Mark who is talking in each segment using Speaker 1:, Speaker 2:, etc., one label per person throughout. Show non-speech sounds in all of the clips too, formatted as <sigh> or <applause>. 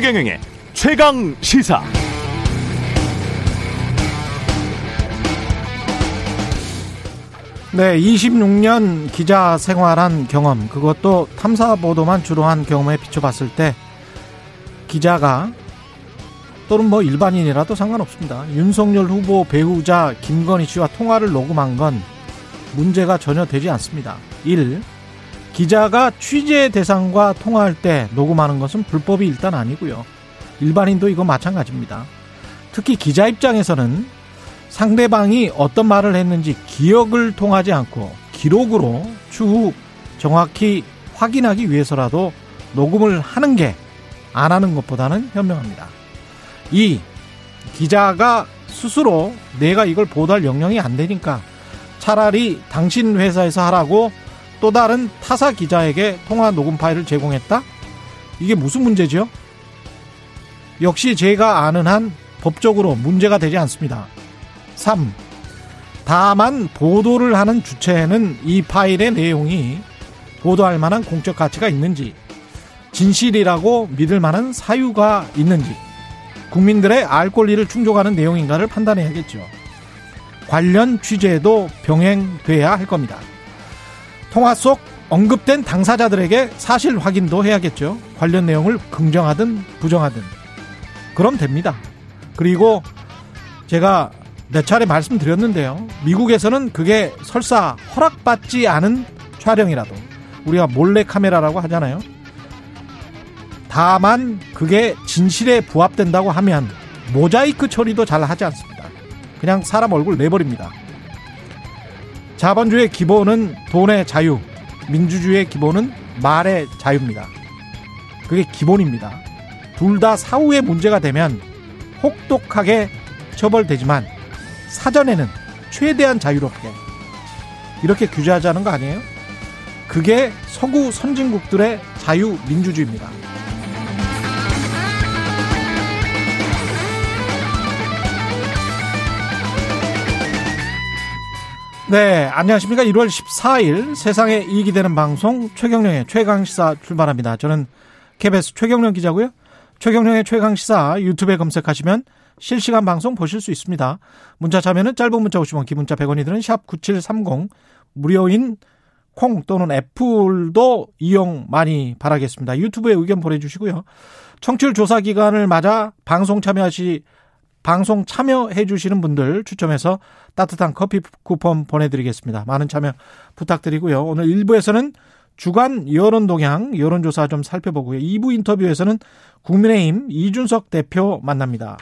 Speaker 1: 최경영의 최강 시사.
Speaker 2: 네, 26년 기자 생활한 경험, 그것도 탐사 보도만 주로 한 경험에 비춰봤을 때 기자가 또는 뭐 일반인이라도 상관없습니다. 윤석열 후보 배우자 김건희 씨와 통화를 녹음한 건 문제가 전혀 되지 않습니다. 1. 기자가 취재 대상과 통화할 때 녹음하는 것은 불법이 일단 아니고요. 일반인도 이거 마찬가지입니다. 특히 기자 입장에서는 상대방이 어떤 말을 했는지 기억을 통하지 않고 기록으로 추후 정확히 확인하기 위해서라도 녹음을 하는 게 안 하는 것보다는 현명합니다. 2. 기자가 스스로 내가 이걸 보도할 역량이 안 되니까 차라리 당신 회사에서 하라고 또 다른 타사 기자에게 통화 녹음 파일을 제공했다? 이게 무슨 문제죠? 역시 제가 아는 한 법적으로 문제가 되지 않습니다. 3. 다만 보도를 하는 주체는 이 파일의 내용이 보도할 만한 공적 가치가 있는지, 진실이라고 믿을 만한 사유가 있는지, 국민들의 알 권리를 충족하는 내용인가를 판단해야겠죠. 관련 취재도 병행돼야 할 겁니다. 통화 속 언급된 당사자들에게 사실 확인도 해야겠죠. 관련 내용을 긍정하든 부정하든. 그럼 됩니다. 그리고 제가 몇 차례 말씀드렸는데요. 미국에서는 그게 설사 허락받지 않은 촬영이라도 우리가 몰래 카메라라고 하잖아요. 다만 그게 진실에 부합된다고 하면 모자이크 처리도 잘 하지 않습니다. 그냥 사람 얼굴 내버립니다. 자본주의의 기본은 돈의 자유, 민주주의의 기본은 말의 자유입니다. 그게 기본입니다. 둘 다 사후에 문제가 되면 혹독하게 처벌되지만 사전에는 최대한 자유롭게 이렇게 규제하자는 거 아니에요? 그게 서구 선진국들의 자유민주주의입니다. 네, 안녕하십니까. 1월 14일 세상에 이익이 되는 방송 최경령의 최강시사 출발합니다. 저는 KBS 최경령 기자고요. 최경령의 최강시사 유튜브에 검색하시면 실시간 방송 보실 수 있습니다. 문자 참여는 짧은 문자 50원, 기문자 100원이 드는 샵 9730 무료인 콩 또는 애플도 이용 많이 바라겠습니다. 유튜브에 의견 보내주시고요. 청취율 조사 기간을 맞아 방송 참여하시 방송 참여해 주시는 분들 추첨해서 따뜻한 커피 쿠폰 보내드리겠습니다. 많은 참여 부탁드리고요. 오늘 1부에서는 주간 여론 동향 여론조사 좀 살펴보고요. 2부 인터뷰에서는 국민의힘 이준석 대표 만납니다.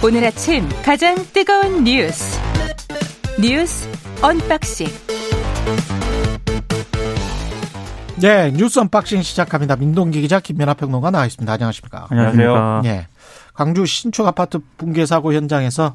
Speaker 3: 오늘 아침 가장 뜨거운 뉴스 뉴스 언박싱
Speaker 2: 네, 뉴스 언박싱 시작합니다. 민동기 기자 김민아 평론가 나와 있습니다. 안녕하십니까?
Speaker 4: 안녕하세요.
Speaker 2: 네. 광주 신축 아파트 붕괴 사고 현장에서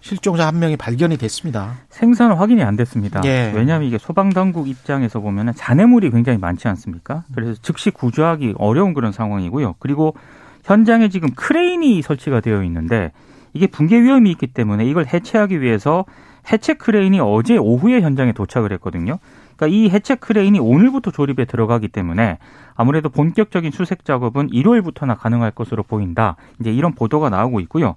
Speaker 2: 실종자 한 명이 발견이 됐습니다.
Speaker 4: 생사 확인이 안 됐습니다.
Speaker 2: 예.
Speaker 4: 왜냐하면 이게 소방당국 입장에서 보면 잔해물이 굉장히 많지 않습니까? 그래서 즉시 구조하기 어려운 그런 상황이고요. 그리고 현장에 지금 크레인이 설치가 되어 있는데 이게 붕괴 위험이 있기 때문에 이걸 해체하기 위해서 해체 크레인이 어제 오후에 현장에 도착을 했거든요. 그러니까 이 해체 크레인이 오늘부터 조립에 들어가기 때문에 아무래도 본격적인 수색 작업은 일요일부터나 가능할 것으로 보인다. 이제 이런 보도가 나오고 있고요.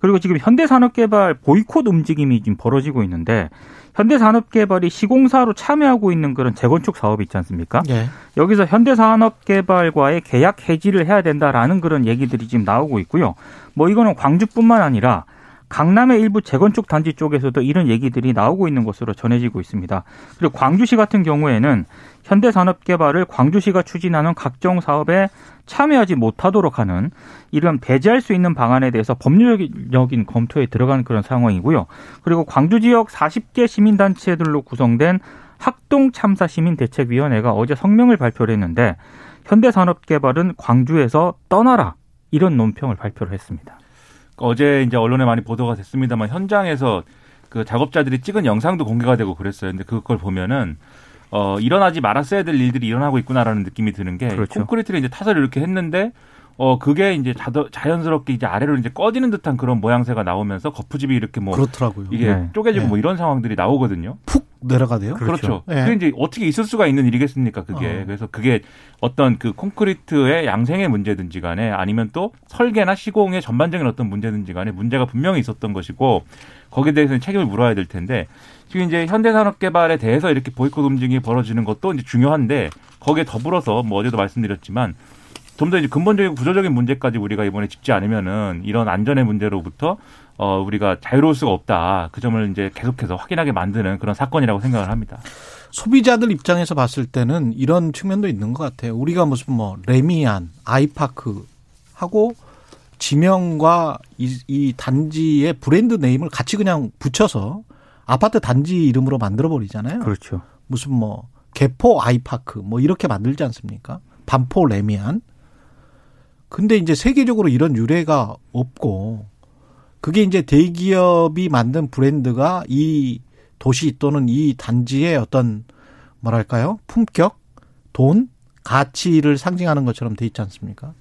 Speaker 4: 그리고 지금 현대산업개발 보이콧 움직임이 지금 벌어지고 있는데 현대산업개발이 시공사로 참여하고 있는 그런 재건축 사업이 있지 않습니까?
Speaker 2: 예.
Speaker 4: 여기서 현대산업개발과의 계약 해지를 해야 된다라는 그런 얘기들이 지금 나오고 있고요. 뭐 이거는 광주뿐만 아니라 강남의 일부 재건축 단지 쪽에서도 이런 얘기들이 나오고 있는 것으로 전해지고 있습니다. 그리고 광주시 같은 경우에는 현대산업개발을 광주시가 추진하는 각종 사업에 참여하지 못하도록 하는 이런 배제할 수 있는 방안에 대해서 법률적인 검토에 들어간 그런 상황이고요. 그리고 광주 지역 40개 시민단체들로 구성된 학동 참사 시민 대책위원회가 어제 성명을 발표를 했는데 현대산업개발은 광주에서 떠나라 이런 논평을 발표를 했습니다.
Speaker 5: 어제 이제 언론에 많이 보도가 됐습니다만 현장에서 그 작업자들이 찍은 영상도 공개가 되고 그랬어요. 근데 그걸 보면은 어 일어나지 말았어야 될 일들이 일어나고 있구나라는 느낌이 드는 게
Speaker 4: 그렇죠.
Speaker 5: 콘크리트를 이제 타설 이렇게 했는데 어 그게 이제 자연, 스럽게 이제 아래로 이제 꺼지는 듯한 그런 모양새가 나오면서 거푸집이 이렇게 뭐
Speaker 2: 그렇더라고요.
Speaker 5: 이게
Speaker 4: 네.
Speaker 5: 쪼개지고
Speaker 2: 네.
Speaker 5: 뭐 이런 상황들이 나오거든요.
Speaker 2: 푹 내려가대요.
Speaker 5: 그렇죠.
Speaker 2: 네.
Speaker 5: 그게 이제 어떻게 있을 수가 있는 일이겠습니까? 그게
Speaker 2: 어.
Speaker 5: 그래서 그게 어떤 그 콘크리트의 양생의 문제든지 간에 아니면 또 설계나 시공의 전반적인 어떤 문제든지 간에 문제가 분명히 있었던 것이고 거기에 대해서는 책임을 물어야 될 텐데 지금 이제 현대산업개발에 대해서 이렇게 보이콧 움직임이 벌어지는 것도 이제 중요한데 거기에 더불어서 뭐 어제도 말씀드렸지만 좀더 이제 근본적인 구조적인 문제까지 우리가 이번에 짚지 않으면은 이런 안전의 문제로부터 어 우리가 자유로울 수가 없다. 그 점을 이제 계속해서 확인하게 만드는 그런 사건이라고 생각을 합니다.
Speaker 2: 소비자들 입장에서 봤을 때는 이런 측면도 있는 것 같아요. 우리가 무슨 뭐 레미안, 아이파크 하고 지명과 이, 이 단지의 브랜드 네임을 같이 그냥 붙여서 아파트 단지 이름으로 만들어 버리잖아요.
Speaker 4: 그렇죠.
Speaker 2: 무슨 뭐 개포 아이파크 뭐 이렇게 만들지 않습니까? 반포 레미안. 근데 이제 세계적으로 이런 유래가 없고 그게 이제 대기업이 만든 브랜드가 이 도시 또는 이 단지의 어떤 뭐랄까요? 품격, 돈, 가치를 상징하는 것처럼 돼 있지 않습니까?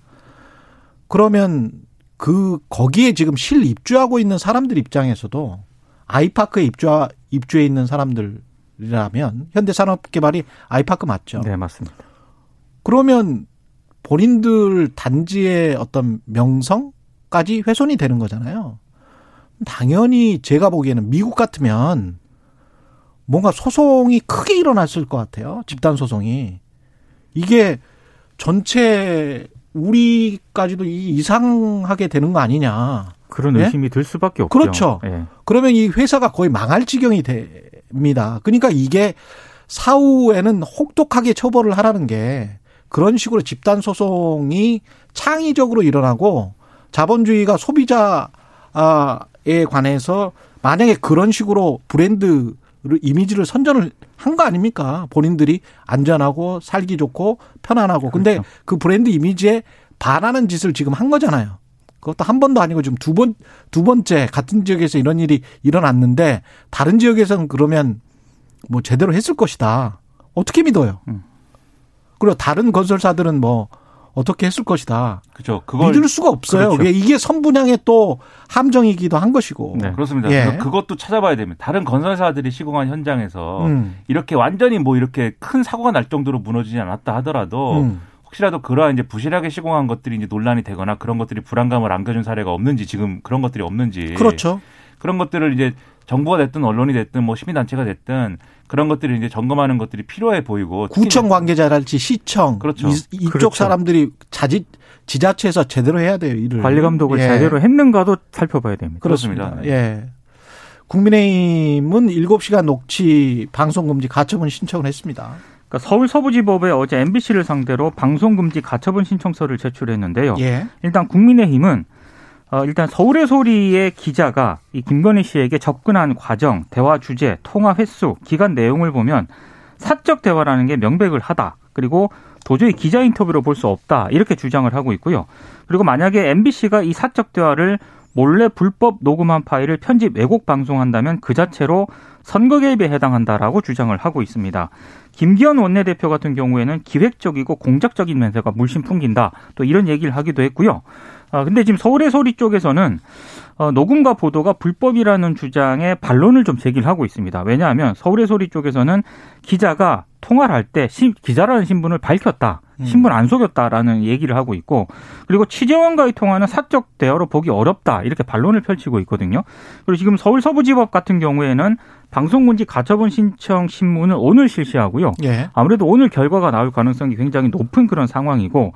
Speaker 2: 그러면 그 거기에 지금 실 입주하고 있는 사람들 입장에서도 아이파크에 입주 입주해 있는 사람들이라면 현대산업개발이 아이파크 맞죠?
Speaker 4: 네, 맞습니다.
Speaker 2: 그러면 본인들 단지의 어떤 명성까지 훼손이 되는 거잖아요. 당연히 제가 보기에는 미국 같으면 뭔가 소송이 크게 일어났을 것 같아요. 집단 소송이. 이게 전체 우리까지도 이- 이상하게 되는 거 아니냐.
Speaker 4: 그런
Speaker 2: 예?
Speaker 4: 의심이 들 수밖에 없죠.
Speaker 2: 그렇죠.
Speaker 4: 예.
Speaker 2: 그러면 이 회사가 거의 망할 지경이 됩니다. 그러니까 이게 사후에는 혹독하게 처벌을 하라는 게 그런 식으로 집단 소송이 창의적으로 일어나고 자본주의가 소비자에 관해서 만약에 그런 식으로 브랜드 이미지를 선전을 한 거 아닙니까? 본인들이 안전하고 살기 좋고 편안하고. 근데
Speaker 4: 그렇죠.
Speaker 2: 그 브랜드 이미지에 반하는 짓을 지금 한 거잖아요. 그것도 한 번도 아니고 지금 두 번, 두 번째 같은 지역에서 이런 일이 일어났는데 다른 지역에서는 그러면 뭐 제대로 했을 것이다. 어떻게 믿어요?
Speaker 4: 음.
Speaker 2: 그리고 다른 건설사들은 뭐 어떻게 했을 것이다.
Speaker 5: 그렇죠. 그걸
Speaker 2: 믿을 수가 없어요.
Speaker 4: 그렇죠.
Speaker 2: 이게- 선분양의 또 함정이기도 한 것이고.
Speaker 4: 네.
Speaker 5: 그렇습니다.
Speaker 2: 예.
Speaker 5: 그것도 찾아봐야 됩니다. 다른 건설사들이 시공한 현장에서
Speaker 2: 음.
Speaker 5: 이렇게 완전히 뭐 이렇게 큰 사고가 날 정도로 무너지지 않았다 하더라도
Speaker 2: 음.
Speaker 5: 혹시라도 그러한 이제 부실하게 시공한 것들이 이제 논란이 되거나 그런 것들이 불안감을 안겨준 사례가 없는지 지금 그런 것들이 없는지
Speaker 2: 그렇죠.
Speaker 5: 그런 것들을 이제 정부가 됐든 언론이 됐든 뭐 시민단체가 됐든 그런 것들을 이제 점검하는 것들이 필요해 보이고
Speaker 2: 구청 관계자랄지 시청
Speaker 5: 그렇죠.
Speaker 2: 이, 이쪽
Speaker 4: 그렇죠.
Speaker 2: 사람들이 자지 지자체에서 제대로 해야 돼요 일을
Speaker 4: 관리 감독을
Speaker 2: 예.
Speaker 4: 제대로 했는가도 살펴봐야 됩니다.
Speaker 2: 그렇습니다.
Speaker 5: 그렇습니다.
Speaker 2: 예. 국민의힘은 7시간 녹취 방송 금지 가처분 신청을 했습니다.
Speaker 4: 그러니까 서울 서부지법에 어제 MBC를 상대로 방송 금지 가처분 신청서를 제출했는데요.
Speaker 2: 예.
Speaker 4: 일단 국민의힘은 어, 일단 서울의 소리의 기자가 이 김건희 씨에게 접근한 과정, 대화 주제, 통화 횟수, 기간 내용을 보면 사적 대화라는 게 명백을 하다. 그리고 도저히 기자 인터뷰로 볼 수 없다. 이렇게 주장을 하고 있고요. 그리고 만약에 MBC가 이 사적 대화를 몰래 불법 녹음한 파일을 편집 왜곡 방송한다면 그 자체로 선거 개입에 해당한다라고 주장을 하고 있습니다. 김기현 원내대표 같은 경우에는 기획적이고 공작적인 면세가 물씬 풍긴다. 또 이런 얘기를 하기도 했고요. 아, 근데 지금 서울의 소리 쪽에서는 어, 녹음과 보도가 불법이라는 주장에 반론을 좀 제기를 하고 있습니다. 왜냐하면 서울의 소리 쪽에서는 기자가 통화를 할 때 기자라는 신분을 밝혔다. 신분 안 속였다라는 얘기를 하고 있고 그리고 취재원과의 통화는 사적 대화로 보기 어렵다. 이렇게 반론을 펼치고 있거든요. 그리고 지금 서울 서부지법 같은 경우에는 방송군지 가처분 신청 신문을 오늘 실시하고요.
Speaker 2: 예.
Speaker 4: 아무래도 오늘 결과가 나올 가능성이 굉장히 높은 그런 상황이고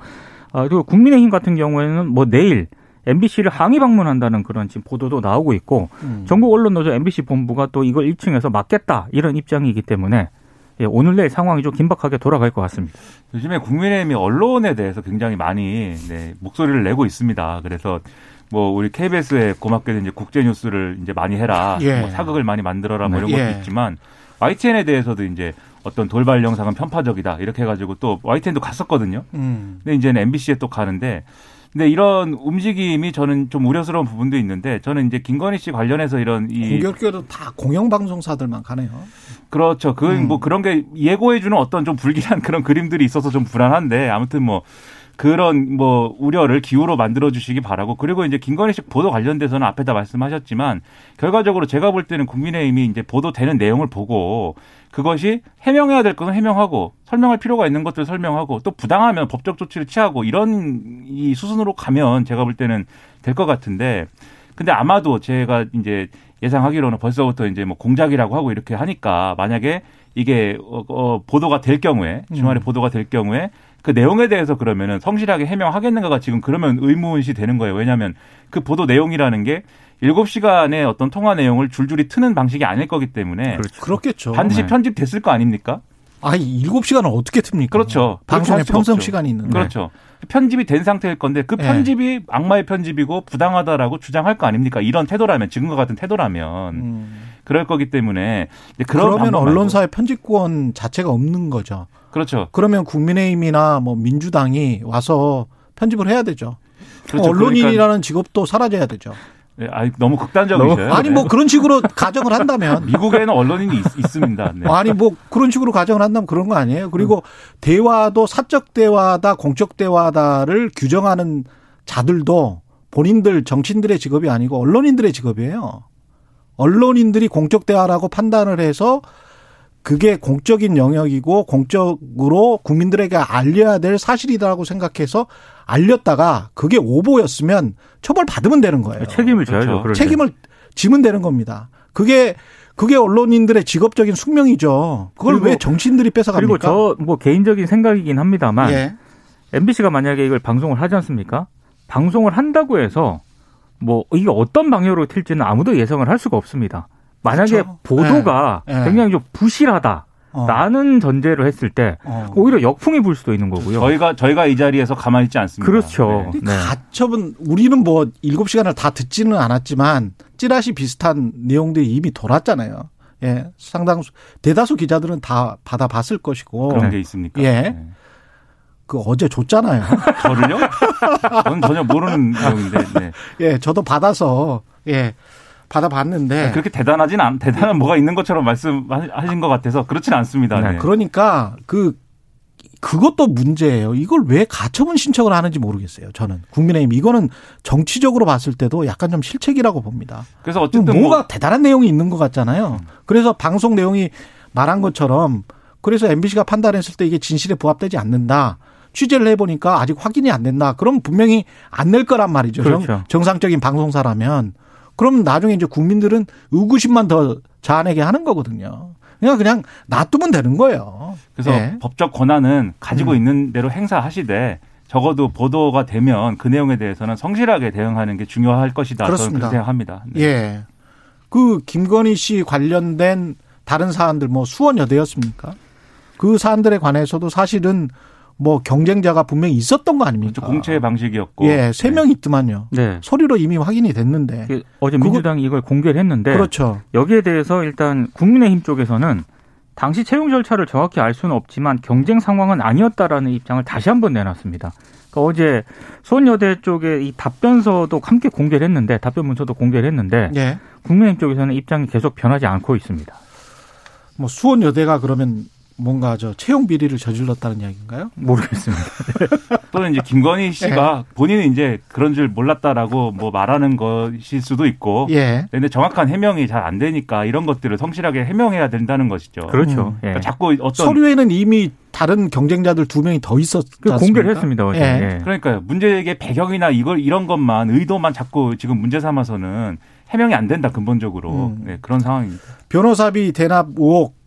Speaker 4: 어, 그리고 국민의힘 같은 경우에는 뭐 내일 MBC를 항의 방문한다는 그런 지금 보도도 나오고 있고
Speaker 2: 음.
Speaker 4: 전국 언론 노조 MBC 본부가 또 이걸 1층에서 막겠다 이런 입장이기 때문에 예, 오늘 내일 상황이 좀 긴박하게 돌아갈 것 같습니다.
Speaker 5: 요즘에 국민의힘이 언론에 대해서 굉장히 많이 네, 목소리를 내고 있습니다. 그래서 뭐 우리 KBS에 고맙게도 이제 국제 뉴스를 이제 많이 해라,
Speaker 2: 예.
Speaker 5: 뭐 사극을 많이 만들어라 뭐 이런
Speaker 2: 예.
Speaker 5: 것도 있지만 YTN에 대해서도 이제 어떤 돌발 영상은 편파적이다 이렇게 해가지고 또 YTN도 갔었거든요.
Speaker 2: 음.
Speaker 5: 근데 이제는 MBC에 또 가는데 근데 이런 움직임이 저는 좀 우려스러운 부분도 있는데 저는 이제 김건희 씨 관련해서 이런 이
Speaker 2: 공교롭게도 다 공영방송사들만 가네요.
Speaker 5: 그렇죠. 그
Speaker 2: 음.
Speaker 5: 뭐 그런 게 예고해주는 어떤 좀 불길한 <laughs> 그런 그림들이 있어서 좀 불안한데 아무튼 뭐 그런 뭐 우려를 기후로 만들어 주시기 바라고 그리고 이제 김건희 씨 보도 관련돼서는 앞에다 말씀하셨지만 결과적으로 제가 볼 때는 국민의힘이 이제 보도되는 내용을 보고 그것이 해명해야 될 것은 해명하고 설명할 필요가 있는 것들 설명하고 또 부당하면 법적 조치를 취하고 이런 이 수순으로 가면 제가 볼 때는 될 것 같은데 근데 아마도 제가 이제 예상하기로는 벌써부터 이제 뭐 공작이라고 하고 이렇게 하니까 만약에 이게 어, 어 보도가 될 경우에 주말에
Speaker 2: 음.
Speaker 5: 보도가 될 경우에 그 내용에 대해서 그러면은 성실하게 해명하겠는가가 지금 그러면 의문시 되는 거예요. 왜냐하면 그 보도 내용이라는 게 일곱 시간의 어떤 통화 내용을 줄줄이 트는 방식이 아닐 거기 때문에
Speaker 4: 그렇죠.
Speaker 2: 그렇겠죠.
Speaker 5: 반드시
Speaker 4: 네.
Speaker 5: 편집됐을 거 아닙니까?
Speaker 2: 아, 7시간을 어떻게 틉니까?
Speaker 5: 그렇죠.
Speaker 2: 방송에
Speaker 5: 없죠.
Speaker 2: 시간이 있는데.
Speaker 5: 그렇죠. 편집이 된 상태일 건데 그
Speaker 2: 네.
Speaker 5: 편집이 악마의 편집이고 부당하다라고 주장할 거 아닙니까? 이런 태도라면 지금과 같은 태도라면
Speaker 2: 음.
Speaker 5: 그럴 거기 때문에
Speaker 2: 그러면. 언론사의 편집권 자체가 없는 거죠.
Speaker 5: 그렇죠.
Speaker 2: 그러면 국민의힘이나 뭐 민주당이 와서 편집을 해야 되죠.
Speaker 5: 그렇죠.
Speaker 2: 언론인이라는 직업도 사라져야 되죠.
Speaker 5: 네, 아니, 너무 극단적이셔요.
Speaker 2: 아니
Speaker 5: 네.
Speaker 2: 뭐 그런 식으로 가정을 한다면 <laughs>
Speaker 5: 미국에는 언론인이 있, 습니다 네.
Speaker 2: 아니 뭐 그런 식으로 가정을 한다면 그런 거 아니에요. 그리고 대화도 사적 대화다 공적 대화다를 규정하는 자들도 본인들 정치인들의 직업이 아니고 언론인들의 직업이에요. 언론인들이 공적 대화라고 판단을 해서 그게 공적인 영역이고 공적으로 국민들에게 알려야 될 사실이다라고 생각해서 알렸다가 그게 오보였으면 처벌 받으면 되는 거예요.
Speaker 4: 책임을 져야죠.
Speaker 5: 그렇죠.
Speaker 2: 책임을 지면 되는 겁니다. 그게 그게 언론인들의 직업적인 숙명이죠. 그걸
Speaker 4: 그리고-
Speaker 2: 왜 정치인들이 뺏어갑니까?
Speaker 4: 그리고 저 뭐 개인적인 생각이긴 합니다만
Speaker 2: 예.
Speaker 4: MBC가 만약에 이걸 방송을 하지 않습니까? 방송을 한다고 해서 뭐 이게 어떤 방향으로 튈지는 아무도 예상을 할 수가 없습니다. 만약에
Speaker 2: 그렇죠.
Speaker 4: 보도가
Speaker 2: 예. 예.
Speaker 4: 굉장히 좀 부실하다.
Speaker 2: 어.
Speaker 4: 라는 전제로 했을 때
Speaker 2: 어.
Speaker 4: 오히려 역풍이 불 수도 있는 거고요.
Speaker 5: 저희가 저희가 이 자리에서 가만히 있지 않습니다.
Speaker 4: 그렇죠.
Speaker 5: 네.
Speaker 4: 네.
Speaker 2: 가처분 우리는 뭐 일곱 시간을 다 듣지는 않았지만 찌라시 비슷한 내용들이 이미 돌았잖아요. 예. 상당수 대다수 기자들은 다 받아 봤을 것이고
Speaker 5: 그런 게 있습니까?
Speaker 2: 예.
Speaker 5: 네.
Speaker 2: 그 어제 줬잖아요.
Speaker 5: 저를요? 저는 전혀 모르는 내용인데 네. <laughs>
Speaker 2: 예, 저도 받아서 예. 받아봤는데
Speaker 5: 그렇게 대단하진 않 대단한 뭐가 있는 것처럼 말씀하신 것 같아서 그렇진 않습니다. 네.
Speaker 2: 그러니까 그 그것도 문제예요. 이걸 왜 가처분 신청을 하는지 모르겠어요. 저는 국민의힘 이거는 정치적으로 봤을 때도 약간 좀 실책이라고 봅니다.
Speaker 5: 그래서 어쨌든
Speaker 2: 뭐가
Speaker 5: 뭐
Speaker 2: 대단한 내용이 있는 것 같잖아요. 그래서 방송 내용이 말한 것처럼 그래서 MBC가 판단했을 때 이게 진실에 부합되지 않는다. 취재를 해보니까 아직 확인이 안 된다. 그럼 분명히 안 낼 거란 말이죠.
Speaker 4: 그렇죠.
Speaker 2: 정, 상적인 방송사라면. 그럼 나중에 이제 국민들은 의구심만 더 자아내게 하는 거거든요. 그냥 그냥 놔두면 되는 거예요.
Speaker 5: 그래서
Speaker 2: 예.
Speaker 5: 법적 권한은 가지고
Speaker 2: 음.
Speaker 5: 있는 대로 행사하시되 적어도 보도가 되면 그 내용에 대해서는 성실하게 대응하는 게 중요할 것이다. 저는
Speaker 2: 그렇습니다.
Speaker 5: 그렇게 생각합니다. 네.
Speaker 2: 예. 그 김건희 씨 관련된 다른 사안들 뭐 수원 여대였습니까? 그 사안들에 관해서도 사실은 뭐 경쟁자가 분명히 있었던 거 아닙니까?
Speaker 5: 그렇죠. 공채 방식이었고.
Speaker 2: 예, 세명 있더만요.
Speaker 4: 네.
Speaker 2: 서류로 이미 확인이 됐는데.
Speaker 4: 그 어제 민주당이 이걸 공개를 했는데
Speaker 2: 그렇죠.
Speaker 4: 여기에 대해서 일단 국민의힘 쪽에서는 당시 채용 절차를 정확히 알 수는 없지만 경쟁 상황은 아니었다라는 입장을 다시 한번 내놨습니다. 그러니까 어제 수원여대 쪽에 이 답변서도 함께 공개를 했는데 답변 문서도 공개를 했는데
Speaker 2: 예.
Speaker 4: 국민의힘 쪽에서는 입장이 계속 변하지 않고 있습니다.
Speaker 2: 뭐 수원여대가 그러면 뭔가 저 채용 비리를 저질렀다는 이야기인가요?
Speaker 4: 모르겠습니다. <laughs>
Speaker 5: 또는 이제 김건희 씨가 본인은 이제 그런 줄 몰랐다라고 뭐 말하는 것일 수도 있고.
Speaker 2: 예.
Speaker 5: 근데 정확한 해명이 잘 안 되니까 이런 것들을 성실하게 해명해야 된다는 것이죠.
Speaker 4: 그렇죠.
Speaker 2: 음.
Speaker 4: 예.
Speaker 5: 그러니까 자꾸 어떤
Speaker 2: 서류에는 이미 다른 경쟁자들 두 명이 더 있었지
Speaker 4: 그? 공개를 했습니다. 어제.
Speaker 2: 예.
Speaker 4: 예.
Speaker 5: 그러니까요. 문제의 배경이나 이걸 이런 것만 의도만 자꾸 지금 문제 삼아서는 해명이 안 된다 근본적으로
Speaker 2: 음.
Speaker 5: 네, 그런 상황입니다.
Speaker 2: 변호사비 대납 의혹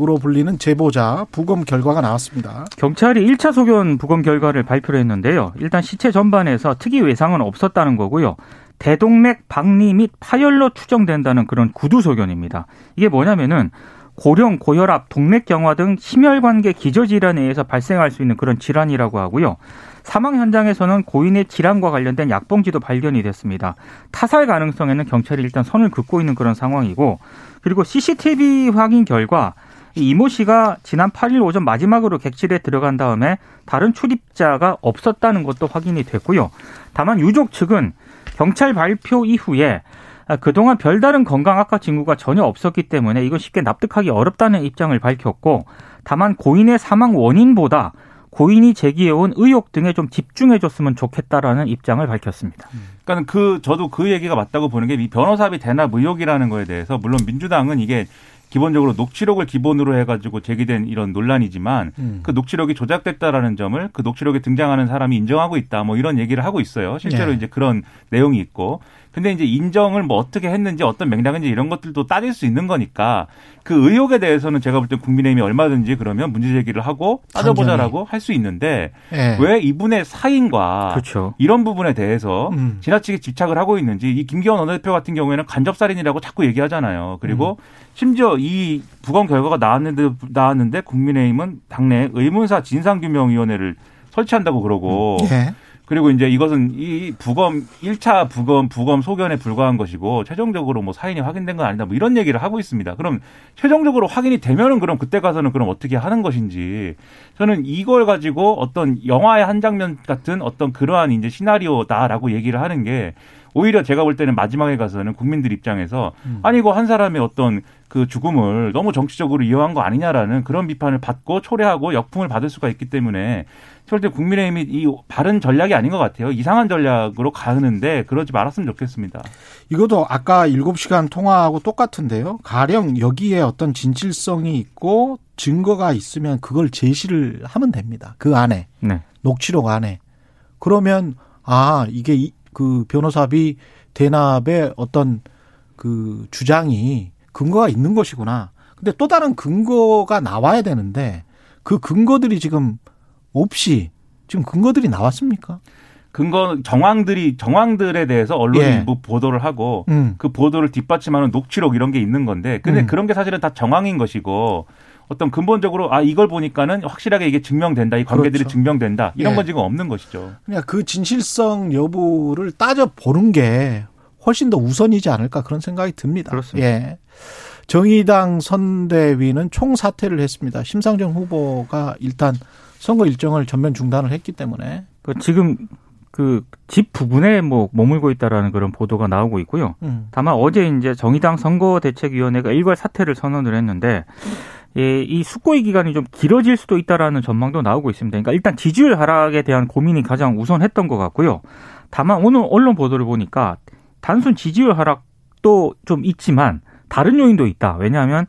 Speaker 2: 으로 불리는 제보자 부검 결과가 나왔습니다.
Speaker 4: 경찰이 1차 소견 부검 결과를 발표를 했는데요. 일단 시체 전반에서 특이 외상은 없었다는 거고요. 대동맥 박리 및 파열로 추정된다는 그런 구두 소견입니다. 이게 뭐냐면은 고령, 고혈압, 동맥경화 등 심혈관계 기저질환에 의해서 발생할 수 있는 그런 질환이라고 하고요. 사망 현장에서는 고인의 질환과 관련된 약봉지도 발견이 됐습니다. 타살 가능성에는 경찰이 일단 선을 긋고 있는 그런 상황이고, 그리고 CCTV 확인 결과 이 이모 씨가 지난 8일 오전 마지막으로 객실에 들어간 다음에 다른 출입자가 없었다는 것도 확인이 됐고요. 다만 유족 측은 경찰 발표 이후에 아, 그동안 별다른 건강 악화 징후가 전혀 없었기 때문에 이건 쉽게 납득하기 어렵다는 입장을 밝혔고 다만 고인의 사망 원인보다 고인이 제기해온 의혹 등에 좀 집중해줬으면 좋겠다라는 입장을 밝혔습니다.
Speaker 5: 그러니까 그 저도 그 얘기가 맞다고 보는 게 이 변호사비 대납 의혹이라는 거에 대해서 물론 민주당은 이게 기본적으로 녹취록을 기본으로 해가지고 제기된 이런 논란이지만
Speaker 2: 음.
Speaker 5: 그 녹취록이 조작됐다라는 점을 그 녹취록에 등장하는 사람이 인정하고 있다 뭐 이런 얘기를 하고 있어요. 실제로
Speaker 2: 네.
Speaker 5: 이제 그런 내용이 있고. 근데 이제 인정을 뭐 어떻게 했는지 어떤 맥락인지 이런 것들도 따질 수 있는 거니까 그 의혹에 대해서는 제가 볼 때 국민의힘이 얼마든지 그러면 문제 제기를 하고 따져보자라고 할 수 있는데
Speaker 2: 예.
Speaker 5: 왜 이분의 사인과
Speaker 4: 그렇죠.
Speaker 5: 이런 부분에 대해서
Speaker 2: 음.
Speaker 5: 지나치게 집착을 하고 있는지 이 김기현 원내대표 같은 경우에는 간접살인이라고 자꾸 얘기하잖아요. 그리고
Speaker 2: 음.
Speaker 5: 심지어 이 부검 결과가 나왔는데 나왔는데 국민의힘은 당내 의문사 진상규명위원회를 설치한다고 그러고
Speaker 2: 예.
Speaker 5: 그리고 이제 이것은 이 부검 1차 부검 부검 소견에 불과한 것이고 최종적으로 뭐 사인이 확인된 건 아니다 뭐 이런 얘기를 하고 있습니다. 그럼 최종적으로 확인이 되면은 그럼 그때 가서는 그럼 어떻게 하는 것인지 저는 이걸 가지고 어떤 영화의 한 장면 같은 어떤 그러한 이제 시나리오다라고 얘기를 하는 게 오히려 제가 볼 때는 마지막에 가서는 국민들 입장에서 아니 이거 한 사람의 어떤 그 죽음을 너무 정치적으로 이용한 거 아니냐라는 그런 비판을 받고 초래하고 역풍을 받을 수가 있기 때문에 절대 국민의힘이 이 바른 전략이 아닌 것 같아요. 이상한 전략으로 가는데 그러지 말았으면 좋겠습니다.
Speaker 2: 이것도 아까 7시간 통화하고 똑같은데요. 가령 여기에 어떤 진실성이 있고 증거가 있으면 그걸 제시를 하면 됩니다. 그 안에.
Speaker 4: 네.
Speaker 2: 녹취록 안에. 그러면 아, 이게 이- 그 변호사비 대납의 어떤 그 주장이 근거가 있는 것이구나. 근데 또 다른 근거가 나와야 되는데 그 근거들이 지금 없이 지금 근거들이 나왔습니까?
Speaker 5: 근거 정황들이 정황들에 대해서 언론이
Speaker 2: 예.
Speaker 5: 일부 보도를 하고
Speaker 2: 음.
Speaker 5: 그 보도를 뒷받침하는 녹취록 이런 게 있는 건데 근데
Speaker 2: 음.
Speaker 5: 그런 게 사실은 다 정황인 것이고 어떤 근본적으로 아 이걸 보니까는 확실하게 이게 증명된다 이 관계들이
Speaker 2: 그렇죠.
Speaker 5: 증명된다 이런
Speaker 2: 예.
Speaker 5: 건 지금 없는 것이죠.
Speaker 2: 그냥 그 진실성 여부를 따져 보는 게 훨씬 더 우선이지 않을까 그런 생각이 듭니다.
Speaker 4: 그렇습니다.
Speaker 2: 예. 정의당 선대위는 총 사퇴를 했습니다. 심상정 후보가 일단 선거 일정을 전면 중단을 했기 때문에
Speaker 4: 그 지금 그 집 부근에 뭐 머물고 있다라는 그런 보도가 나오고 있고요.
Speaker 2: 음.
Speaker 4: 다만 어제 이제 정의당 선거대책위원회가 일괄 사퇴를 선언을 했는데 예, 이 숙고의 기간이 좀 길어질 수도 있다라는 전망도 나오고 있습니다. 그러니까 일단 지지율 하락에 대한 고민이 가장 우선했던 것 같고요. 다만 오늘 언론 보도를 보니까 단순 지지율 하락도 좀 있지만 다른 요인도 있다. 왜냐하면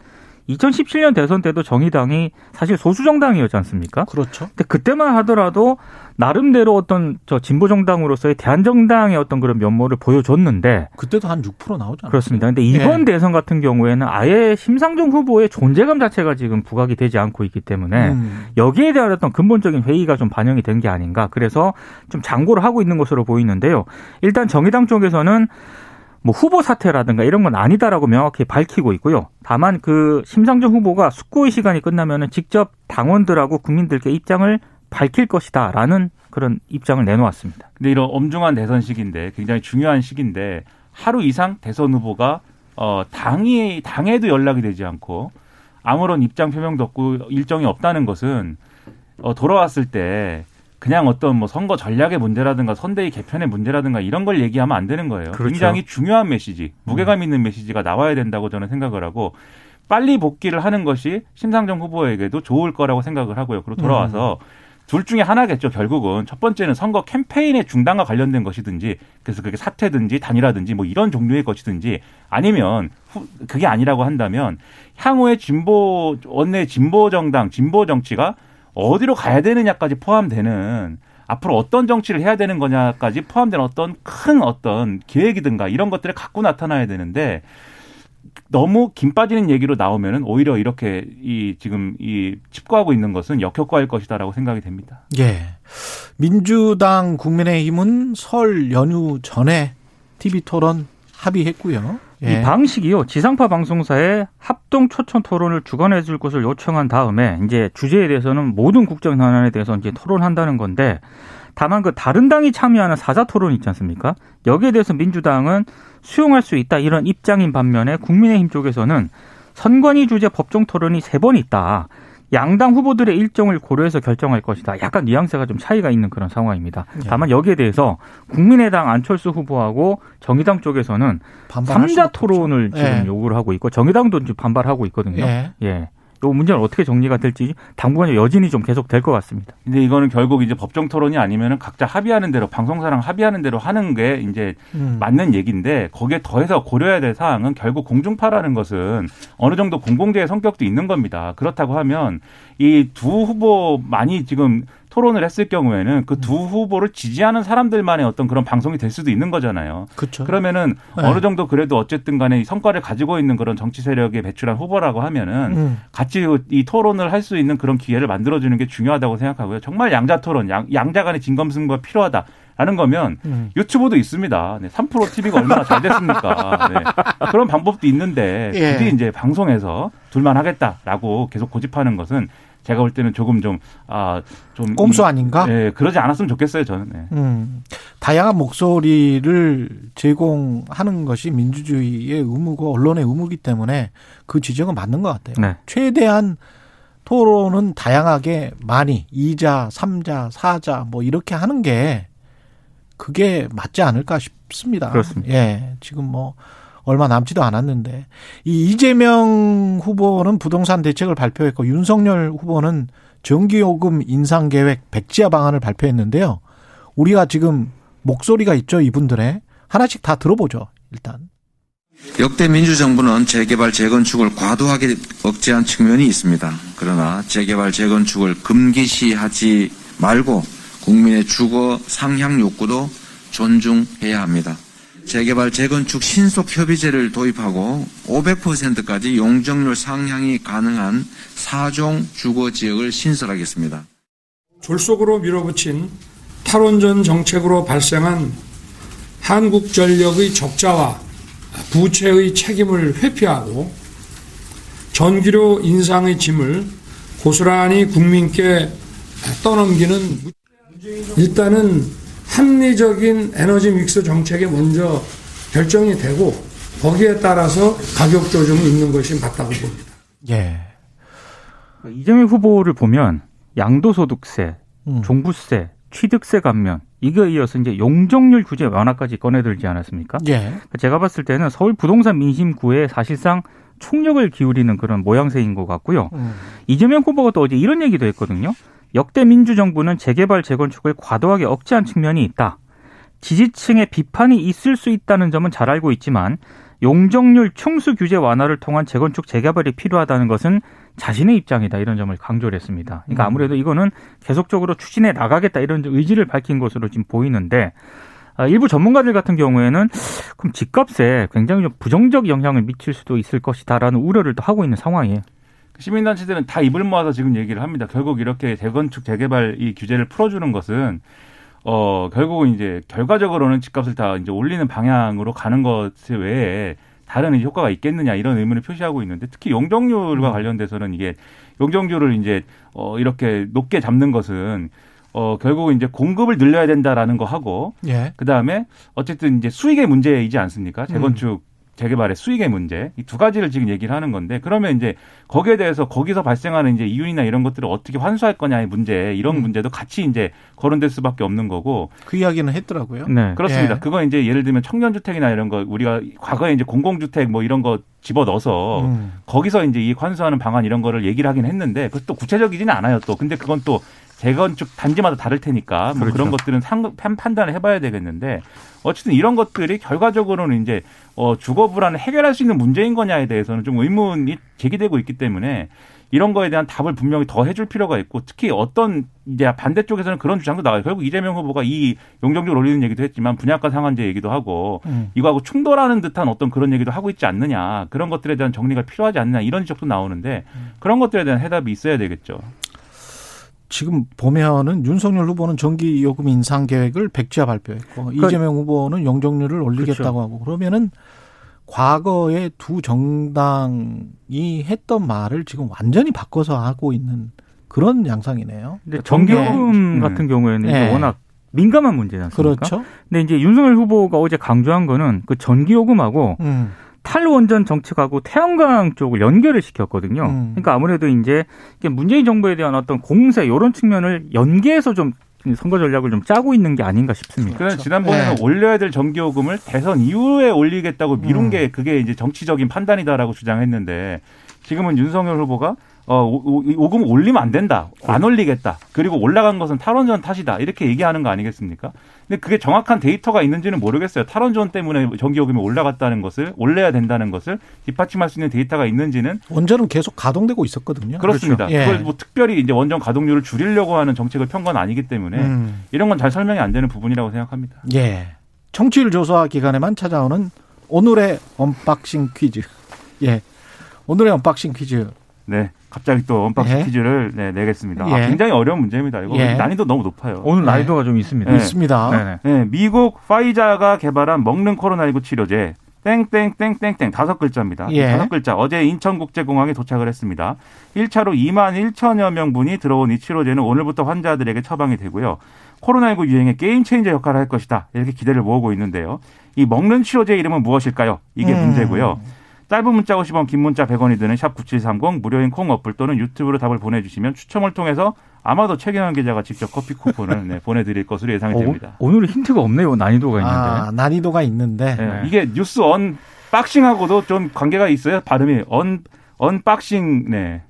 Speaker 4: 2017년 대선 때도 정의당이 사실 소수 정당이었지 않습니까?
Speaker 2: 그렇죠.
Speaker 4: 근데 그때만 하더라도 나름대로 어떤 저 진보 정당으로서의 대한 정당의 어떤 그런 면모를 보여줬는데
Speaker 2: 그때도 한 6% 나오잖아요.
Speaker 4: 그렇습니다. 근데 이번
Speaker 2: 예.
Speaker 4: 대선 같은 경우에는 아예 심상정 후보의 존재감 자체가 지금 부각이 되지 않고 있기 때문에
Speaker 2: 음.
Speaker 4: 여기에 대한 어떤 근본적인 회의가 좀 반영이 된 게 아닌가. 그래서 좀 장고를 하고 있는 것으로 보이는데요. 일단 정의당 쪽에서는 뭐 후보 사퇴라든가 이런 건 아니다라고 명확히 밝히고 있고요. 다만 그 심상정 후보가 숙고의 시간이 끝나면은 직접 당원들하고 국민들께 입장을 밝힐 것이다라는 그런 입장을 내놓았습니다.
Speaker 5: 근데 이런 엄중한 대선 시기인데 굉장히 중요한 시기인데 하루 이상 대선 후보가 어 당이 당에도 연락이 되지 않고 아무런 입장 표명도 없고 일정이 없다는 것은 어 돌아왔을 때 그냥 어떤 뭐 선거 전략의 문제라든가 선대위 개편의 문제라든가 이런 걸 얘기하면 안 되는 거예요.
Speaker 4: 그렇죠.
Speaker 5: 굉장히 중요한 메시지, 무게감 있는 메시지가 나와야 된다고 저는 생각을 하고 빨리 복귀를 하는 것이 심상정 후보에게도 좋을 거라고 생각을 하고요. 그리고 돌아와서 둘 중에 하나겠죠. 결국은 첫 번째는 선거 캠페인의 중단과 관련된 것이든지 그래서 그게 사퇴든지 단일화든지 뭐 이런 종류의 것이든지 아니면 후- 그게 아니라고 한다면 향후의 진보 원내 진보 정당 진보 정치가 어디로 가야 되느냐까지 포함되는 앞으로 어떤 정치를 해야 되는 거냐까지 포함된 어떤 큰 어떤 계획이든가 이런 것들을 갖고 나타나야 되는데 너무 김 빠지는 얘기로 나오면은 오히려 이렇게 이 지금 이 칩거하고 있는 것은 역효과일 것이다라고 생각이 됩니다.
Speaker 2: 예. 민주당 국민의힘은 설 연휴 전에 TV 토론 합의했고요. 예.
Speaker 4: 이 방식이요. 지상파 방송사에 합동 초청 토론을 주관해 줄 것을 요청한 다음에 이제 주제에 대해서는 모든 국정 현안에 대해서 이제 토론한다는 건데 다만 그 다른 당이 참여하는 사자 토론 있지 않습니까? 여기에 대해서 민주당은 수용할 수 있다 이런 입장인 반면에 국민의힘 쪽에서는 선관위 주제 법정 토론이 세 번 있다. 양당 후보들의 일정을 고려해서 결정할 것이다. 약간 뉘앙스가 좀 차이가 있는 그런 상황입니다.
Speaker 2: 예.
Speaker 4: 다만 여기에 대해서 국민의당 안철수 후보하고 정의당 쪽에서는
Speaker 2: 반발할
Speaker 4: 삼자
Speaker 2: 수밖에
Speaker 4: 토론을
Speaker 2: 없죠.
Speaker 4: 지금
Speaker 2: 예.
Speaker 4: 요구를 하고 있고 정의당도 반발하고 있거든요.
Speaker 2: 예.
Speaker 4: 예. 또 문제는 어떻게 정리가 될지 당분간 여진이 좀 계속 될 것 같습니다.
Speaker 5: 근데 이거는 결국 이제 법정 토론이 아니면은 각자 합의하는 대로 방송사랑 합의하는 대로 하는 게 이제
Speaker 2: 음.
Speaker 5: 맞는 얘기인데 거기에 더해서 고려해야 될 사항은 결국 공중파라는 것은 어느 정도 공공재의 성격도 있는 겁니다. 그렇다고 하면 이 두 후보 많이 지금 토론을 했을 경우에는 그 두 후보를 지지하는 사람들만의 어떤 그런 방송이 될 수도 있는 거잖아요.
Speaker 2: 그렇죠.
Speaker 5: 그러면은
Speaker 2: 네.
Speaker 5: 어느 정도 그래도 어쨌든 간에 이 성과를 가지고 있는 그런 정치 세력에 배출한 후보라고 하면은
Speaker 2: 음.
Speaker 5: 같이 이 토론을 할 수 있는 그런 기회를 만들어주는 게 중요하다고 생각하고요. 정말 양자 토론, 양, 양자 간의 진검승부가 필요하다 라는 거면
Speaker 2: 음.
Speaker 5: 유튜브도 있습니다. 네, 3프로 TV가 얼마나 잘 됐습니까? 네. 그런 방법도 있는데
Speaker 2: 예.
Speaker 5: 굳이 이제 방송에서 둘만 하겠다라고 계속 고집하는 것은 제가 볼 때는 조금 좀, 아, 좀.
Speaker 2: 꼼수
Speaker 5: 이-
Speaker 2: 아닌가?
Speaker 5: 네, 그러지 않았으면 좋겠어요, 저는. 네.
Speaker 2: 음, 다양한 목소리를 제공하는 것이 민주주의의 의무고 언론의 의무이기 때문에 그 지적은 맞는 것 같아요.
Speaker 4: 네.
Speaker 2: 최대한 토론은 다양하게 많이 2자, 3자, 4자 뭐 이렇게 하는 게 그게 맞지 않을까 싶습니다.
Speaker 4: 그렇습니다.
Speaker 2: 예. 지금 뭐 얼마 남지도 않았는데 이 이재명 후보는 부동산 대책을 발표했고 윤석열 후보는 전기요금 인상 계획 백지화 방안을 발표했는데요. 우리가 지금 목소리가 있죠, 이분들의. 하나씩 다 들어보죠, 일단.
Speaker 6: 역대 민주정부는 재개발 재건축을 과도하게 억제한 측면이 있습니다. 그러나 재개발 재건축을 금기시하지 말고 국민의 주거 상향 욕구도 존중해야 합니다. 재개발 재건축 신속 협의제를 도입하고 500%까지 용적률 상향이 가능한 사종 주거 지역을 신설하겠습니다.
Speaker 7: 졸속으로 밀어붙인 탈원전 정책으로 발생한 한국전력의 적자와 부채의 책임을 회피하고 전기료 인상의 짐을 고스란히 국민께 떠넘기는 일단은 합리적인 에너지 믹스 정책이 먼저 결정이 되고 거기에 따라서 가격 조정이 있는 것이 맞다고 봅니다.
Speaker 2: 예.
Speaker 4: 이재명 후보를 보면 양도소득세,
Speaker 2: 음.
Speaker 4: 종부세, 취득세 감면 이거에 이어서 이제 용적률 규제 완화까지 꺼내들지 않았습니까?
Speaker 2: 예.
Speaker 4: 제가 봤을 때는 서울 부동산 민심구에 사실상 총력을 기울이는 그런 모양새인 것 같고요.
Speaker 2: 음.
Speaker 4: 이재명 후보가 또 어제 이런 얘기도 했거든요. 역대 민주정부는 재개발 재건축을 과도하게 억제한 측면이 있다. 지지층의 비판이 있을 수 있다는 점은 잘 알고 있지만 용적률 충수 규제 완화를 통한 재건축 재개발이 필요하다는 것은 자신의 입장이다 이런 점을 강조를 했습니다. 그러니까 아무래도 이거는 계속적으로 추진해 나가겠다 이런 의지를 밝힌 것으로 지금 보이는데 아, 일부 전문가들 같은 경우에는 그럼 집값에 굉장히 좀 부정적 영향을 미칠 수도 있을 것이다라는 우려를 또 하고 있는 상황이에요.
Speaker 5: 시민단체들은 다 입을 모아서 지금 얘기를 합니다. 결국 이렇게 재건축 재개발 이 규제를 풀어주는 것은 어 결국은 이제 결과적으로는 집값을 다 이제 올리는 방향으로 가는 것 외에 다른 효과가 있겠느냐 이런 의문을 표시하고 있는데 특히 용적률과 관련돼서는 이게 용적률을 이제 어 이렇게 높게 잡는 것은 어 결국은 이제 공급을 늘려야 된다라는 거 하고
Speaker 2: 예.
Speaker 5: 그 다음에 어쨌든 이제 수익의 문제이지 않습니까? 재건축 재개발의 수익의 문제 이 두 가지를 지금 얘기를 하는 건데 그러면 이제 거기에 대해서 거기서 발생하는 이제 이윤이나 이런 것들을 어떻게 환수할 거냐의 문제 이런 문제도 같이 이제 거론될 수밖에 없는 거고
Speaker 2: 그 이야기는 했더라고요.
Speaker 4: 네.
Speaker 5: 그렇습니다.
Speaker 2: 예.
Speaker 5: 그건 이제 예를 들면 청년 주택이나 이런 거 우리가 과거에 이제 공공주택 뭐 이런 거 집어 넣어서
Speaker 2: 음.
Speaker 5: 거기서 이제 이익 환수하는 방안 이런 거를 얘기를 하긴 했는데 그것도 구체적이지는 않아요 또 근데 그건 또 재건축 단지마다 다를 테니까 뭐
Speaker 4: 그렇죠.
Speaker 5: 그런 것들은 상, 판- 판단을 해봐야 되겠는데 어쨌든 이런 것들이 결과적으로는 이제 어, 주거 불안을 해결할 수 있는 문제인 거냐에 대해서는 좀 의문이 제기되고 있기 때문에 이런 거에 대한 답을 분명히 더 해줄 필요가 있고 특히 어떤 이제 반대쪽에서는 그런 주장도 나와요. 결국 이재명 후보가 이 용적률 올리는 얘기도 했지만 분양가 상한제 얘기도 하고
Speaker 2: 음.
Speaker 5: 이거하고 충돌하는 듯한 어떤 그런 얘기도 하고 있지 않느냐 그런 것들에 대한 정리가 필요하지 않느냐 이런 지적도 나오는데 그런 것들에 대한 해답이 있어야 되겠죠.
Speaker 2: 지금 보면은 윤석열 후보는 전기 요금 인상 계획을 백지화 발표했고
Speaker 4: 그러니까
Speaker 2: 이재명 후보는 용적률을 올리겠다고
Speaker 4: 그렇죠.
Speaker 2: 하고 그러면은 과거에 두 정당이 했던 말을 지금 완전히 바꿔서 하고 있는 그런 양상이네요.
Speaker 4: 근데
Speaker 5: 전기-
Speaker 4: 전기요금
Speaker 5: 음.
Speaker 4: 같은 경우에는
Speaker 2: 네.
Speaker 4: 워낙 민감한 문제지 않습니까?
Speaker 2: 그렇죠.
Speaker 4: 근데 이제 윤석열 후보가 어제 강조한 거는 그 전기요금하고
Speaker 2: 음.
Speaker 4: 탈원전 정책하고 태양광 쪽을 연결을 시켰거든요.
Speaker 2: 음.
Speaker 4: 그러니까 아무래도 이제 문재인 정부에 대한 어떤 공세 이런 측면을 연계해서 좀 선거 전략을 좀 짜고 있는 게 아닌가 싶습니다.
Speaker 5: 그래서 지난번에는
Speaker 2: 네.
Speaker 5: 올려야 될 전기요금을 대선 이후에 올리겠다고 미룬
Speaker 2: 음.
Speaker 5: 게 그게 이제 정치적인 판단이다라고 주장했는데 지금은 윤석열 후보가 어, 오금 올리면 안 된다. 안 올리겠다. 그리고 올라간 것은 탈원전 탓이다. 이렇게 얘기하는 거 아니겠습니까? 근데 그게 정확한 데이터가 있는지는 모르겠어요. 탈원전 때문에 전기요금이 올라갔다는 것을 올려야 된다는 것을 뒷받침할 수 있는 데이터가 있는지는
Speaker 2: 원전은 계속 가동되고 있었거든요.
Speaker 5: 그렇습니다.
Speaker 2: 그렇죠. 예.
Speaker 5: 그걸 뭐 특별히 이제 원전 가동률을 줄이려고 하는 정책을 편 건 아니기 때문에
Speaker 2: 음.
Speaker 5: 이런 건 잘 설명이 안 되는 부분이라고 생각합니다.
Speaker 2: 예. 청취율 조사 기간에만 찾아오는 오늘의 언박싱 퀴즈. 예. 오늘의 언박싱 퀴즈.
Speaker 5: 네. 갑자기 또 언박싱
Speaker 2: 예.
Speaker 5: 퀴즈를 네, 내겠습니다. 아,
Speaker 2: 예.
Speaker 5: 굉장히 어려운 문제입니다. 이거
Speaker 2: 예.
Speaker 5: 난이도 너무 높아요.
Speaker 4: 오늘
Speaker 2: 네.
Speaker 4: 난이도가 좀 있습니다.
Speaker 5: 네.
Speaker 2: 있습니다.
Speaker 4: 네네.
Speaker 5: 네, 미국 화이자가 개발한 먹는 코로나19 치료제 땡땡땡땡땡 다섯 글자입니다. 이
Speaker 2: 예.
Speaker 5: 다섯 글자 어제 인천국제공항에 도착을 했습니다. 1차로 2만 1천여 명분이 들어온 이 치료제는 오늘부터 환자들에게 처방이 되고요. 코로나19 유행의 게임 체인저 역할을 할 것이다. 이렇게 기대를 모으고 있는데요. 이 먹는 치료제 이름은 무엇일까요? 이게
Speaker 2: 음.
Speaker 5: 문제고요. 짧은 문자 50원, 긴 문자 100원이 드는 샵 9730 무료인 콩 어플 또는 유튜브로 답을 보내주시면 추첨을 통해서 아마도 최경영 기자가 직접 커피 쿠폰을 네, 보내드릴 것으로 예상이
Speaker 4: 어,
Speaker 5: 됩니다.
Speaker 4: 오늘은 힌트가 없네요. 난이도가 있는데.
Speaker 2: 아, 난이도가 있는데.
Speaker 5: 예,
Speaker 4: 네.
Speaker 5: 이게 뉴스 언 박싱하고도 좀 관계가 있어요. 발음이 언 언박싱 네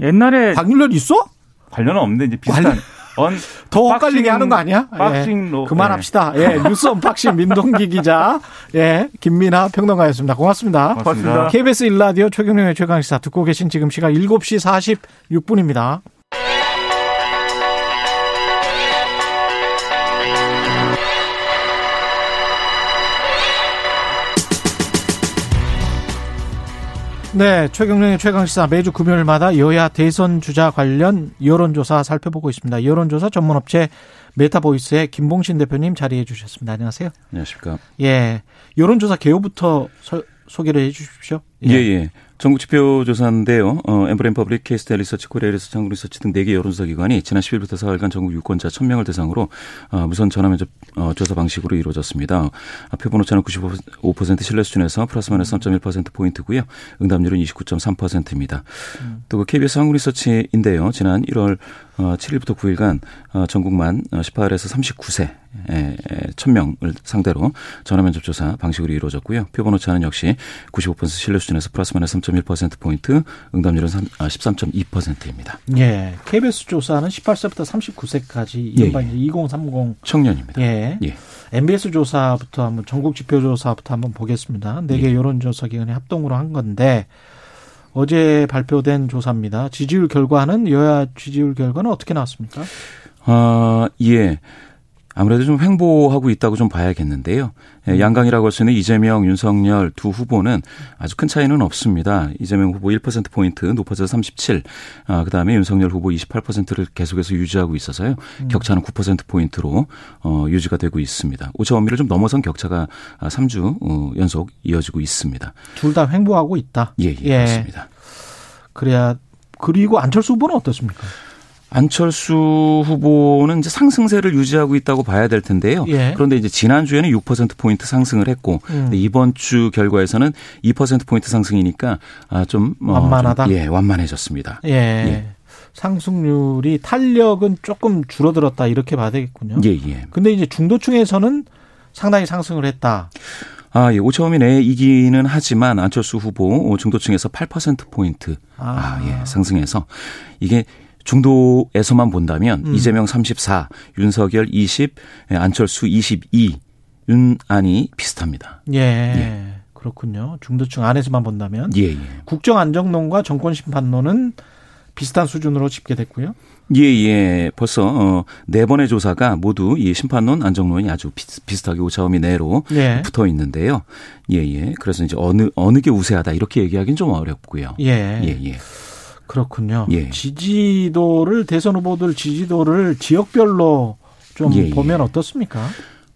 Speaker 4: 옛날에
Speaker 2: 확률 있어?
Speaker 5: 관련은 없는데 이제 비슷한
Speaker 2: 언더 헷갈리게 하는 거 아니야? 예.
Speaker 5: 박싱로
Speaker 2: 그만합시다. 예, 뉴스 언박싱 민동기 기자, 예, 김민아 평론가였습니다. 고맙습니다.
Speaker 5: 네, 고맙습니다.
Speaker 2: KBS 1라디오 최경영의 최강시사 듣고 계신 지금 시각 7시 46분입니다. 네, 최경영의 최강시사 매주 금요일마다 여야 대선 주자 관련 여론조사 살펴보고 있습니다. 여론조사 전문업체 메타보이스의 김봉신 대표님 자리해 주셨습니다. 안녕하세요.
Speaker 8: 안녕하십니까.
Speaker 2: 예, 여론조사 개요부터 서- 소개를 해 주십시오.
Speaker 8: 예, 예. 전국 지표 조사인데요. 어, 엠브레인 퍼블릭, 케이스탯 리서치, 코리아 리서치, 한국 리서치 등 4개 여론조사 기관이 지난 10일부터 4일간 전국 유권자 1000명을 대상으로 어, 무선 전화 면접 어, 조사 방식으로 이루어졌습니다. 아, 표본 오차는 95% 신뢰 수준에서 플러스 마이너스 3.1% 포인트고요. 응답률은 29.3%입니다. 또 KBS 한국 리서치인데요. 지난 1월 어, 7일부터 9일간 어, 전국만 18에서 39세 에, 1000명을 상대로 전화 면접 조사 방식으로 이루어졌고요. 표본 오차는 역시 95% 신뢰 수준에서 플러스 마이너스 3.1% 포인트, 응답률은 아, 13.2%입니다.
Speaker 2: 예, KBS 조사는 18세부터 39세까지
Speaker 8: 예,
Speaker 2: 이른바 이제 2030
Speaker 8: 청년입니다.
Speaker 2: 예.
Speaker 8: 예.
Speaker 2: MBS 조사부터 한번 전국 지표 조사부터 한번 보겠습니다. 네개 여론조사 기관이 합동으로 한 건데 어제 발표된 조사입니다. 지지율 결과는 여야 지지율 결과는 어떻게 나왔습니까?
Speaker 8: 아, 예. 아무래도 좀 횡보하고 있다고 좀 봐야겠는데요. 예, 양강이라고 할 수 있는 이재명, 윤석열 두 후보는 아주 큰 차이는 없습니다. 이재명 후보 1%포인트 높아져서 37, 아, 그 다음에 윤석열 후보 28%를 계속해서 유지하고 있어서요. 격차는 9%포인트로 어, 유지가 되고 있습니다. 오차 범위를 좀 넘어선 격차가 3주 어, 연속 이어지고 있습니다.
Speaker 2: 둘 다 횡보하고 있다.
Speaker 8: 예, 예, 그렇습니다.
Speaker 2: 그래야 그리고 안철수 후보는 어떻습니까?
Speaker 8: 안철수 후보는 이제 상승세를 유지하고 있다고 봐야 될 텐데요.
Speaker 2: 예.
Speaker 8: 그런데 이제 지난주에는 6%포인트 상승을 했고,
Speaker 2: 음.
Speaker 8: 이번 주 결과에서는 2%포인트 상승이니까, 아, 좀, 어,
Speaker 2: 완만하다?
Speaker 8: 좀, 예, 완만해졌습니다.
Speaker 2: 예.
Speaker 8: 예.
Speaker 2: 상승률이 탄력은 조금 줄어들었다 이렇게 봐야 되겠군요.
Speaker 8: 예, 예.
Speaker 2: 근데 이제 중도층에서는 상당히 상승을 했다.
Speaker 8: 아, 예. 오차범위 내에 이기는 하지만 안철수 후보 중도층에서 8%포인트, 아,
Speaker 2: 아.
Speaker 8: 예, 상승해서 이게 중도에서만 본다면
Speaker 2: 음.
Speaker 8: 이재명 34, 윤석열 20, 예, 안철수 22, 윤안이 비슷합니다.
Speaker 2: 예. 그렇군요. 중도층 안에서만 본다면
Speaker 8: 예, 예.
Speaker 2: 국정 안정론과 정권 심판론은 비슷한 수준으로 집계됐고요.
Speaker 8: 예, 예. 벌써 어, 네 번의 조사가 모두 이 심판론, 안정론이 아주 비슷, 비슷하게 오차범위 내로
Speaker 2: 예.
Speaker 8: 붙어 있는데요. 예, 예. 그래서 이제 어느 어느 게 우세하다 이렇게 얘기하기는 좀 어렵고요.
Speaker 2: 예.
Speaker 8: 예, 예.
Speaker 2: 그렇군요.
Speaker 8: 예.
Speaker 2: 지지도를 대선 후보들 지지도를 지역별로 좀
Speaker 8: 예, 예.
Speaker 2: 보면 어떻습니까?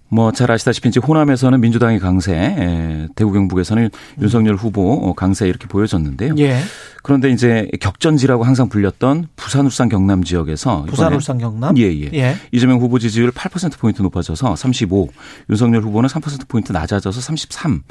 Speaker 8: 뭐 잘 아시다시피 이제 호남에서는 민주당이 강세, 에, 대구 경북에서는 윤석열 후보 어, 강세 이렇게 보여졌는데요.
Speaker 2: 예.
Speaker 8: 그런데 이제 격전지라고 항상 불렸던 부산, 울산, 경남 지역에서
Speaker 2: 부산, 울산, 경남.
Speaker 8: 예, 예.
Speaker 2: 예.
Speaker 8: 이재명 후보 지지율 8%포인트 높아져서 35, 윤석열 후보는 3%포인트 낮아져서 33.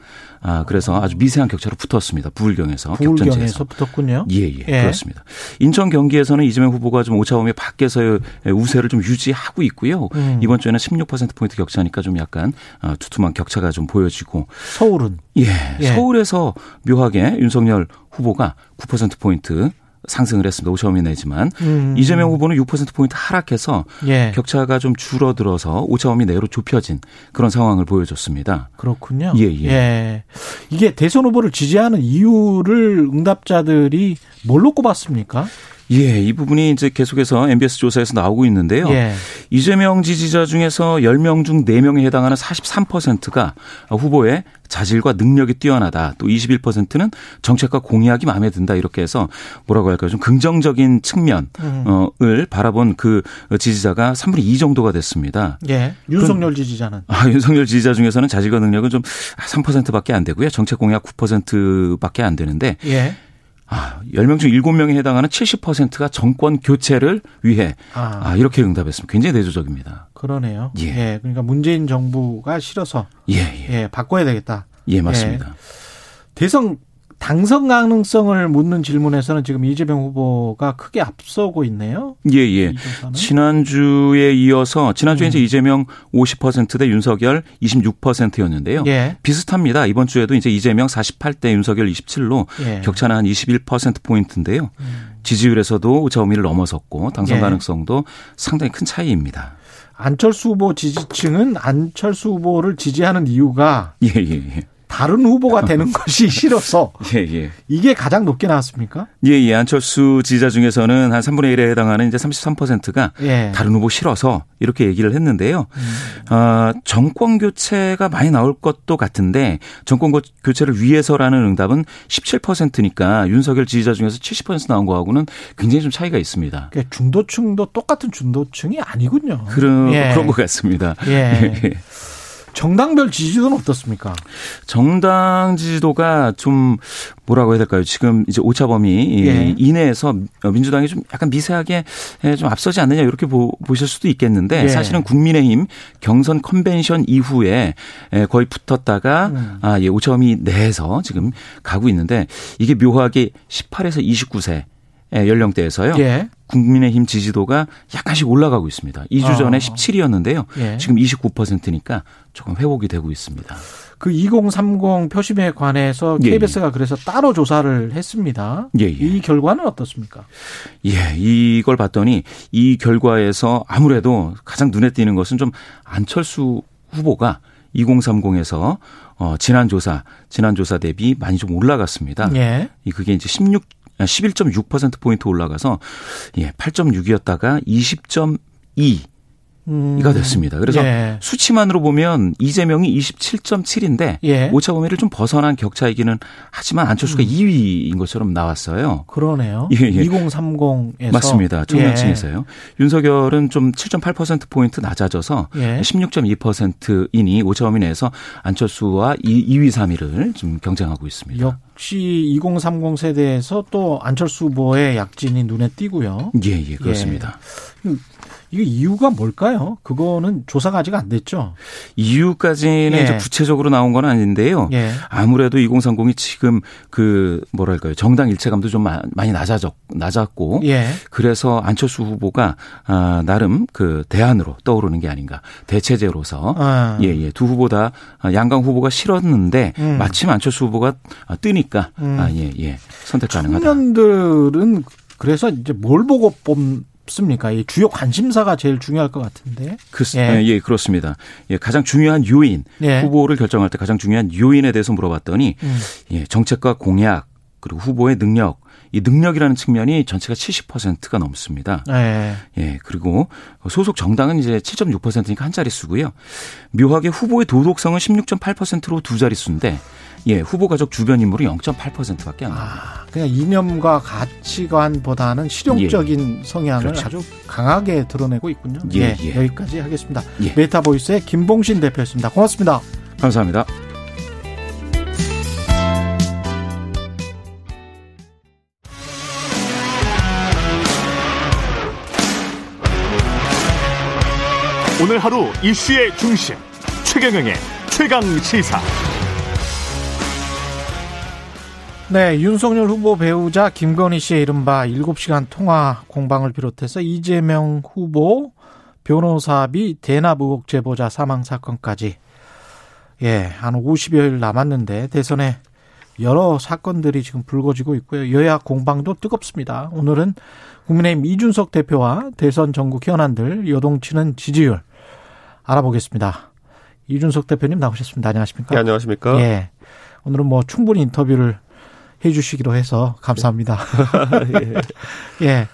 Speaker 8: 아, 그래서 아주 미세한 격차로 붙었습니다. 부울경에서.
Speaker 2: 부울경에서
Speaker 8: 격전지에서.
Speaker 2: 붙었군요.
Speaker 8: 예, 예,
Speaker 2: 예.
Speaker 8: 그렇습니다. 인천 경기에서는 이재명 후보가 좀 오차범위 밖에서의 우세를 좀 유지하고 있고요.
Speaker 2: 음.
Speaker 8: 이번 주에는 16%포인트 격차니까 좀 약간 아, 두툼한 격차가 좀 보여지고.
Speaker 2: 서울은
Speaker 8: 예,
Speaker 2: 예.
Speaker 8: 서울에서 묘하게 윤석열 후보가 9%포인트 상승을 했습니다. 5차 범위 내지만
Speaker 2: 음.
Speaker 8: 이재명 후보는 6%포인트 하락해서
Speaker 2: 예.
Speaker 8: 격차가 좀 줄어들어서 5차 범위 내로 좁혀진 그런 상황을 보여줬습니다.
Speaker 2: 그렇군요.
Speaker 8: 예, 예.
Speaker 2: 이게 대선 후보를 지지하는 이유를 응답자들이 뭘로 꼽았습니까?
Speaker 8: 예, 이 부분이 이제 계속해서 MBS 조사에서 나오고 있는데요.
Speaker 2: 예.
Speaker 8: 이재명 지지자 중에서 10명 중 4명에 해당하는 43%가 후보의 자질과 능력이 뛰어나다. 또 21%는 정책과 공약이 마음에 든다. 이렇게 해서 뭐라고 할까요? 좀 긍정적인 측면을
Speaker 2: 음.
Speaker 8: 바라본 그 지지자가 3분의 2 정도가 됐습니다.
Speaker 2: 예. 윤석열 지지자는
Speaker 8: 아, 윤석열 지지자 중에서는 자질과 능력은 좀 3%밖에 안 되고요. 정책 공약 9%밖에 안 되는데
Speaker 2: 예.
Speaker 8: 아, 10명 중 7명에 해당하는 70%가 정권 교체를 위해
Speaker 2: 아,
Speaker 8: 아, 이렇게 응답했습니다. 굉장히 내조적입니다.
Speaker 2: 그러네요.
Speaker 8: 예.
Speaker 2: 그러니까 문재인 정부가 싫어서
Speaker 8: 예, 예.
Speaker 2: 예, 바꿔야 되겠다.
Speaker 8: 예, 맞습니다.
Speaker 2: 대선 당선 가능성을 묻는 질문에서는 지금 이재명 후보가 크게 앞서고 있네요.
Speaker 8: 예, 예. 지난주에 이어서 지난주에
Speaker 2: 음.
Speaker 8: 이제 이재명 50%대 윤석열 26%였는데요.
Speaker 2: 예.
Speaker 8: 비슷합니다. 이번 주에도 이제 이재명 48대 윤석열 27로
Speaker 2: 예.
Speaker 8: 격차는 한 21% 포인트인데요.
Speaker 2: 음.
Speaker 8: 지지율에서도 범위를 넘어섰고 당선
Speaker 2: 예.
Speaker 8: 가능성도 상당히 큰 차이입니다.
Speaker 2: 안철수 후보 지지층은 안철수 후보를 지지하는 이유가
Speaker 8: 예, 예, 예.
Speaker 2: 다른 후보가 되는 <laughs> 것이 싫어서
Speaker 8: 예, 예.
Speaker 2: 이게 가장 높게 나왔습니까?
Speaker 8: 예, 예. 안철수 지지자 중에서는 한 3분의 1에 해당하는 이제 33%가
Speaker 2: 예.
Speaker 8: 다른 후보 싫어서 이렇게 얘기를 했는데요.
Speaker 2: 음.
Speaker 8: 아, 정권 교체가 많이 나올 것도 같은데 정권 고- 교체를 위해서라는 응답은 17%니까 윤석열 지지자 중에서 70% 나온 거하고는 굉장히 좀 차이가 있습니다.
Speaker 2: 그러니까 중도층도 똑같은 중도층이 아니군요.
Speaker 8: 그런
Speaker 2: 예.
Speaker 8: 그런 것 같습니다.
Speaker 2: 예. <laughs> 정당별 지지도는 어떻습니까?
Speaker 8: 정당 지지도가 좀 뭐라고 해야 될까요? 지금 이제 오차 범위
Speaker 2: 예.
Speaker 8: 이내에서 민주당이 좀 약간 미세하게 좀 앞서지 않느냐 이렇게 보, 실 수도 있겠는데
Speaker 2: 예.
Speaker 8: 사실은 국민의힘 경선 컨벤션 이후에 거의 붙었다가
Speaker 2: 음.
Speaker 8: 아, 예, 오차 범위 내에서 지금 가고 있는데 이게 묘하게 18에서 29세 연령대에서요.
Speaker 2: 예.
Speaker 8: 국민의힘 지지도가 약간씩 올라가고 있습니다. 2주 전에
Speaker 2: 어.
Speaker 8: 17이었는데요.
Speaker 2: 예.
Speaker 8: 지금 29%니까 조금 회복이 되고 있습니다.
Speaker 2: 그 2030 표심에 관해서
Speaker 8: 예,
Speaker 2: KBS가 그래서 따로 조사를 했습니다.
Speaker 8: 예, 예.
Speaker 2: 이 결과는 어떻습니까?
Speaker 8: 예, 이걸 봤더니 이 결과에서 아무래도 가장 눈에 띄는 것은 좀 안철수 후보가 2030에서 어, 지난 조사, 지난 조사 대비 많이 좀 올라갔습니다.
Speaker 2: 예.
Speaker 8: 이 그게 이제 16, 11.6% 포인트 올라가서 예, 8.6이었다가 20.2
Speaker 2: 음.
Speaker 8: 이가 됐습니다. 그래서
Speaker 2: 예.
Speaker 8: 수치만으로 보면 이재명이 27.7인데
Speaker 2: 예.
Speaker 8: 오차 범위를 좀 벗어난 격차이기는 하지만 안철수가
Speaker 2: 음.
Speaker 8: 2위인 것처럼 나왔어요.
Speaker 2: 그러네요.
Speaker 8: 예, 예.
Speaker 2: 2030에서
Speaker 8: 맞습니다. 청년층에서요. 윤석열은 좀 7.8% 포인트 낮아져서
Speaker 2: 예.
Speaker 8: 16.2%이니 오차 범위 내에서 안철수와 2, 2위, 3위를 좀 경쟁하고 있습니다.
Speaker 2: 역시 2030 세대에서 또 안철수 후보의 약진이 눈에 띄고요.
Speaker 8: 예, 예, 그렇습니다.
Speaker 2: 이게 이유가 뭘까요? 그거는 조사가 아직 안 됐죠.
Speaker 8: 이유까지는
Speaker 2: 예.
Speaker 8: 이제 구체적으로 나온 건 아닌데요.
Speaker 2: 예.
Speaker 8: 아무래도 2030이 지금 그 뭐랄까요 정당 일체감도 좀 마- 많이 낮아졌 낮았고
Speaker 2: 예.
Speaker 8: 그래서 안철수 후보가 아, 나름 그 대안으로 떠오르는 게 아닌가 대체제로서
Speaker 2: 아.
Speaker 8: 예예 두 후보 다 양강 후보가 싫었는데
Speaker 2: 음.
Speaker 8: 마침 안철수 후보가 뜨니까
Speaker 2: 음.
Speaker 8: 아, 예, 예. 선택 가능하다.
Speaker 2: 청년들은 그래서 이제 뭘 보고 뽑 습니까? 이 주요 관심사가 제일 중요할 것 같은데.
Speaker 8: 그,
Speaker 2: 예.
Speaker 8: 예. 예, 그렇습니다. 예, 가장 중요한 요인
Speaker 2: 예.
Speaker 8: 후보를 결정할 때 가장 중요한 요인에 대해서 물어봤더니
Speaker 2: 음.
Speaker 8: 예, 정책과 공약 그리고 후보의 능력 이 능력이라는 측면이 전체가 70%가 넘습니다.
Speaker 2: 예.
Speaker 8: 예, 그리고 소속 정당은 이제 7.6%니까 한 자릿수고요. 묘하게 후보의 도덕성은 16.8%로 두 자릿수인데 예, 후보 가족 주변 인물이 0.8%밖에 안 나옵니다.
Speaker 2: 아, 그냥 이념과 가치관보다는 실용적인 성향을
Speaker 8: 그렇죠.
Speaker 2: 아주 강하게 드러내고 있군요.
Speaker 8: 예, 예.
Speaker 2: 여기까지 하겠습니다.
Speaker 8: 예.
Speaker 2: 메타보이스의 김봉신 대표였습니다. 고맙습니다.
Speaker 8: 감사합니다.
Speaker 1: 오늘 하루 이슈의 중심 최경영의 최강 시사.
Speaker 2: 네, 윤석열 후보 배우자 김건희 씨의 이른바 7시간 통화 공방을 비롯해서 이재명 후보 변호사비 대납 의혹 제보자 사망 사건까지 예, 한 50여일 남았는데 대선에 여러 사건들이 지금 불거지고 있고요. 여야 공방도 뜨겁습니다. 오늘은 국민의힘 이준석 대표와 대선 전국 현안들 요동치는 지지율 알아보겠습니다. 이준석 대표님 나오셨습니다. 안녕하십니까?
Speaker 9: 네, 안녕하십니까?
Speaker 2: 예. 오늘은 뭐 충분히 인터뷰를 해 주시기로 해서 감사합니다. <laughs> 예. 예.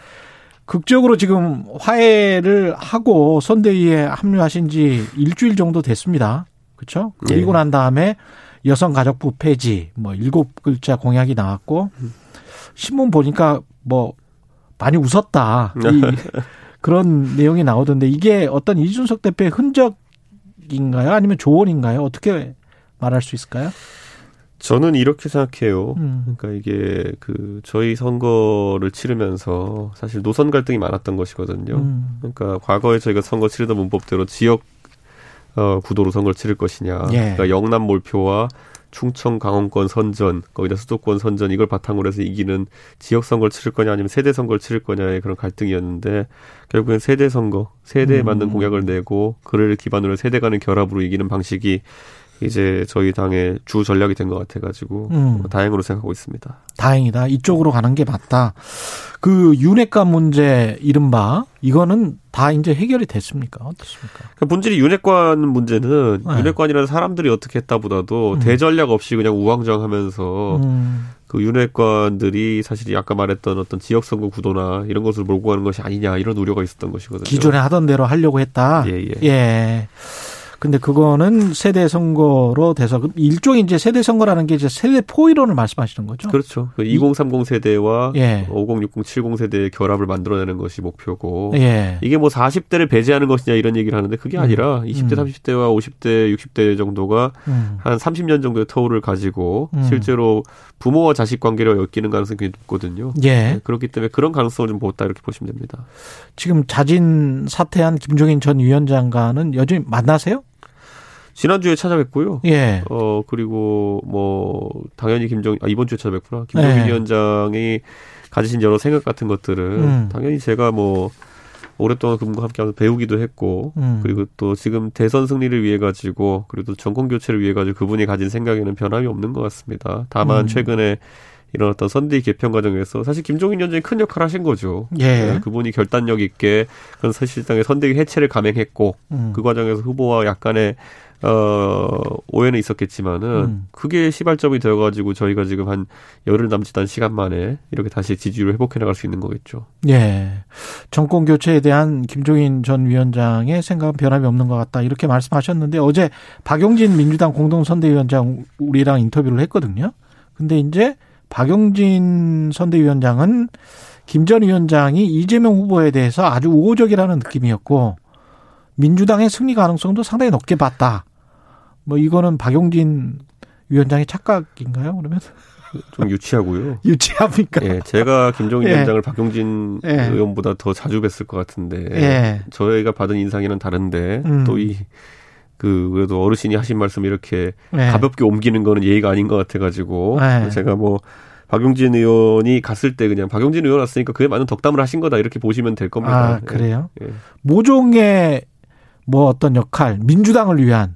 Speaker 2: 극적으로 지금 화해를 하고 선대위에 합류하신 지 일주일 정도 됐습니다. 그렇죠? 그리고
Speaker 9: 예.
Speaker 2: 난 다음에 여성가족부 폐지 뭐 일곱 글자 공약이 나왔고 신문 보니까 뭐 많이 웃었다. 이 그런 내용이 나오던데 이게 어떤 이준석 대표의 흔적인가요? 아니면 조언인가요? 어떻게 말할 수 있을까요?
Speaker 9: 저는 이렇게 생각해요.
Speaker 2: 음.
Speaker 9: 그러니까 이게 그 저희 선거를 치르면서 사실 노선 갈등이 많았던 것이거든요.
Speaker 2: 음.
Speaker 9: 그러니까 과거에 저희가 선거 치르던 문법대로 지역 어, 구도로 선거를 치를 것이냐.
Speaker 2: 예.
Speaker 9: 그러니까 영남 몰표와 충청 강원권 선전, 거기다 수도권 선전 이걸 바탕으로 해서 이기는 지역 선거를 치를 거냐 아니면 세대 선거를 치를 거냐의 그런 갈등이었는데 결국엔 세대 선거, 세대에
Speaker 2: 음.
Speaker 9: 맞는 공약을 내고 그를 기반으로 세대 간의 결합으로 이기는 방식이 이제 저희 당의 주 전략이 된 것 같아가지고
Speaker 2: 음.
Speaker 9: 다행으로 생각하고 있습니다.
Speaker 2: 다행이다. 이쪽으로 가는 게 맞다. 그 윤핵관 문제 이른바 이거는 다 이제 해결이 됐습니까? 어떻습니까?
Speaker 9: 그러니까 본질이 윤핵관 문제는
Speaker 2: 네.
Speaker 9: 윤핵관이라는 사람들이 어떻게 했다보다도
Speaker 2: 음.
Speaker 9: 대전략 없이 그냥 우왕좌왕하면서
Speaker 2: 음.
Speaker 9: 그 윤핵관들이 사실 아까 말했던 어떤 지역 선거 구도나 이런 것을 몰고 가는 것이 아니냐 이런 우려가 있었던 것이거든요.
Speaker 2: 기존에 하던 대로 하려고 했다.
Speaker 9: 예, 예.
Speaker 2: 예. 근데 그거는 세대 선거로 돼서 그 일종의 이제 세대 선거라는 게 이제 세대 포이론을 말씀하시는 거죠?
Speaker 9: 그렇죠. 그 2030 세대와
Speaker 2: 예.
Speaker 9: 5060, 70 세대의 결합을 만들어내는 것이 목표고
Speaker 2: 예.
Speaker 9: 이게 뭐 40대를 배제하는 것이냐 이런 얘기를 하는데 그게 아니라 20대,
Speaker 2: 음.
Speaker 9: 30대와 50대, 60대 정도가
Speaker 2: 음.
Speaker 9: 한 30년 정도의 터울을 가지고
Speaker 2: 음.
Speaker 9: 실제로 부모와 자식 관계를 엮이는 가능성이 굉장히 높거든요.
Speaker 2: 예.
Speaker 9: 네, 그렇기 때문에 그런 가능성을 좀 보았다 이렇게 보시면 됩니다.
Speaker 2: 지금 자진 사퇴한 김종인 전 위원장과는 여전히 만나세요?
Speaker 9: 지난주에 찾아뵙고요.
Speaker 2: 예.
Speaker 9: 어 그리고 뭐 당연히 김정 아 이번 주에 찾아뵙구나. 김정인
Speaker 2: 네.
Speaker 9: 위원장이 가지신 여러 생각 같은 것들을
Speaker 2: 음.
Speaker 9: 당연히 제가 뭐 오랫동안 그분과 함께하면서 배우기도 했고
Speaker 2: 음.
Speaker 9: 그리고 또 지금 대선 승리를 위해 가지고 그리고 또 정권 교체를 위해 가지고 그분이 가진 생각에는 변함이 없는 것 같습니다. 다만
Speaker 2: 음.
Speaker 9: 최근에 이런 어떤 선대위 개편 과정에서 사실 김종인 위원장이 큰 역할을 하신 거죠.
Speaker 2: 예.
Speaker 9: 네, 그분이 결단력 있게 그런 사실상의 선대위 해체를 감행했고
Speaker 2: 음.
Speaker 9: 그 과정에서 후보와 약간의 어 오해는 있었겠지만은
Speaker 2: 음.
Speaker 9: 그게 시발점이 되어가지고 저희가 지금 한 열흘 남짓 한 시간 만에 이렇게 다시 지지율을 회복해 나갈 수 있는 거겠죠.
Speaker 2: 예. 정권 교체에 대한 김종인 전 위원장의 생각은 변함이 없는 것 같다. 이렇게 말씀하셨는데 어제 박용진 민주당 공동선대위원장 우리랑 인터뷰를 했거든요. 근데 이제 박용진 선대위원장은 김 전 위원장이 이재명 후보에 대해서 아주 우호적이라는 느낌이었고 민주당의 승리 가능성도 상당히 높게 봤다. 뭐 이거는 박용진 위원장의 착각인가요? 그러면
Speaker 9: 좀 유치하고요. <laughs>
Speaker 2: 유치합니까?
Speaker 9: 예, 제가 김종인
Speaker 2: 예.
Speaker 9: 위원장을 박용진
Speaker 2: 예.
Speaker 9: 의원보다 더 자주 뵀을 것 같은데
Speaker 2: 예.
Speaker 9: 저희가 받은 인상에는 다른데
Speaker 2: 음.
Speaker 9: 또이 그 그래도 어르신이 하신 말씀 이렇게
Speaker 2: 예.
Speaker 9: 가볍게 옮기는 거는 예의가 아닌 것 같아가지고
Speaker 2: 네.
Speaker 9: 제가 뭐 박용진 의원이 갔을 때 그냥 박용진 의원 왔으니까 그에 맞는 덕담을 하신 거다 이렇게 보시면 될 겁니다.
Speaker 2: 아,
Speaker 9: 예.
Speaker 2: 그래요?
Speaker 9: 예.
Speaker 2: 모종의 뭐 어떤 역할, 민주당을 위한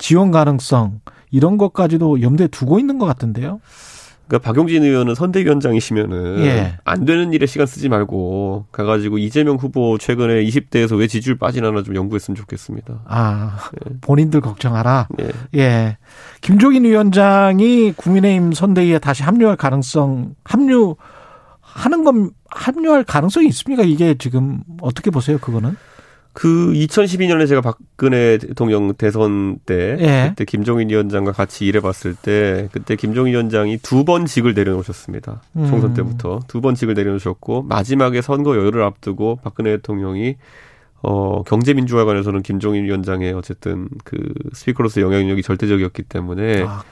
Speaker 2: 지원 가능성 이런 것까지도 염두에 두고 있는 것 같은데요.
Speaker 9: 그러니까 박용진 의원은 선대위원장이시면은
Speaker 2: 예.
Speaker 9: 안 되는 일에 시간 쓰지 말고 가가지고 이재명 후보 최근에 20대에서 왜 지지율 빠지나 좀 연구했으면 좋겠습니다.
Speaker 2: 아, 본인들 걱정하라.
Speaker 9: 예.
Speaker 2: 예. 김종인 위원장이 국민의힘 선대위에 다시 합류할 가능성, 합류 하는 건 합류할 가능성이 있습니까? 이게 지금 어떻게 보세요, 그거는?
Speaker 9: 그 2012년에 제가 박근혜 대통령 대선 때
Speaker 2: 예.
Speaker 9: 그때 김종인 위원장과 같이 일해봤을 때 그때 김종인 위원장이 두 번 직을 내려놓으셨습니다.
Speaker 2: 음.
Speaker 9: 총선 때부터 두 번 직을 내려놓으셨고 마지막에 선거 여를 앞두고 박근혜 대통령이 어 경제민주화 관해서는 김종인 위원장의 어쨌든 그 스피커로서 영향력이 절대적이었기 때문에
Speaker 2: 아.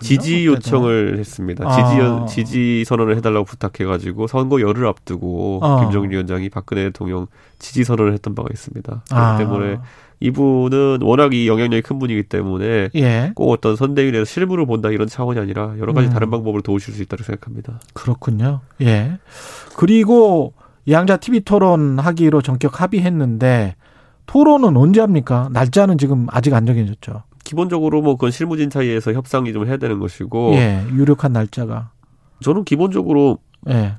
Speaker 9: 지지
Speaker 2: 그때도.
Speaker 9: 요청을 했습니다.
Speaker 2: 아.
Speaker 9: 지지 지지 선언을 해달라고 부탁해가지고 선거 열을 앞두고
Speaker 2: 어.
Speaker 9: 김정일 위원장이 박근혜 대통령 지지 선언을 했던 바가 있습니다. 그렇기
Speaker 2: 아.
Speaker 9: 때문에 이분은 워낙 이 영향력이 큰 분이기 때문에
Speaker 2: 예.
Speaker 9: 꼭 어떤 선대위 내에서 실무를 본다 이런 차원이 아니라 여러 가지
Speaker 2: 음.
Speaker 9: 다른 방법을 도우실 수 있다고 생각합니다.
Speaker 2: 그렇군요. 예. 그리고 양자 TV 토론 하기로 전격 합의했는데 토론은 언제 합니까? 날짜는 지금 아직 안 정해졌죠.
Speaker 9: 기본적으로 뭐 그건 실무진 사이에서 협상이 좀 해야 되는 것이고
Speaker 2: 예, 유력한 날짜가.
Speaker 9: 저는 기본적으로
Speaker 2: 예.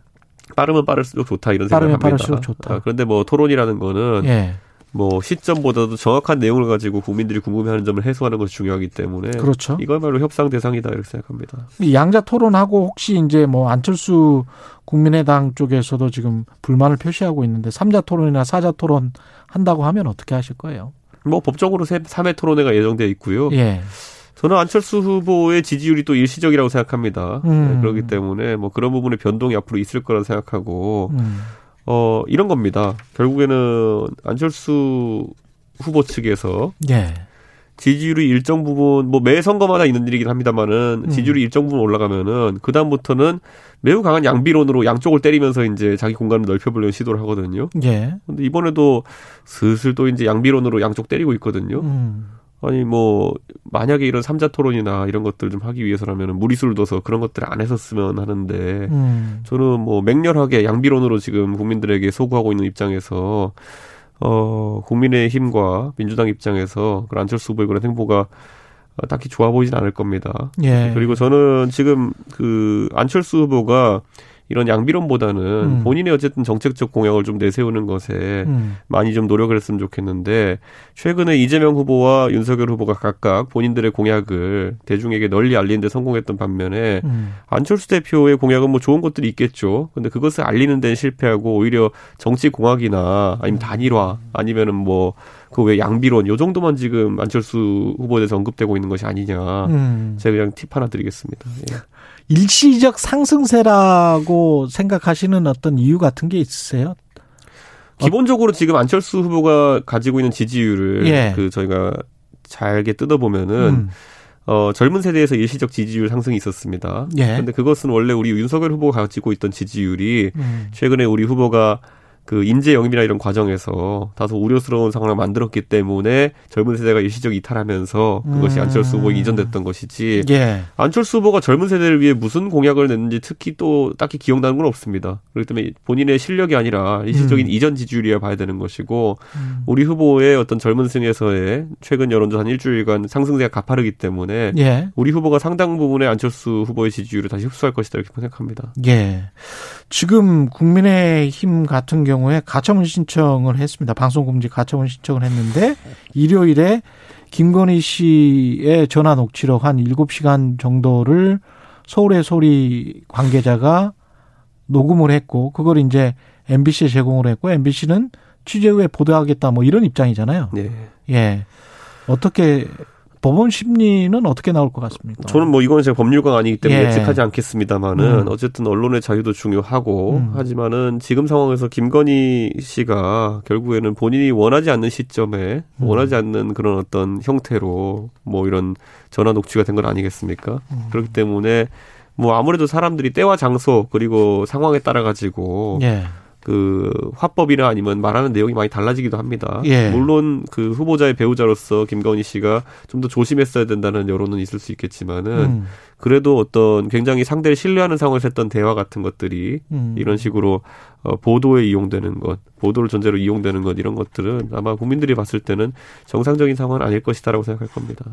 Speaker 9: 빠르면 빠를수록 좋다 이런
Speaker 2: 빠르면
Speaker 9: 생각을 합니다.
Speaker 2: 빠를수록 좋다.
Speaker 9: 아, 그런데 뭐 토론이라는 거는
Speaker 2: 예.
Speaker 9: 뭐 시점보다도 정확한 내용을 가지고 국민들이 궁금해하는 점을 해소하는 것이 중요하기 때문에
Speaker 2: 그렇죠.
Speaker 9: 이거야말로 협상 대상이다 이렇게 생각합니다.
Speaker 2: 양자 토론하고 혹시 이제 뭐 안철수 국민의당 쪽에서도 지금 불만을 표시하고 있는데 삼자 토론이나 사자 토론 한다고 하면 어떻게 하실 거예요?
Speaker 9: 뭐 법적으로 3회 토론회가 예정돼 있고요.
Speaker 2: 예.
Speaker 9: 저는 안철수 후보의 지지율이 또 일시적이라고 생각합니다.
Speaker 2: 음.
Speaker 9: 네, 그렇기 때문에 뭐 그런 부분의 변동이 앞으로 있을 거라 생각하고
Speaker 2: 음.
Speaker 9: 어 이런 겁니다. 결국에는 안철수 후보 측에서
Speaker 2: 예.
Speaker 9: 지지율이 일정 부분 뭐 매 선거마다 있는 일이긴 합니다만은
Speaker 2: 음.
Speaker 9: 지지율이 일정 부분 올라가면은 그 다음부터는 매우 강한 양비론으로 양쪽을 때리면서 이제 자기 공간을 넓혀보려는 시도를 하거든요.
Speaker 2: 예.
Speaker 9: 근데 이번에도 슬슬 또 이제 양비론으로 양쪽 때리고 있거든요.
Speaker 2: 음.
Speaker 9: 아니 뭐 만약에 이런 삼자 토론이나 이런 것들 좀 하기 위해서라면 무리수를 둬서 그런 것들 안 했었으면 하는데
Speaker 2: 음.
Speaker 9: 저는 뭐 맹렬하게 양비론으로 지금 국민들에게 소구하고 있는 입장에서 어 국민의 힘과 민주당 입장에서 그런 안철수 후보의 그런 행보가 어, 딱히 좋아 보이진 않을 겁니다.
Speaker 2: 예.
Speaker 9: 그리고 저는 지금 그 안철수 후보가 이런 양비론보다는
Speaker 2: 음.
Speaker 9: 본인의 어쨌든 정책적 공약을 좀 내세우는 것에
Speaker 2: 음.
Speaker 9: 많이 좀 노력을 했으면 좋겠는데 최근에 이재명 후보와 윤석열 후보가 각각 본인들의 공약을 대중에게 널리 알리는 데 성공했던 반면에
Speaker 2: 음.
Speaker 9: 안철수 대표의 공약은 뭐 좋은 것들이 있겠죠. 근데 그것을 알리는 데는 실패하고 오히려 정치 공학이나 아니면 단일화 아니면은 뭐그외 양비론 요 정도만 지금 안철수 후보에 대해서 언급되고 있는 것이 아니냐.
Speaker 2: 음.
Speaker 9: 제가 그냥 팁 하나 드리겠습니다. 예.
Speaker 2: 일시적 상승세라고 생각하시는 어떤 이유 같은 게 있으세요?
Speaker 9: 기본적으로 지금 안철수 후보가 가지고 있는 지지율을
Speaker 2: 예.
Speaker 9: 그 저희가 잘게 뜯어보면은
Speaker 2: 음.
Speaker 9: 어, 젊은 세대에서 일시적 지지율 상승이 있었습니다.
Speaker 2: 예.
Speaker 9: 근데 그것은 원래 우리 윤석열 후보가 가지고 있던 지지율이
Speaker 2: 음.
Speaker 9: 최근에 우리 후보가 그 인재 영입이나 이런 과정에서 다소 우려스러운 상황을 만들었기 때문에 젊은 세대가 일시적 이탈하면서 그것이
Speaker 2: 음.
Speaker 9: 안철수 후보에 이전됐던 것이지
Speaker 2: 예.
Speaker 9: 안철수 후보가 젊은 세대를 위해 무슨 공약을 냈는지 특히 또 딱히 기억나는 건 없습니다. 그렇기 때문에 본인의 실력이 아니라 일시적인
Speaker 2: 음.
Speaker 9: 이전 지지율이야 봐야 되는 것이고
Speaker 2: 음.
Speaker 9: 우리 후보의 어떤 젊은 층에서의 최근 여론조사 한 일주일간 상승세가 가파르기 때문에
Speaker 2: 예.
Speaker 9: 우리 후보가 상당 부분의 안철수 후보의 지지율을 다시 흡수할 것이다 이렇게 생각합니다.
Speaker 2: 예. 지금 국민의힘 같은 경우에 가처분 신청을 했습니다. 방송금지 가처분 신청을 했는데 일요일에 김건희 씨의 전화 녹취록 한 7시간 정도를 서울의 소리 관계자가 녹음을 했고 그걸 이제 MBC에 제공을 했고 MBC는 취재 후에 보도하겠다 뭐 이런 입장이잖아요.
Speaker 9: 네.
Speaker 2: 예. 어떻게 법원 심리는 어떻게 나올 것 같습니까?
Speaker 9: 저는 뭐 이거는 제가 법률가가 아니기 때문에
Speaker 2: 예.
Speaker 9: 예측하지 않겠습니다만은
Speaker 2: 음.
Speaker 9: 어쨌든 언론의 자유도 중요하고
Speaker 2: 음.
Speaker 9: 하지만은 지금 상황에서 김건희 씨가 결국에는 본인이 원하지 않는 시점에
Speaker 2: 음.
Speaker 9: 원하지 않는 그런 어떤 형태로 뭐 이런 전화 녹취가 된 건 아니겠습니까?
Speaker 2: 음.
Speaker 9: 그렇기 때문에 뭐 아무래도 사람들이 때와 장소 그리고 상황에 따라 가지고
Speaker 2: 예.
Speaker 9: 그 화법이나 아니면 말하는 내용이 많이 달라지기도 합니다.
Speaker 2: 예.
Speaker 9: 물론 그 후보자의 배우자로서 김건희 씨가 좀 더 조심했어야 된다는 여론은 있을 수 있겠지만은
Speaker 2: 음.
Speaker 9: 그래도 어떤 굉장히 상대를 신뢰하는 상황에서 했던 대화 같은 것들이
Speaker 2: 음.
Speaker 9: 이런 식으로 어, 보도에 이용되는 것, 보도를 전제로 이용되는 것 이런 것들은 아마 국민들이 봤을 때는 정상적인 상황은 아닐 것이다라고 생각할 겁니다.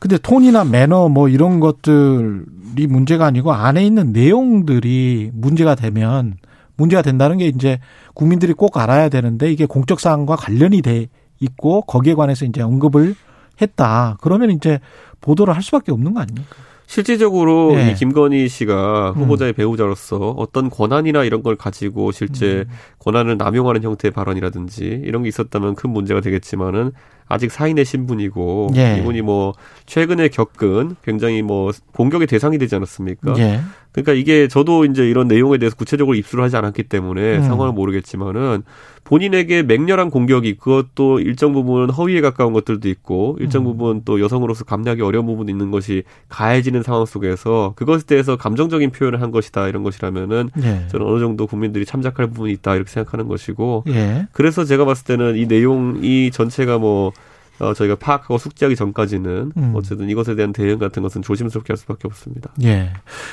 Speaker 2: 근데 톤이나 매너 뭐 이런 것들이 문제가 아니고 안에 있는 내용들이 문제가 되면 문제가 된다는 게 이제 국민들이 꼭 알아야 되는데 이게 공적 사항과 관련이 돼 있고 거기에 관해서 이제 언급을 했다. 그러면 이제 보도를 할 수밖에 없는 거 아닙니까?
Speaker 9: 실질적으로
Speaker 2: 예.
Speaker 9: 이 김건희 씨가
Speaker 2: 음.
Speaker 9: 후보자의 배우자로서 어떤 권한이나 이런 걸 가지고 실제
Speaker 2: 음.
Speaker 9: 권한을 남용하는 형태의 발언이라든지 이런 게 있었다면 큰 문제가 되겠지만은 아직 사인의 신분이고
Speaker 2: 예.
Speaker 9: 이분이 뭐 최근에 겪은 굉장히 뭐 공격의 대상이 되지 않았습니까?
Speaker 2: 예.
Speaker 9: 그러니까 이게 저도 이제 이런 내용에 대해서 구체적으로 입수를 하지 않았기 때문에
Speaker 2: 음.
Speaker 9: 상황을 모르겠지만은 본인에게 맹렬한 공격이 그것도 일정 부분 허위에 가까운 것들도 있고 일정
Speaker 2: 음.
Speaker 9: 부분 또 여성으로서 감내하기 어려운 부분이 있는 것이 가해지는 상황 속에서 그것에 대해서 감정적인 표현을 한 것이다 이런 것이라면은
Speaker 2: 예.
Speaker 9: 저는 어느 정도 국민들이 참작할 부분이 있다 이렇게 생각하는 것이고
Speaker 2: 예.
Speaker 9: 그래서 제가 봤을 때는 이 내용 이 전체가 뭐 어, 저희가 파악하고 숙지하기 전까지는
Speaker 2: 음.
Speaker 9: 어쨌든 이것에 대한 대응 같은 것은 조심스럽게 할 수밖에 없습니다.
Speaker 2: 예.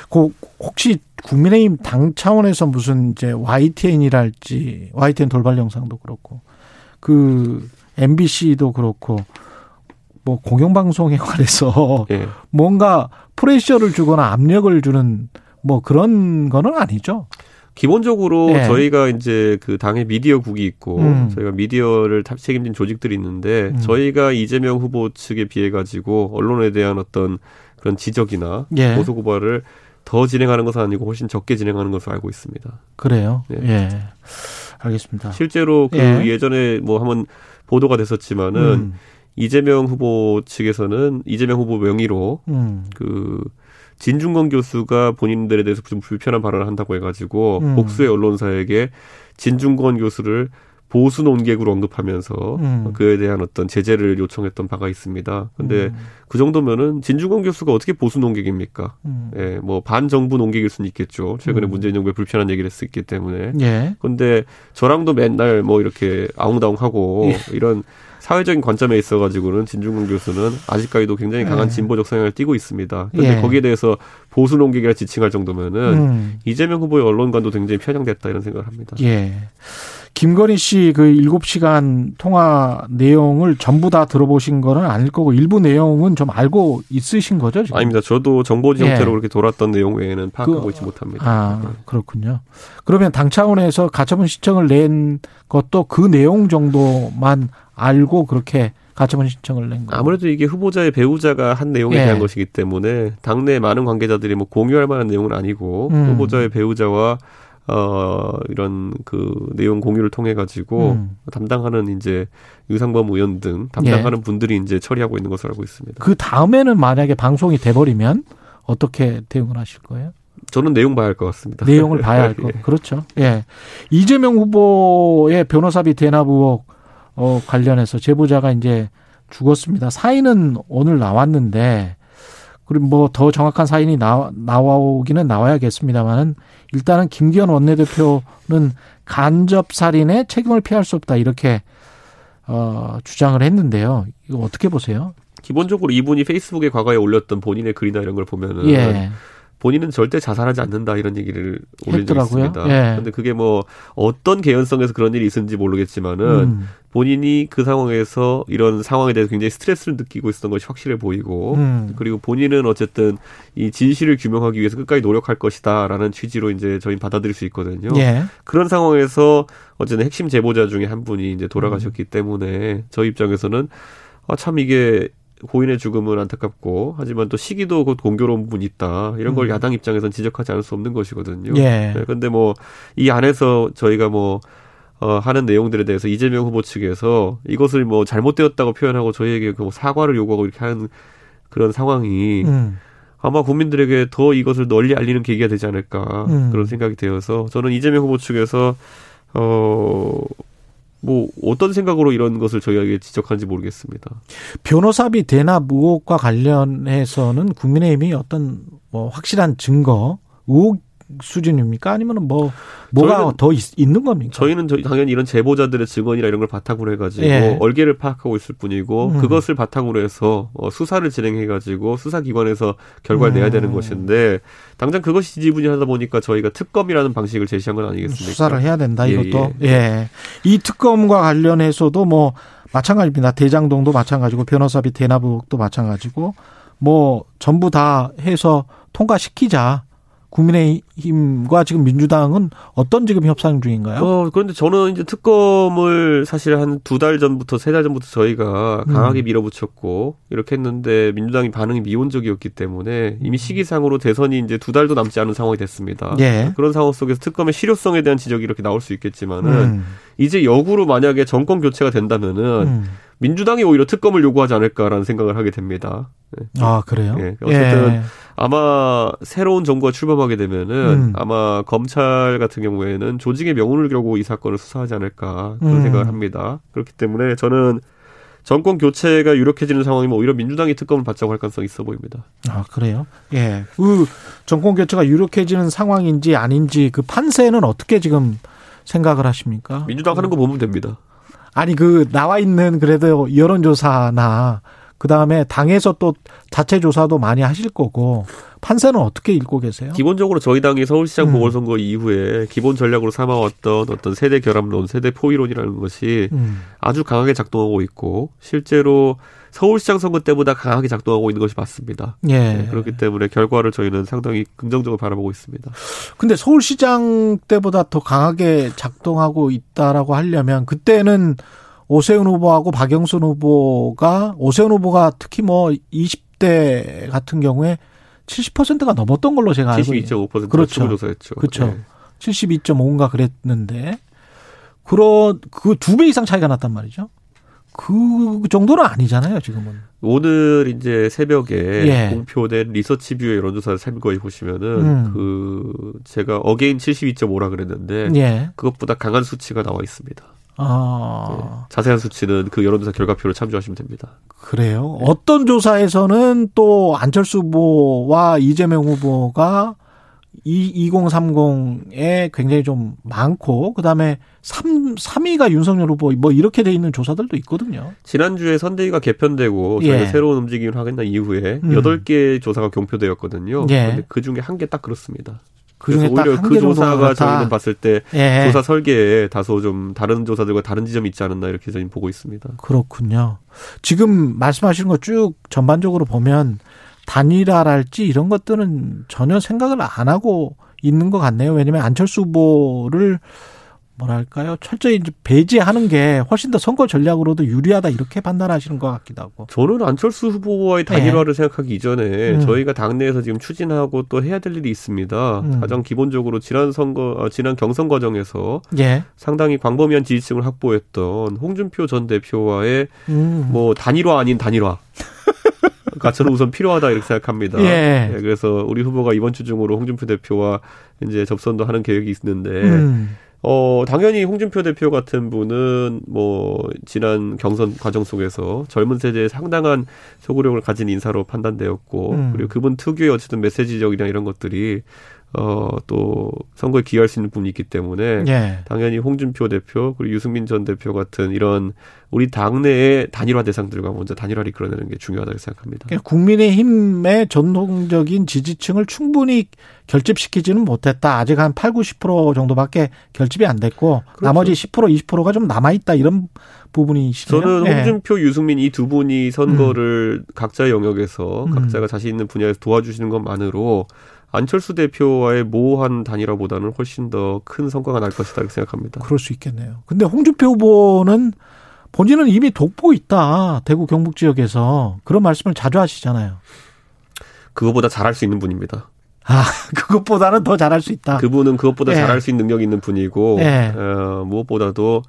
Speaker 2: 그 혹시 국민의힘 당 차원에서 무슨 이제 YTN이랄지 YTN 돌발 영상도 그렇고 그 MBC도 그렇고 뭐 공영방송에 관해서 <laughs>
Speaker 9: 예.
Speaker 2: 뭔가 pressure를 주거나 압력을 주는 뭐 그런 거는 아니죠.
Speaker 9: 기본적으로
Speaker 2: 예.
Speaker 9: 저희가 이제 그 당의 미디어국이 있고
Speaker 2: 음.
Speaker 9: 저희가 미디어를 탑- 책임진 조직들이 있는데
Speaker 2: 음.
Speaker 9: 저희가 이재명 후보 측에 비해 가지고 언론에 대한 어떤 그런 지적이나
Speaker 2: 예.
Speaker 9: 고소 고발을 더 진행하는 것은 아니고 훨씬 적게 진행하는 것으로 알고 있습니다.
Speaker 2: 그래요.
Speaker 9: 예.
Speaker 2: 예. 알겠습니다.
Speaker 9: 실제로 그
Speaker 2: 예.
Speaker 9: 예. 전에 뭐 한번 보도가 됐었지만은
Speaker 2: 음,
Speaker 9: 이재명 후보 측에서는 이재명 후보 명의로
Speaker 2: 음,
Speaker 9: 그 진중권 교수가 본인들에 대해서 좀 불편한 발언을 한다고 해가지고
Speaker 2: 음.
Speaker 9: 복수의 언론사에게 진중권 교수를 보수 논객으로 언급하면서
Speaker 2: 음.
Speaker 9: 그에 대한 어떤 제재를 요청했던 바가 있습니다. 근데
Speaker 2: 음,
Speaker 9: 그 정도면은 진중권 교수가 어떻게 보수 논객입니까?
Speaker 2: 음.
Speaker 9: 예, 뭐 반정부 논객일 수는 있겠죠. 최근에
Speaker 2: 음.
Speaker 9: 문재인 정부에 불편한 얘기를 했었기 때문에.
Speaker 2: 예.
Speaker 9: 근데 저랑도 맨날 뭐 이렇게 아웅다웅하고
Speaker 2: 예.
Speaker 9: 이런 사회적인 관점에 있어가지고는 진중권 교수는 아직까지도 굉장히 강한
Speaker 2: 예.
Speaker 9: 진보적 성향을 띠고 있습니다. 근데
Speaker 2: 예.
Speaker 9: 거기에 대해서 보수 농객이라 지칭할 정도면은
Speaker 2: 음,
Speaker 9: 이재명 후보의 언론관도 굉장히 편향됐다 이런 생각을 합니다.
Speaker 2: 예. 김건희 씨 그 7시간 통화 내용을 전부 다 들어보신 거는 아닐 거고 일부 내용은 좀 알고 있으신 거죠, 지금?
Speaker 9: 아닙니다. 저도 정보지
Speaker 2: 예.
Speaker 9: 형태로 그렇게 돌았던 내용 외에는 파악하고
Speaker 2: 그-
Speaker 9: 있지 못합니다.
Speaker 2: 아, 그렇군요. 그러면 당 차원에서 가처분 신청을 낸 것도 그 내용 정도만 알고 그렇게 가처분 신청을 낸 거예요.
Speaker 9: 아무래도 이게 후보자의 배우자가 한 내용에
Speaker 2: 예.
Speaker 9: 대한 것이기 때문에 당내 많은 관계자들이 뭐 공유할 만한 내용은 아니고
Speaker 2: 음.
Speaker 9: 후보자의 배우자와 어 이런 그 내용 공유를 통해 가지고
Speaker 2: 음.
Speaker 9: 담당하는 이제 유상범 의원 등 담당하는 분들이 이제 처리하고 있는 것으로 알고 있습니다.
Speaker 2: 그 다음에는 만약에 방송이 돼버리면 어떻게 대응을 하실 거예요?
Speaker 9: 저는 내용 봐야 할 것 같습니다.
Speaker 2: 내용을 봐야 할 <laughs> 거.
Speaker 9: 예.
Speaker 2: 그렇죠. 예. 이재명 후보의 변호사비 대납 의혹 어, 관련해서 제보자가 이제 죽었습니다. 사인은 오늘 나왔는데 그리고 뭐 더 정확한 사인이 나, 나오기는 나와야겠습니다만은 일단은 김기현 원내대표는 간접 살인에 책임을 피할 수 없다 이렇게 어, 주장을 했는데요. 이거 어떻게 보세요?
Speaker 9: 기본적으로 이분이 페이스북에 과거에 올렸던 본인의 글이나 이런 걸 보면은
Speaker 2: 예.
Speaker 9: 본인은 절대 자살하지 않는다 이런 얘기를 올린 적이. 있습니다.
Speaker 2: 예.
Speaker 9: 근데 그게 뭐 어떤 개연성에서 그런 일이 있었는지 모르겠지만은
Speaker 2: 음,
Speaker 9: 본인이 그 상황에서 이런 상황에 대해서 굉장히 스트레스를 느끼고 있었던 것이 확실해 보이고
Speaker 2: 음.
Speaker 9: 그리고 본인은 어쨌든 이 진실을 규명하기 위해서 끝까지 노력할 것이다라는 취지로 이제 저희 받아들일 수 있거든요.
Speaker 2: 예.
Speaker 9: 그런 상황에서 어쨌든 핵심 제보자 중에 한 분이 이제 돌아가셨기 때문에 저희 입장에서는 아, 참 이게 고인의 죽음은 안타깝고 하지만 또 시기도 곧 공교로운 부분이 있다 이런 걸
Speaker 2: 음.
Speaker 9: 야당 입장에서는 지적하지 않을 수 없는 것이거든요.
Speaker 2: 예.
Speaker 9: 네, 근데 뭐 이 안에서 저희가 뭐 어, 하는 내용들에 대해서 이재명 후보 측에서 이것을 뭐 잘못되었다고 표현하고 저희에게 그 뭐 사과를 요구하고 이렇게 하는 그런 상황이
Speaker 2: 음.
Speaker 9: 아마 국민들에게 더 이것을 널리 알리는 계기가 되지 않을까
Speaker 2: 음.
Speaker 9: 그런 생각이 되어서 저는 이재명 후보 측에서 어. 뭐 어떤 생각으로 이런 것을 저희에게 지적하는지 모르겠습니다.
Speaker 2: 변호사비 대납 의혹과 관련해서는 국민의힘이 어떤 뭐 확실한 증거 의혹 수준입니까? 아니면 뭐 뭐가
Speaker 9: 저희는-
Speaker 2: 더 있, 는 겁니까?
Speaker 9: 저희는 저희 당연히 이런 제보자들의 증언이나 이런 걸 바탕으로 해가지고
Speaker 2: 예.
Speaker 9: 얼개를 파악하고 있을 뿐이고
Speaker 2: 음.
Speaker 9: 그것을 바탕으로 해서 어, 수사를 진행해가지고 수사기관에서 결과를
Speaker 2: 음.
Speaker 9: 내야 되는 것인데 당장 그것이 지지분이하다 보니까 저희가 특검이라는 방식을 제시한 건 아니겠습니까?
Speaker 2: 수사를 해야 된다
Speaker 9: 예,
Speaker 2: 이것도 예. 이 특검과 관련해서도 뭐 마찬가지입니다. 대장동도 마찬가지고 변호사비 대납 의혹도 마찬가지고 뭐 전부 다 해서 통과시키자. 국민의힘과 지금 민주당은 어떤 지금 협상 중인가요?
Speaker 9: 어, 그런데 저는 이제 특검을 사실 한 두 달 전부터 세 달 전부터 저희가 강하게
Speaker 2: 음.
Speaker 9: 밀어붙였고 이렇게 했는데 민주당이 반응이 미온적이었기 때문에 이미 시기상으로 대선이 이제 두 달도 남지 않은 상황이 됐습니다.
Speaker 2: 예.
Speaker 9: 그런 상황 속에서 특검의 실효성에 대한 지적이 이렇게 나올 수 있겠지만은
Speaker 2: 음.
Speaker 9: 이제 역으로 만약에 정권 교체가 된다면은
Speaker 2: 음.
Speaker 9: 민주당이 오히려 특검을 요구하지 않을까라는 생각을 하게 됩니다. 예.
Speaker 2: 아 그래요?
Speaker 9: 예, 어쨌든
Speaker 2: 예.
Speaker 9: 아마 새로운 정부가 출범하게 되면은
Speaker 2: 음.
Speaker 9: 아마 검찰 같은 경우에는 조직의 명운을 겨고 이 사건을 수사하지 않을까 그런
Speaker 2: 음.
Speaker 9: 생각을 합니다. 그렇기 때문에 저는 정권 교체가 유력해지는 상황이면 오히려 민주당이 특검을 받자고 할 가능성이 있어 보입니다.
Speaker 2: 아, 그래요? 예. 그 정권 교체가 유력해지는 상황인지 아닌지 그 판세는 어떻게 지금 생각을 하십니까?
Speaker 9: 민주당 하는 거 보면 됩니다.
Speaker 2: 아니 그 나와 있는 그래도 여론조사나 그 다음에 당에서 또 자체 조사도 많이 하실 거고 판세는 어떻게 읽고 계세요?
Speaker 9: 기본적으로 저희 당이 서울시장
Speaker 2: 음.
Speaker 9: 보궐선거 이후에 기본 전략으로 삼아왔던 어떤 세대 결합론, 세대 포위론이라는 것이
Speaker 2: 음.
Speaker 9: 아주 강하게 작동하고 있고 실제로 서울시장 선거 때보다 강하게 작동하고 있는 것이 맞습니다.
Speaker 2: 예.
Speaker 9: 네, 그렇기 때문에 결과를 저희는 상당히 긍정적으로 바라보고 있습니다.
Speaker 2: 근데 서울시장 때보다 더 강하게 작동하고 있다라고 하려면 그때는 오세훈 후보하고 박영선 후보가 오세훈 후보가 특히 뭐 20대 같은 경우에 70%가 넘었던 걸로 제가 알고 있어요.
Speaker 9: 72.5%
Speaker 2: 그렇죠.
Speaker 9: 조사였죠.
Speaker 2: 그렇죠.
Speaker 9: 네.
Speaker 2: 72.5인가 그랬는데 그런 그 두 배 이상 차이가 났단 말이죠. 그 정도는 아니잖아요, 지금은.
Speaker 9: 오늘 이제 새벽에
Speaker 2: 예.
Speaker 9: 공표된 리서치뷰의 여론조사를 참고해 보시면은
Speaker 2: 음.
Speaker 9: 그 제가 again 72.5라 그랬는데
Speaker 2: 예.
Speaker 9: 그것보다 강한 수치가 나와 있습니다.
Speaker 2: 아.
Speaker 9: 예. 자세한 수치는 그 여론조사 결과표를 참조하시면 됩니다.
Speaker 2: 그래요. 어떤 조사에서는 또 안철수 후보와 이재명 후보가 이 2030에 굉장히 좀 많고 그다음에 3 3위가 윤석열 후보 뭐 이렇게 돼 있는 조사들도 있거든요.
Speaker 9: 지난주에 선대위가 개편되고
Speaker 2: 예.
Speaker 9: 저희가 새로운 움직임을 하겠나 이후에
Speaker 2: 음.
Speaker 9: 여덟 개 조사가 경표되었거든요.
Speaker 2: 예.
Speaker 9: 그 중에 한 개 딱 그렇습니다.
Speaker 2: 그중에
Speaker 9: 그래서
Speaker 2: 딱
Speaker 9: 오히려 한그 조사가. 저희는 봤을 때
Speaker 2: 예.
Speaker 9: 조사 설계에 다소 좀 다른 조사들과 다른 지점이 있지 않았나 이렇게 저희는 보고 있습니다.
Speaker 2: 그렇군요. 지금 말씀하신 거쭉 전반적으로 보면 단일화랄지 이런 것들은 전혀 생각을 안 하고 있는 것 같네요. 왜냐하면 안철수 후보를 뭐랄까요 철저히 이제 배제하는 게 훨씬 더 선거 전략으로도 유리하다 이렇게 판단하시는 것 같기도 하고.
Speaker 9: 저는 안철수 후보와의 단일화를 생각하기 이전에
Speaker 2: 네. 음.
Speaker 9: 저희가 당내에서 지금 추진하고 또 해야 될 일이 있습니다.
Speaker 2: 음.
Speaker 9: 가장 기본적으로 지난 선거, 어, 지난 경선 과정에서
Speaker 2: 예.
Speaker 9: 상당히 광범위한 지지층을 확보했던 홍준표 전 대표와의
Speaker 2: 음.
Speaker 9: 뭐 단일화 아닌 단일화. <laughs> 가 저는 우선 필요하다 이렇게 생각합니다.
Speaker 2: 예.
Speaker 9: 네, 그래서 우리 후보가 이번 주 중으로 홍준표 대표와 이제 접선도 하는 계획이 있는데
Speaker 2: 음.
Speaker 9: 어, 당연히 홍준표 대표 같은 분은 뭐 지난 경선 과정 속에서 젊은 세대에 상당한 소구력을 가진 인사로 판단되었고
Speaker 2: 음.
Speaker 9: 그리고 그분 특유의 어쨌든 메시지적이나 이런 것들이 어, 또 선거에 기여할 수 있는 부분이 있기 때문에
Speaker 2: 예.
Speaker 9: 당연히 홍준표 대표 그리고 유승민 전 대표 같은 이런 우리 당내의 단일화 대상들과 먼저 단일화를 이끌어내는 게 중요하다고 생각합니다.
Speaker 2: 그러니까 국민의힘의 전통적인 지지층을 충분히 결집시키지는 못했다. 아직 한 8, 90% 정도밖에 결집이 안 됐고
Speaker 9: 그렇죠.
Speaker 2: 나머지 10% 20%가 좀 남아 있다 이런 부분이시네요.
Speaker 9: 저는
Speaker 2: 예.
Speaker 9: 홍준표, 유승민 이 두 분이 선거를 각자의 영역에서
Speaker 2: 음.
Speaker 9: 각자가 자신 있는 분야에서 도와주시는 것만으로 안철수 대표와의 모호한 단일화보다는 훨씬 더 큰 성과가 날 것이다 이렇게 생각합니다.
Speaker 2: 그럴 수 있겠네요. 근데 홍준표 후보는 본인은 이미 독보 있다. 대구 경북 지역에서 그런 말씀을 자주 하시잖아요.
Speaker 9: 그거보다 잘할 수 있는 분입니다.
Speaker 2: 아, <laughs> 그것보다는 더 잘할 수 있다.
Speaker 9: 그분은 그것보다
Speaker 2: 예.
Speaker 9: 잘할 수 있는 능력이 있는 분이고
Speaker 2: 예.
Speaker 9: 어, 무엇보다도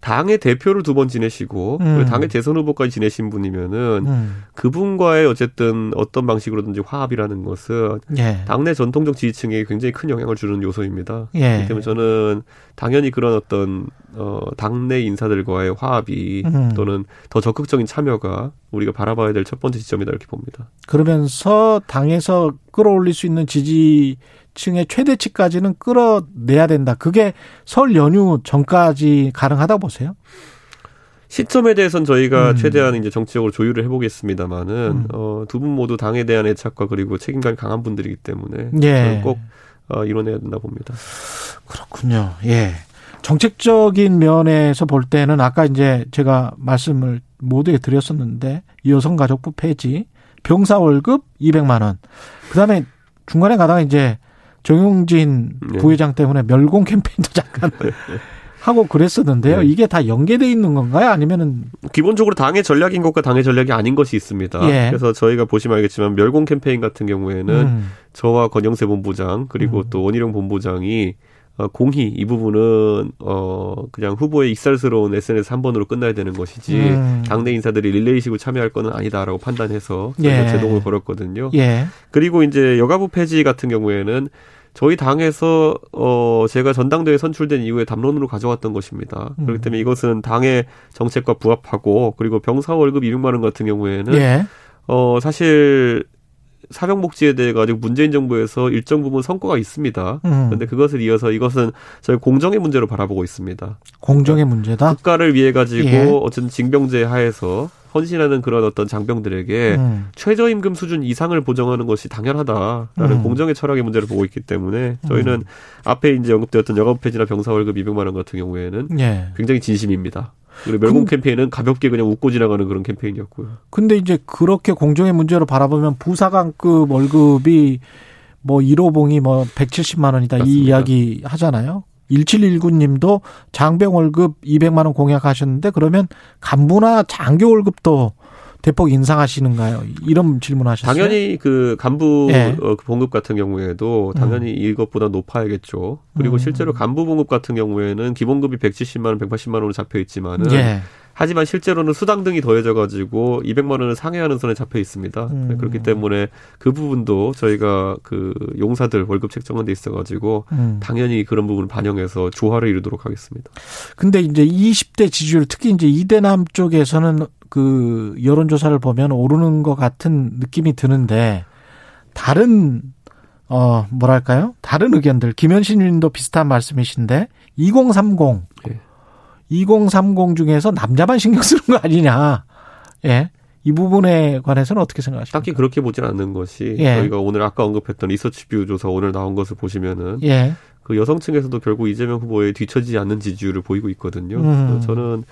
Speaker 9: 당의 대표를 두 번 지내시고
Speaker 2: 음.
Speaker 9: 당의 대선 후보까지 지내신 분이면은
Speaker 2: 음.
Speaker 9: 그분과의 어쨌든 어떤 방식으로든지 화합이라는 것은
Speaker 2: 예.
Speaker 9: 당내 전통적 지지층에 굉장히 큰 영향을 주는 요소입니다.
Speaker 2: 예.
Speaker 9: 그렇기 때문에 저는 당연히 그런 어떤 어 당내 인사들과의 화합이
Speaker 2: 음.
Speaker 9: 또는 더 적극적인 참여가 우리가 바라봐야 될 첫 번째 지점이다 이렇게 봅니다.
Speaker 2: 그러면서 당에서 끌어올릴 수 있는 지지 층의 최대치까지는 끌어내야 된다. 그게 설 연휴 전까지 가능하다고 보세요?
Speaker 9: 시점에 대해서는 저희가
Speaker 2: 음.
Speaker 9: 최대한 이제 정치적으로 조율을 해보겠습니다만은
Speaker 2: 음.
Speaker 9: 어, 두 분 모두 당에 대한 애착과 그리고 책임감이 강한 분들이기 때문에
Speaker 2: 예.
Speaker 9: 꼭 어, 이뤄내야 된다 봅니다.
Speaker 2: 그렇군요. 예. 정책적인 면에서 볼 때는 아까 이제 제가 말씀을 모두에 드렸었는데 여성가족부 폐지, 병사 월급 200만 원. 그다음에 중간에 가다가 이제 정용진
Speaker 9: 네.
Speaker 2: 부회장 때문에 멸공 캠페인도 잠깐 하고 그랬었는데요.
Speaker 9: 네.
Speaker 2: 이게 다 연계돼 있는 건가요? 아니면은
Speaker 9: 기본적으로 당의 전략인 것과 당의 전략이 아닌 것이 있습니다.
Speaker 2: 예.
Speaker 9: 그래서 저희가 보시면 알겠지만 멸공 캠페인 같은 경우에는
Speaker 2: 음,
Speaker 9: 저와 권영세 본부장 그리고
Speaker 2: 음.
Speaker 9: 또 원희룡 본부장이 어, 공히 이 부분은 어 그냥 후보의 익살스러운 SNS 한 번으로 끝나야 되는 것이지
Speaker 2: 음.
Speaker 9: 당내 인사들이 릴레이식으로 참여할 거는 아니다라고 판단해서
Speaker 2: 예.
Speaker 9: 제동을 걸었거든요.
Speaker 2: 예.
Speaker 9: 그리고 이제 여가부 폐지 같은 경우에는 저희 당에서 어 제가 전당대회 선출된 이후에 담론으로 가져왔던 것입니다.
Speaker 2: 음.
Speaker 9: 그렇기 때문에 이것은 당의 정책과 부합하고 그리고 병사 월급 200만 원 같은 경우에는
Speaker 2: 예.
Speaker 9: 어 사실 사병복지에 대해 가지고 문재인 정부에서 일정 부분 성과가 있습니다.
Speaker 2: 음.
Speaker 9: 그런데 그것을 이어서 이것은 저희 공정의 문제로 바라보고 있습니다.
Speaker 2: 공정의 문제다.
Speaker 9: 국가를 위해 가지고
Speaker 2: 예.
Speaker 9: 어쨌든 징병제 하에서 헌신하는 그런 어떤 장병들에게
Speaker 2: 음.
Speaker 9: 최저임금 수준 이상을 보정하는 것이 당연하다라는
Speaker 2: 음.
Speaker 9: 공정의 철학의 문제를 보고 있기 때문에 저희는 앞에 이제 언급되었던 여가부 폐지나 병사 월급 200만 원 같은 경우에는
Speaker 2: 예.
Speaker 9: 굉장히 진심입니다. 그리고 멸공
Speaker 2: 그-
Speaker 9: 캠페인은 가볍게 그냥 웃고 지나가는 그런 캠페인이었고요.
Speaker 2: 근데 이제 그렇게 공정의 문제로 바라보면 부사관급 월급이 뭐 1호봉이 뭐 170만 원이다 이
Speaker 9: 맞습니다.
Speaker 2: 이야기 하잖아요. 1719님도 장병 월급 200만 원 공약하셨는데 그러면 간부나 장교 월급도 대폭 인상하시는가요? 이런 질문하셨어요.
Speaker 9: 당연히 그 간부
Speaker 2: 예.
Speaker 9: 어, 그 봉급 같은 경우에도 당연히 이것보다 높아야겠죠. 그리고
Speaker 2: 음.
Speaker 9: 실제로 간부 봉급 같은 경우에는 기본급이 170만 원, 180만 원으로 잡혀 있지만은
Speaker 2: 예.
Speaker 9: 하지만 실제로는 수당 등이 더해져 가지고 200만 원을 상회하는 선에 잡혀 있습니다.
Speaker 2: 음.
Speaker 9: 그렇기 때문에 그 부분도 저희가 그 용사들 월급 책정한 데 있어 가지고
Speaker 2: 음.
Speaker 9: 당연히 그런 부분을 반영해서 조화를 이루도록 하겠습니다.
Speaker 2: 근데 이제 20대 지지율 특히 이제 이대남 쪽에서는 그 여론조사를 보면 오르는 것 같은 느낌이 드는데 다른 어 뭐랄까요? 다른 의견들 김현신 님도 비슷한 말씀이신데 2030
Speaker 9: 예.
Speaker 2: 2030 중에서 남자만 신경 쓰는 거 아니냐? 예. 이 부분에 관해서는 어떻게 생각하십니까?
Speaker 9: 딱히 그렇게 보진 않는 것이
Speaker 2: 예.
Speaker 9: 저희가 오늘 아까 언급했던 리서치뷰 조사 오늘 나온 것을 보시면은
Speaker 2: 예.
Speaker 9: 그 여성층에서도 결국 이재명 후보에 뒤처지지 않는 지지율을 보이고 있거든요.
Speaker 2: 음.
Speaker 9: 저는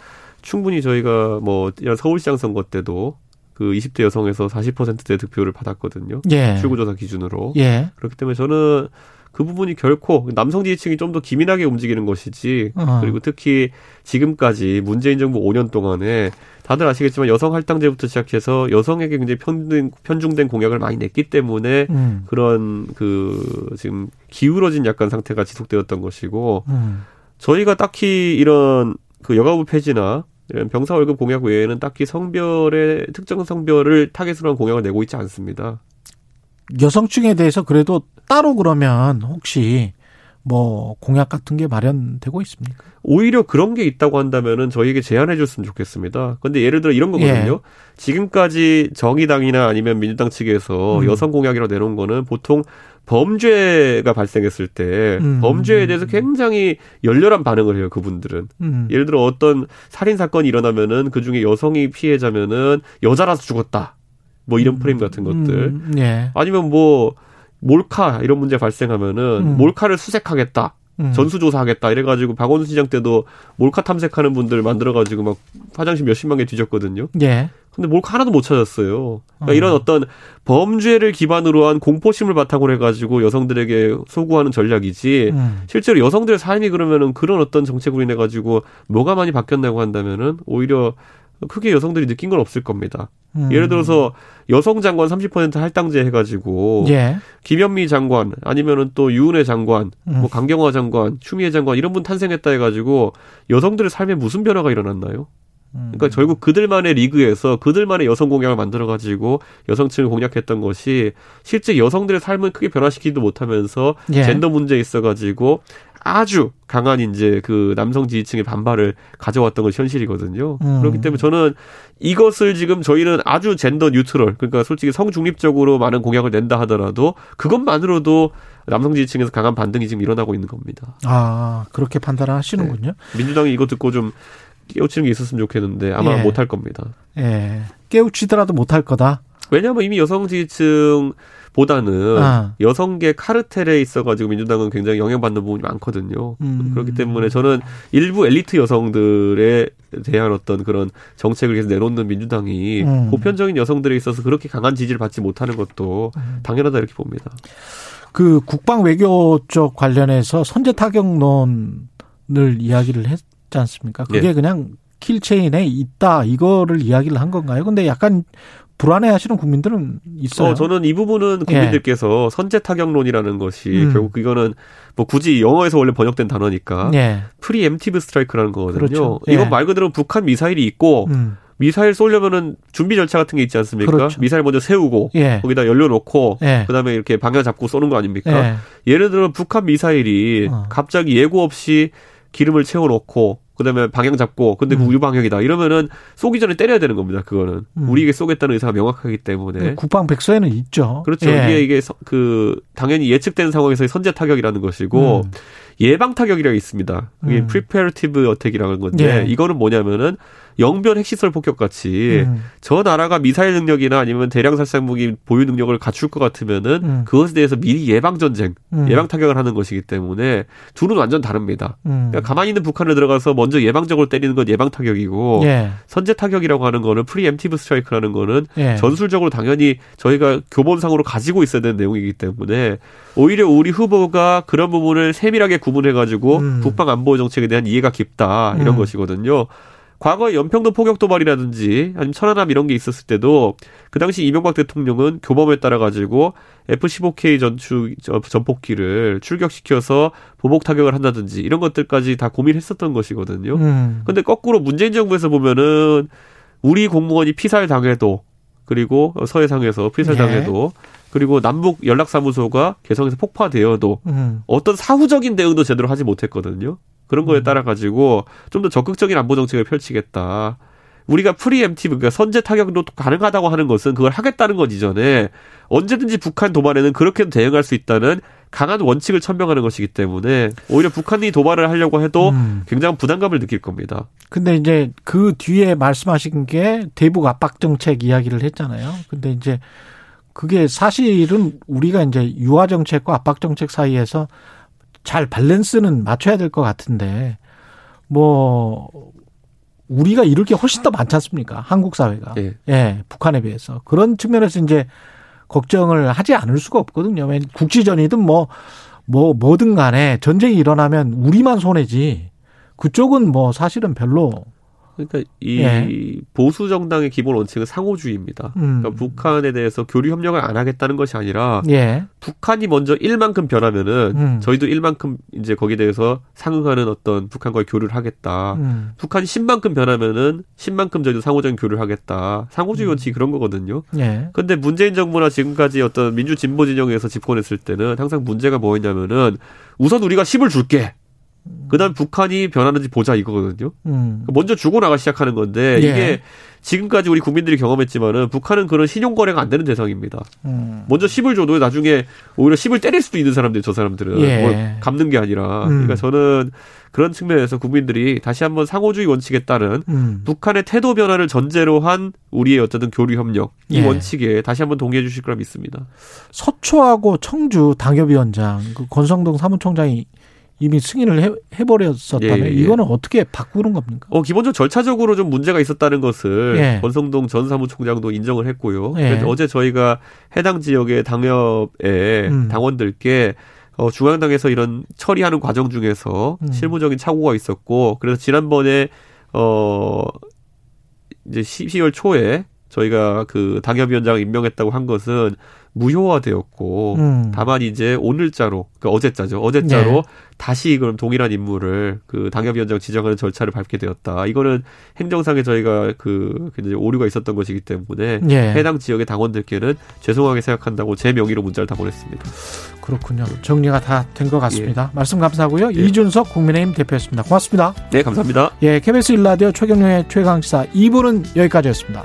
Speaker 9: 충분히 저희가 뭐 이런 서울시장 선거 때도 그 20대 여성에서 40%대 득표를 받았거든요.
Speaker 2: 예.
Speaker 9: 출구조사 기준으로.
Speaker 2: 예.
Speaker 9: 그렇기 때문에 저는 그 부분이 결코 남성 지지층이 좀 더 기민하게 움직이는 것이지
Speaker 2: 어.
Speaker 9: 그리고 특히 지금까지 문재인 정부 5년 동안에 다들 아시겠지만 여성 할당제부터 시작해서 여성에게 굉장히 편중, 편중된 공약을 많이 냈기 때문에
Speaker 2: 음.
Speaker 9: 그런 그 지금 기울어진 약간 상태가 지속되었던 것이고
Speaker 2: 음.
Speaker 9: 저희가 딱히 이런 그 여가부 폐지나 이런 병사 월급 공약 외에는 딱히 성별의 특정 성별을 타겟으로 한 공약을 내고 있지 않습니다.
Speaker 2: 여성층에 대해서 그래도 따로 그러면 혹시 뭐 공약 같은 게 마련되고 있습니까?
Speaker 9: 오히려 그런 게 있다고 한다면은 저희에게 제안해 줬으면 좋겠습니다. 근데 예를 들어 이런 거거든요.
Speaker 2: 예.
Speaker 9: 지금까지 정의당이나 아니면 민주당 측에서
Speaker 2: 음.
Speaker 9: 여성 공약이라고 내놓은 거는 보통 범죄가 발생했을 때
Speaker 2: 음.
Speaker 9: 범죄에 대해서 굉장히 열렬한 반응을 해요. 그분들은.
Speaker 2: 음.
Speaker 9: 예를 들어 어떤 살인 사건이 일어나면은 그 중에 여성이 피해자면은 여자라서 죽었다. 뭐 이런 프레임 같은 것들.
Speaker 2: 음, 예.
Speaker 9: 아니면 뭐 몰카 이런 문제 발생하면은
Speaker 2: 음.
Speaker 9: 몰카를 수색하겠다.
Speaker 2: 음.
Speaker 9: 전수조사하겠다 이래가지고 박원순 시장 때도 몰카 탐색하는 분들 만들어가지고 막 화장실 몇십만 개 뒤졌거든요.
Speaker 2: 예.
Speaker 9: 근데 몰카 하나도 못 찾았어요. 그러니까
Speaker 2: 어.
Speaker 9: 이런 어떤 범죄를 기반으로 한 공포심을 바탕으로 해가지고 여성들에게 소구하는 전략이지.
Speaker 2: 음.
Speaker 9: 실제로 여성들의 삶이 그러면은 그런 어떤 정책으로 인해 가지고 뭐가 많이 바뀌었나고 한다면은 오히려 크게 여성들이 느낀 건 없을 겁니다.
Speaker 2: 음.
Speaker 9: 예를 들어서 여성 장관 30% 할당제 해가지고
Speaker 2: 예.
Speaker 9: 김현미 장관 아니면은 또 유은혜 장관,
Speaker 2: 음.
Speaker 9: 뭐 강경화 장관, 추미애 장관 이런 분 탄생했다 해가지고 여성들의 삶에 무슨 변화가 일어났나요?
Speaker 2: 음.
Speaker 9: 그러니까 결국 그들만의 리그에서 그들만의 여성 공약을 만들어가지고 여성층을 공략했던 것이 실제 여성들의 삶을 크게 변화시키지도 못하면서
Speaker 2: 예.
Speaker 9: 젠더 문제에 있어가지고 아주 강한 이제 그 남성 지지층의 반발을 가져왔던 것이 현실이거든요.
Speaker 2: 음.
Speaker 9: 그렇기 때문에 저는 이것을 지금 저희는 아주 젠더 뉴트럴, 그러니까 솔직히 성 중립적으로 많은 공약을 낸다 하더라도 그것만으로도 남성 지지층에서 강한 반등이 지금 일어나고 있는 겁니다.
Speaker 2: 아, 그렇게 판단을 하시는군요.
Speaker 9: 민주당이 이거 듣고 좀 깨우치는 게 있었으면 좋겠는데 아마
Speaker 2: 예.
Speaker 9: 못할 겁니다.
Speaker 2: 예. 깨우치더라도 못할 거다.
Speaker 9: 왜냐하면 이미 여성 지지층 보다는
Speaker 2: 아.
Speaker 9: 여성계 카르텔에 있어가지고 민주당은 굉장히 영향받는 부분이 많거든요.
Speaker 2: 음.
Speaker 9: 그렇기 때문에 저는 일부 엘리트 여성들에 대한 어떤 그런 정책을 계속 내놓는 민주당이
Speaker 2: 음.
Speaker 9: 보편적인 여성들에 있어서 그렇게 강한 지지를 받지 못하는 것도
Speaker 2: 음.
Speaker 9: 당연하다 이렇게 봅니다.
Speaker 2: 그 국방 외교 쪽 관련해서 선제 타격론을 이야기를 했지 않습니까? 그게
Speaker 9: 예.
Speaker 2: 그냥 kill chain에 있다 이거를 이야기를 한 건가요? 근데 약간 불안해하시는 국민들은 있어요.
Speaker 9: 어, 저는 이 부분은 국민들께서 선제 타격론이라는 것이
Speaker 2: 음.
Speaker 9: 결국 이거는 뭐 굳이 영어에서 원래 번역된 단어니까
Speaker 2: 예.
Speaker 9: preemptive strike라는 거거든요.
Speaker 2: 그렇죠. 예.
Speaker 9: 이건 말 그대로 북한 미사일이 있고
Speaker 2: 음.
Speaker 9: 미사일 쏘려면은 준비 절차 같은 게 있지 않습니까?
Speaker 2: 그렇죠.
Speaker 9: 미사일 먼저 세우고
Speaker 2: 예.
Speaker 9: 거기다 연료 넣고
Speaker 2: 예.
Speaker 9: 그다음에 이렇게 방향 잡고 쏘는 거 아닙니까?
Speaker 2: 예.
Speaker 9: 예를 들어 북한 미사일이
Speaker 2: 어.
Speaker 9: 갑자기 예고 없이 기름을 채워 넣고 그다음에 방향 잡고 근데 그
Speaker 2: 음.
Speaker 9: 우리 방향이다 이러면은 쏘기 전에 때려야 되는 겁니다. 그거는
Speaker 2: 음.
Speaker 9: 우리에게 쏘겠다는 의사가 명확하기 때문에
Speaker 2: 국방 백서에는 있죠.
Speaker 9: 그렇죠.
Speaker 2: 예.
Speaker 9: 이게 이게 서- 그 당연히 예측된 상황에서의 선제 타격이라는 것이고
Speaker 2: 음.
Speaker 9: 예방 타격이라고 있습니다. 그게
Speaker 2: 음.
Speaker 9: preventive attack이라는 건데
Speaker 2: 예.
Speaker 9: 이거는 뭐냐면은 영변 핵시설 폭격 같이
Speaker 2: 음.
Speaker 9: 저 나라가 미사일 능력이나 아니면 대량 살상 무기 보유 능력을 갖출 것 같으면은
Speaker 2: 음.
Speaker 9: 그것에 대해서 미리 예방 전쟁,
Speaker 2: 음.
Speaker 9: 예방 타격을 하는 것이기 때문에 둘은 완전 다릅니다.
Speaker 2: 음.
Speaker 9: 그러니까 가만히 있는 북한을 들어가서 먼저 예방적으로 때리는 건 예방 타격이고
Speaker 2: 예.
Speaker 9: 선제 타격이라고 하는 거는 preemptive strike라는 거는
Speaker 2: 예.
Speaker 9: 전술적으로 당연히 저희가 교본상으로 가지고 있어야 되는 내용이기 때문에 오히려 우리 후보가 그런 부분을 세밀하게 구분해 가지고
Speaker 2: 음.
Speaker 9: 북방 안보 정책에 대한 이해가 깊다 이런
Speaker 2: 음.
Speaker 9: 것이거든요. 과거에 연평도 포격 도발이라든지 아니면 천안함 이런 게 있었을 때도 그 당시 이명박 대통령은 교범에 따라 가지고 F-15K 전축 저- 전폭기를 출격시켜서 보복 타격을 한다든지 이런 것들까지 다 고민했었던 것이거든요.
Speaker 2: 음.
Speaker 9: 근데 거꾸로 문재인 정부에서 보면은 우리 공무원이 피살 당해도 그리고 서해상에서 피살
Speaker 2: 예.
Speaker 9: 당해도 그리고 남북 연락사무소가 개성에서 폭파되어도
Speaker 2: 음.
Speaker 9: 어떤 사후적인 대응도 제대로 하지 못했거든요. 그런 거에 따라 가지고 좀 더 적극적인 안보 정책을 펼치겠다. 우리가 preemptive 그러니까 선제 타격도 가능하다고 하는 것은 그걸 하겠다는 것 이전에 언제든지 북한 도발에는 그렇게도 대응할 수 있다는 강한 원칙을 천명하는 것이기 때문에 오히려 북한이 도발을 하려고 해도
Speaker 2: 음.
Speaker 9: 굉장한 부담감을 느낄 겁니다.
Speaker 2: 근데 이제 그 뒤에 말씀하신 게 대북 압박 정책 이야기를 했잖아요. 근데 이제 그게 사실은 우리가 이제 유화 정책과 압박 정책 사이에서 잘 밸런스는 맞춰야 될 것 같은데 뭐 우리가 이럴 게 훨씬 더 많지 않습니까? 한국 사회가.
Speaker 9: 예.
Speaker 2: 예, 북한에 비해서. 그런 측면에서 이제 걱정을 하지 않을 수가 없거든요. 국지전이든 뭐, 뭐, 뭐든 간에 전쟁이 일어나면 우리만 손해지. 그쪽은 뭐 사실은 별로,
Speaker 9: 그러니까 이
Speaker 2: 예.
Speaker 9: 보수 정당의 기본 원칙은 상호주의입니다.
Speaker 2: 음.
Speaker 9: 그러니까 북한에 대해서 교류 협력을 안 하겠다는 것이 아니라
Speaker 2: 예.
Speaker 9: 북한이 먼저 1만큼 변하면은
Speaker 2: 음.
Speaker 9: 저희도 1만큼 이제 거기에 대해서 상응하는 어떤 북한과의 교류를 하겠다.
Speaker 2: 음.
Speaker 9: 북한이 10만큼 변하면은 10만큼 저희도 상호적인 교류를 하겠다. 상호주의 원칙이 그런 거거든요.
Speaker 2: 예.
Speaker 9: 근데 문재인 정부나 지금까지 어떤 민주 진보 진영에서 집권했을 때는 항상 문제가 뭐였냐면은 우선 우리가 10을 줄게. 그다음 북한이 변하는지 보자 이거거든요.
Speaker 2: 음.
Speaker 9: 먼저 주고 나가 시작하는 건데
Speaker 2: 예.
Speaker 9: 이게 지금까지 우리 국민들이 경험했지만은 북한은 그런 신용 거래가 안 되는 대상입니다.
Speaker 2: 음.
Speaker 9: 먼저 10을 줘도 나중에 오히려 10을 때릴 수도 있는 사람들 저 사람들은
Speaker 2: 예.
Speaker 9: 뭘 갚는 게 아니라
Speaker 2: 음.
Speaker 9: 그러니까 저는 그런 측면에서 국민들이 다시 한번 상호주의 원칙에 따른
Speaker 2: 음.
Speaker 9: 북한의 태도 변화를 전제로 한 우리의 어쨌든 교류 협력 이
Speaker 2: 예.
Speaker 9: 원칙에 다시 한번 동의해 주실 거라 믿습니다.
Speaker 2: 서초하고 청주 당협위원장, 그 권성동 사무총장이 이미 승인을 해, 해버렸었다면
Speaker 9: 예, 예, 예.
Speaker 2: 이거는 어떻게 바꾸는 겁니까?
Speaker 9: 어 기본적으로 절차적으로 좀 문제가 있었다는 것을
Speaker 2: 예.
Speaker 9: 권성동 전 사무총장도 인정을 했고요.
Speaker 2: 예.
Speaker 9: 그래서 어제 저희가 해당 지역의 당협의
Speaker 2: 음.
Speaker 9: 당원들께 어, 중앙당에서 이런 처리하는 과정 중에서
Speaker 2: 음.
Speaker 9: 실무적인 착오가 있었고 그래서 지난번에 어 이제 12월 초에 저희가 그 당협위원장을 임명했다고 한 것은 무효화되었고
Speaker 2: 음.
Speaker 9: 다만 이제 오늘자로 그 어제자죠 어제자로
Speaker 2: 네.
Speaker 9: 다시 그럼 동일한 인물을 그 당협위원장 지정하는 절차를 밟게 되었다. 이거는 행정상에 저희가 그 굉장히 오류가 있었던 것이기 때문에
Speaker 2: 예.
Speaker 9: 해당 지역의 당원들께는 죄송하게 생각한다고 제 명의로 문자를 다 보냈습니다.
Speaker 2: 그렇군요. 정리가 다 된 것 같습니다.
Speaker 9: 예.
Speaker 2: 말씀 감사하고요. 이준석 국민의힘 대표였습니다. 고맙습니다.
Speaker 9: 네, 감사합니다.
Speaker 2: 예, KBS 일라디오 최경영의 최강시사 2부는 여기까지였습니다.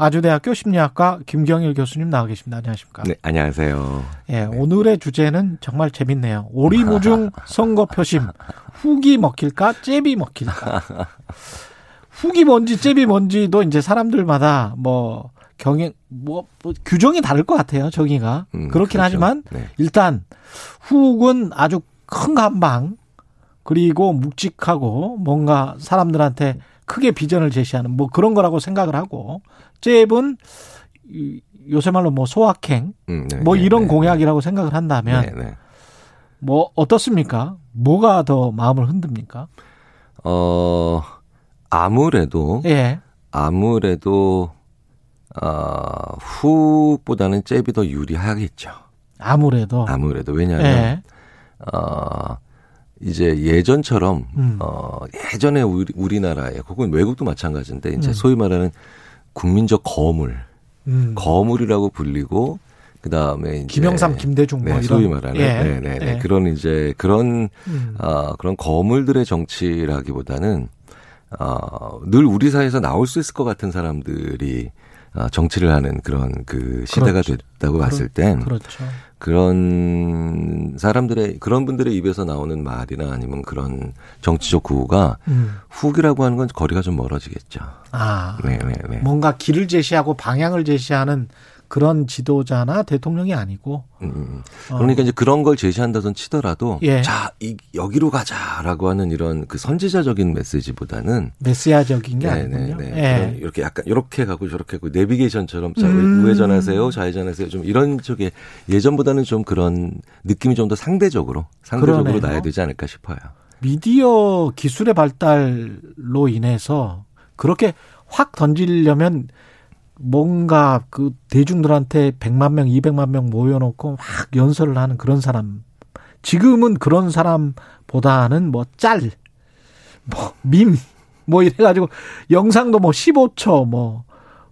Speaker 2: 아주대학교 심리학과 김경일 교수님 나와 계십니다. 안녕하십니까?
Speaker 10: 네, 안녕하세요.
Speaker 2: 예, 오늘의 주제는 정말 재밌네요. 오리무중 <laughs> 선거 표심. 훅이 먹힐까? 잽이 먹힐까? 훅이 뭔지 잽이 뭔지도 이제 사람들마다 뭐 경영 뭐, 뭐 규정이 다를 것 같아요. 정의가
Speaker 10: 음,
Speaker 2: 그렇긴
Speaker 10: 그렇죠.
Speaker 2: 하지만
Speaker 10: 네.
Speaker 2: 일단 훅은 아주 큰 감방 그리고 묵직하고 뭔가 사람들한테 크게 비전을 제시하는 뭐 그런 거라고 생각을 하고 잽은 이- 요새 말로 뭐 소확행
Speaker 10: 음, 네,
Speaker 2: 뭐
Speaker 10: 네,
Speaker 2: 이런
Speaker 10: 네,
Speaker 2: 공약이라고 생각을 한다면
Speaker 10: 네, 네.
Speaker 2: 뭐 어떻습니까? 뭐가 더 마음을 흔듭니까?
Speaker 10: 어, 아무래도,
Speaker 2: 예.
Speaker 10: 아무래도, 어, 훅보다는 잽이 더 유리하겠죠.
Speaker 2: 아무래도.
Speaker 10: 아무래도. 왜냐하면,
Speaker 2: 예.
Speaker 10: 어, 이제 예전처럼,
Speaker 2: 음.
Speaker 10: 어, 예전에 우리, 우리나라에, 혹은 외국도 마찬가지인데, 이제
Speaker 2: 음.
Speaker 10: 소위 말하는 국민적 거물,
Speaker 2: 음.
Speaker 10: 거물이라고 불리고, 그 다음에.
Speaker 2: 김영삼, 김대중 뭐
Speaker 10: 네,
Speaker 2: 이런.
Speaker 10: 소위 말하는.
Speaker 2: 예.
Speaker 10: 네, 네, 네.
Speaker 2: 예.
Speaker 10: 그런 이제, 그런,
Speaker 2: 음.
Speaker 10: 아, 그런 거물들의 정치라기보다는, 어, 늘 우리 사회에서 나올 수 있을 것 같은 사람들이, 아, 정치를 하는 그런 그 시대가
Speaker 2: 그렇죠.
Speaker 10: 됐다고 봤을 땐,
Speaker 2: 그렇죠.
Speaker 10: 그런 사람들의 그런 분들의 입에서 나오는 말이나 아니면 그런 정치적 구호가
Speaker 2: 음.
Speaker 10: 훅이라고 하는 건 거리가 좀 멀어지겠죠.
Speaker 2: 아.
Speaker 10: 네, 네, 네.
Speaker 2: 뭔가 길을 제시하고 방향을 제시하는 그런 지도자나 대통령이 아니고.
Speaker 10: 음,
Speaker 2: 어.
Speaker 10: 그러니까 이제 그런 걸 제시한다선 치더라도
Speaker 2: 예.
Speaker 10: 자, 이, 여기로 가자라고 하는 이런 그 선지자적인 메시지보다는
Speaker 2: 메시아적인 게
Speaker 10: 네,
Speaker 2: 아니군요.
Speaker 10: 네, 네.
Speaker 2: 예.
Speaker 10: 이렇게 약간 이렇게 가고 저렇게 가고 내비게이션처럼 자,
Speaker 2: 음.
Speaker 10: 우회전하세요, 좌회전하세로 좀 이런 쪽에 예전보다는 좀 그런 느낌이 좀 더 상대적으로 상대적으로
Speaker 2: 그러네요.
Speaker 10: 나야 되지 않을까 싶어요.
Speaker 2: 미디어 기술의 발달로 인해서 그렇게 확 던지려면 뭔가 그 대중들한테 100만 명, 200만 명 모여놓고 막 연설을 하는 그런 사람. 지금은 그런 사람보다는 뭐 짤, 뭐 밈, 뭐 이래가지고 영상도 뭐 15초 뭐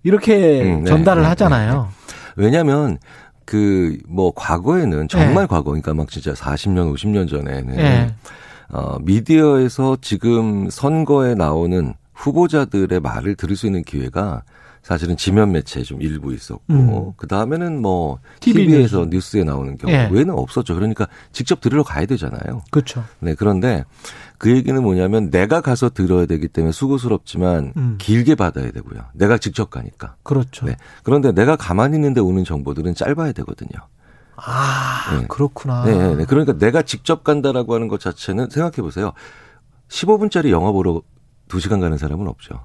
Speaker 2: 이렇게
Speaker 10: 음, 네,
Speaker 2: 전달을
Speaker 10: 네,
Speaker 2: 하잖아요.
Speaker 10: 왜냐하면 그 뭐 과거에는 정말 과거 그러니까 막 진짜 40년 50년 전에는
Speaker 2: 네.
Speaker 10: 어 미디어에서 지금 선거에 나오는 후보자들의 말을 들을 수 있는 기회가 사실은 지면 매체 좀 일부 있었고
Speaker 2: 음.
Speaker 10: 그 다음에는 뭐
Speaker 2: TV
Speaker 10: TV에서 뉴스. 에 나오는 경우
Speaker 2: 예.
Speaker 10: 외에는 없었죠. 그러니까 직접 들으러 가야 되잖아요.
Speaker 2: 그렇죠.
Speaker 10: 네 그런데 그 얘기는 뭐냐면 내가 가서 들어야 되기 때문에 수고스럽지만
Speaker 2: 음.
Speaker 10: 길게 받아야 되고요. 내가 직접 가니까.
Speaker 2: 그렇죠.
Speaker 10: 네. 그런데 내가 가만히 있는데 오는 정보들은 짧아야 되거든요.
Speaker 2: 아,
Speaker 10: 네.
Speaker 2: 그렇구나.
Speaker 10: 네, 네, 네. 그러니까 내가 직접 간다라고 하는 것 자체는 생각해 보세요. 15분짜리 영화 보러 2시간 가는 사람은 없죠.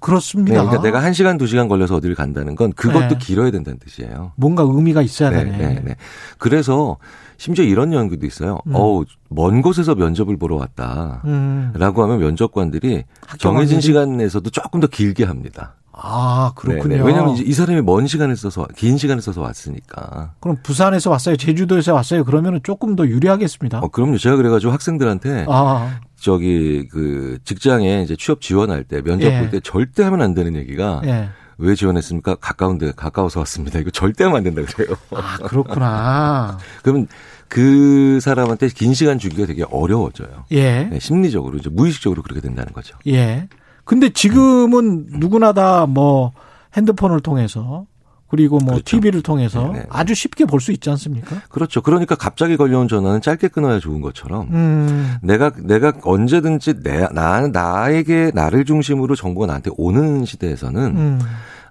Speaker 2: 그렇습니다.
Speaker 10: 네, 그러니까 내가 1시간, 2시간 걸려서 어디를 간다는 건 그것도
Speaker 2: 네.
Speaker 10: 길어야 된다는 뜻이에요.
Speaker 2: 뭔가 의미가 있어야
Speaker 10: 네,
Speaker 2: 되네.
Speaker 10: 네, 네. 그래서 심지어 이런 연구도 있어요.
Speaker 2: 음.
Speaker 10: 어우, 먼 곳에서 면접을 보러 왔다.
Speaker 2: 음.
Speaker 10: 라고 하면 면접관들이 정해진 시간에서도 조금 더 길게 합니다.
Speaker 2: 아, 그렇군요.
Speaker 10: 네, 네. 왜냐하면 이제 이 사람이 먼 시간을 써서 긴 시간을 써서 왔으니까.
Speaker 2: 그럼 부산에서 왔어요, 제주도에서 왔어요. 그러면 은 조금 더 유리하겠습니다.
Speaker 10: 어, 그럼요. 제가 그래가지고 학생들한테
Speaker 2: 아,
Speaker 10: 저기 그 직장에 이제 취업 지원할 때 면접
Speaker 2: 예.
Speaker 10: 볼때 절대 하면 안 되는 얘기가
Speaker 2: 예.
Speaker 10: 왜 지원했습니까? 가까운데 가까워서 왔습니다. 이거 절대 하면 안 된다 그래요.
Speaker 2: 아, 그렇구나. <laughs>
Speaker 10: 그러면 그 사람한테 긴 시간 주기가 되게 어려워져요.
Speaker 2: 예.
Speaker 10: 네, 심리적으로 이제 무의식적으로 그렇게 된다는 거죠.
Speaker 2: 예. 근데 지금은 누구나 다 뭐 핸드폰을 통해서 그리고 뭐
Speaker 10: 그렇죠.
Speaker 2: TV를 통해서
Speaker 10: 네, 네.
Speaker 2: 아주 쉽게 볼 수 있지 않습니까?
Speaker 10: 그렇죠. 그러니까 갑자기 걸려온 전화는 짧게 끊어야 좋은 것처럼
Speaker 2: 음,
Speaker 10: 내가 내가 언제든지 내, 나 나에게 나를 중심으로 정보가 나한테 오는 시대에서는
Speaker 2: 음.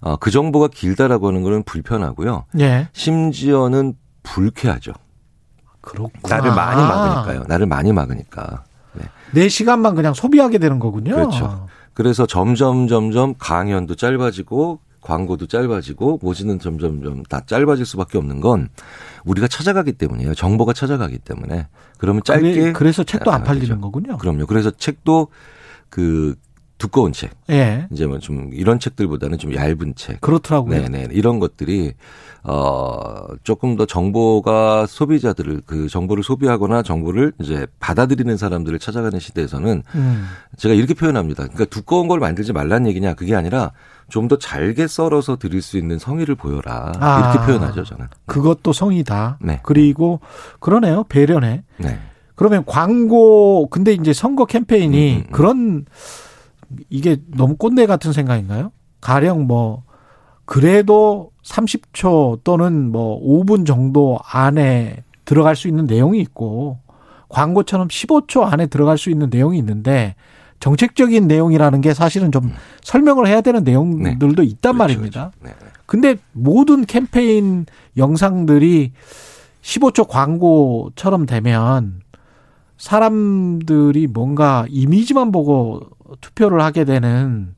Speaker 10: 어, 그 정보가 길다라고 하는 거는 불편하고요.
Speaker 2: 예.
Speaker 10: 심지어는 불쾌하죠.
Speaker 2: 그렇구나.
Speaker 10: 나를 많이 막으니까요. 나를 많이 막으니까. 네.
Speaker 2: 내 시간만 그냥 소비하게 되는 거군요.
Speaker 10: 그렇죠. 그래서 점점 점점 강연도 짧아지고 광고도 짧아지고 모지는 점점점 다 짧아질 수밖에 없는 건 우리가 찾아가기 때문이에요. 정보가 찾아가기 때문에. 그러면 짧게
Speaker 2: 그래, 그래서 책도 안 팔리는. 거군요.
Speaker 10: 그럼요. 그래서 책도 그 두꺼운 책,
Speaker 2: 예.
Speaker 10: 이제 뭐 좀 이런 책들보다는 좀 얇은 책,
Speaker 2: 그렇더라고요.
Speaker 10: 네네 이런 것들이 어 조금 더 정보가 소비자들을 그 정보를 소비하거나 정보를 이제 받아들이는 사람들을 찾아가는 시대에서는
Speaker 2: 음.
Speaker 10: 제가 이렇게 표현합니다. 그러니까 두꺼운 걸 만들지 말라는 얘기냐 그게 아니라 좀 더 잘게 썰어서 드릴 수 있는 성의를 보여라
Speaker 2: 아.
Speaker 10: 이렇게 표현하죠 저는.
Speaker 2: 그것도 성이다.
Speaker 10: 네.
Speaker 2: 그리고 그러네요. 배려네.
Speaker 10: 네.
Speaker 2: 그러면 광고 근데 이제 선거 캠페인이
Speaker 10: 음, 음, 음.
Speaker 2: 그런 이게 너무 꼰대 같은 생각인가요? 가령 뭐 그래도 30초 또는 뭐 5분 정도 안에 들어갈 수 있는 내용이 있고 광고처럼 15초 안에 들어갈 수 있는 내용이 있는데 정책적인 내용이라는 게 사실은 좀 설명을 해야 되는 내용들도 있단
Speaker 10: 그렇죠,
Speaker 2: 말입니다.
Speaker 10: 그렇죠. 네.
Speaker 2: 근데 모든 캠페인 영상들이 15초 광고처럼 되면 사람들이 뭔가 이미지만 보고 투표를 하게 되는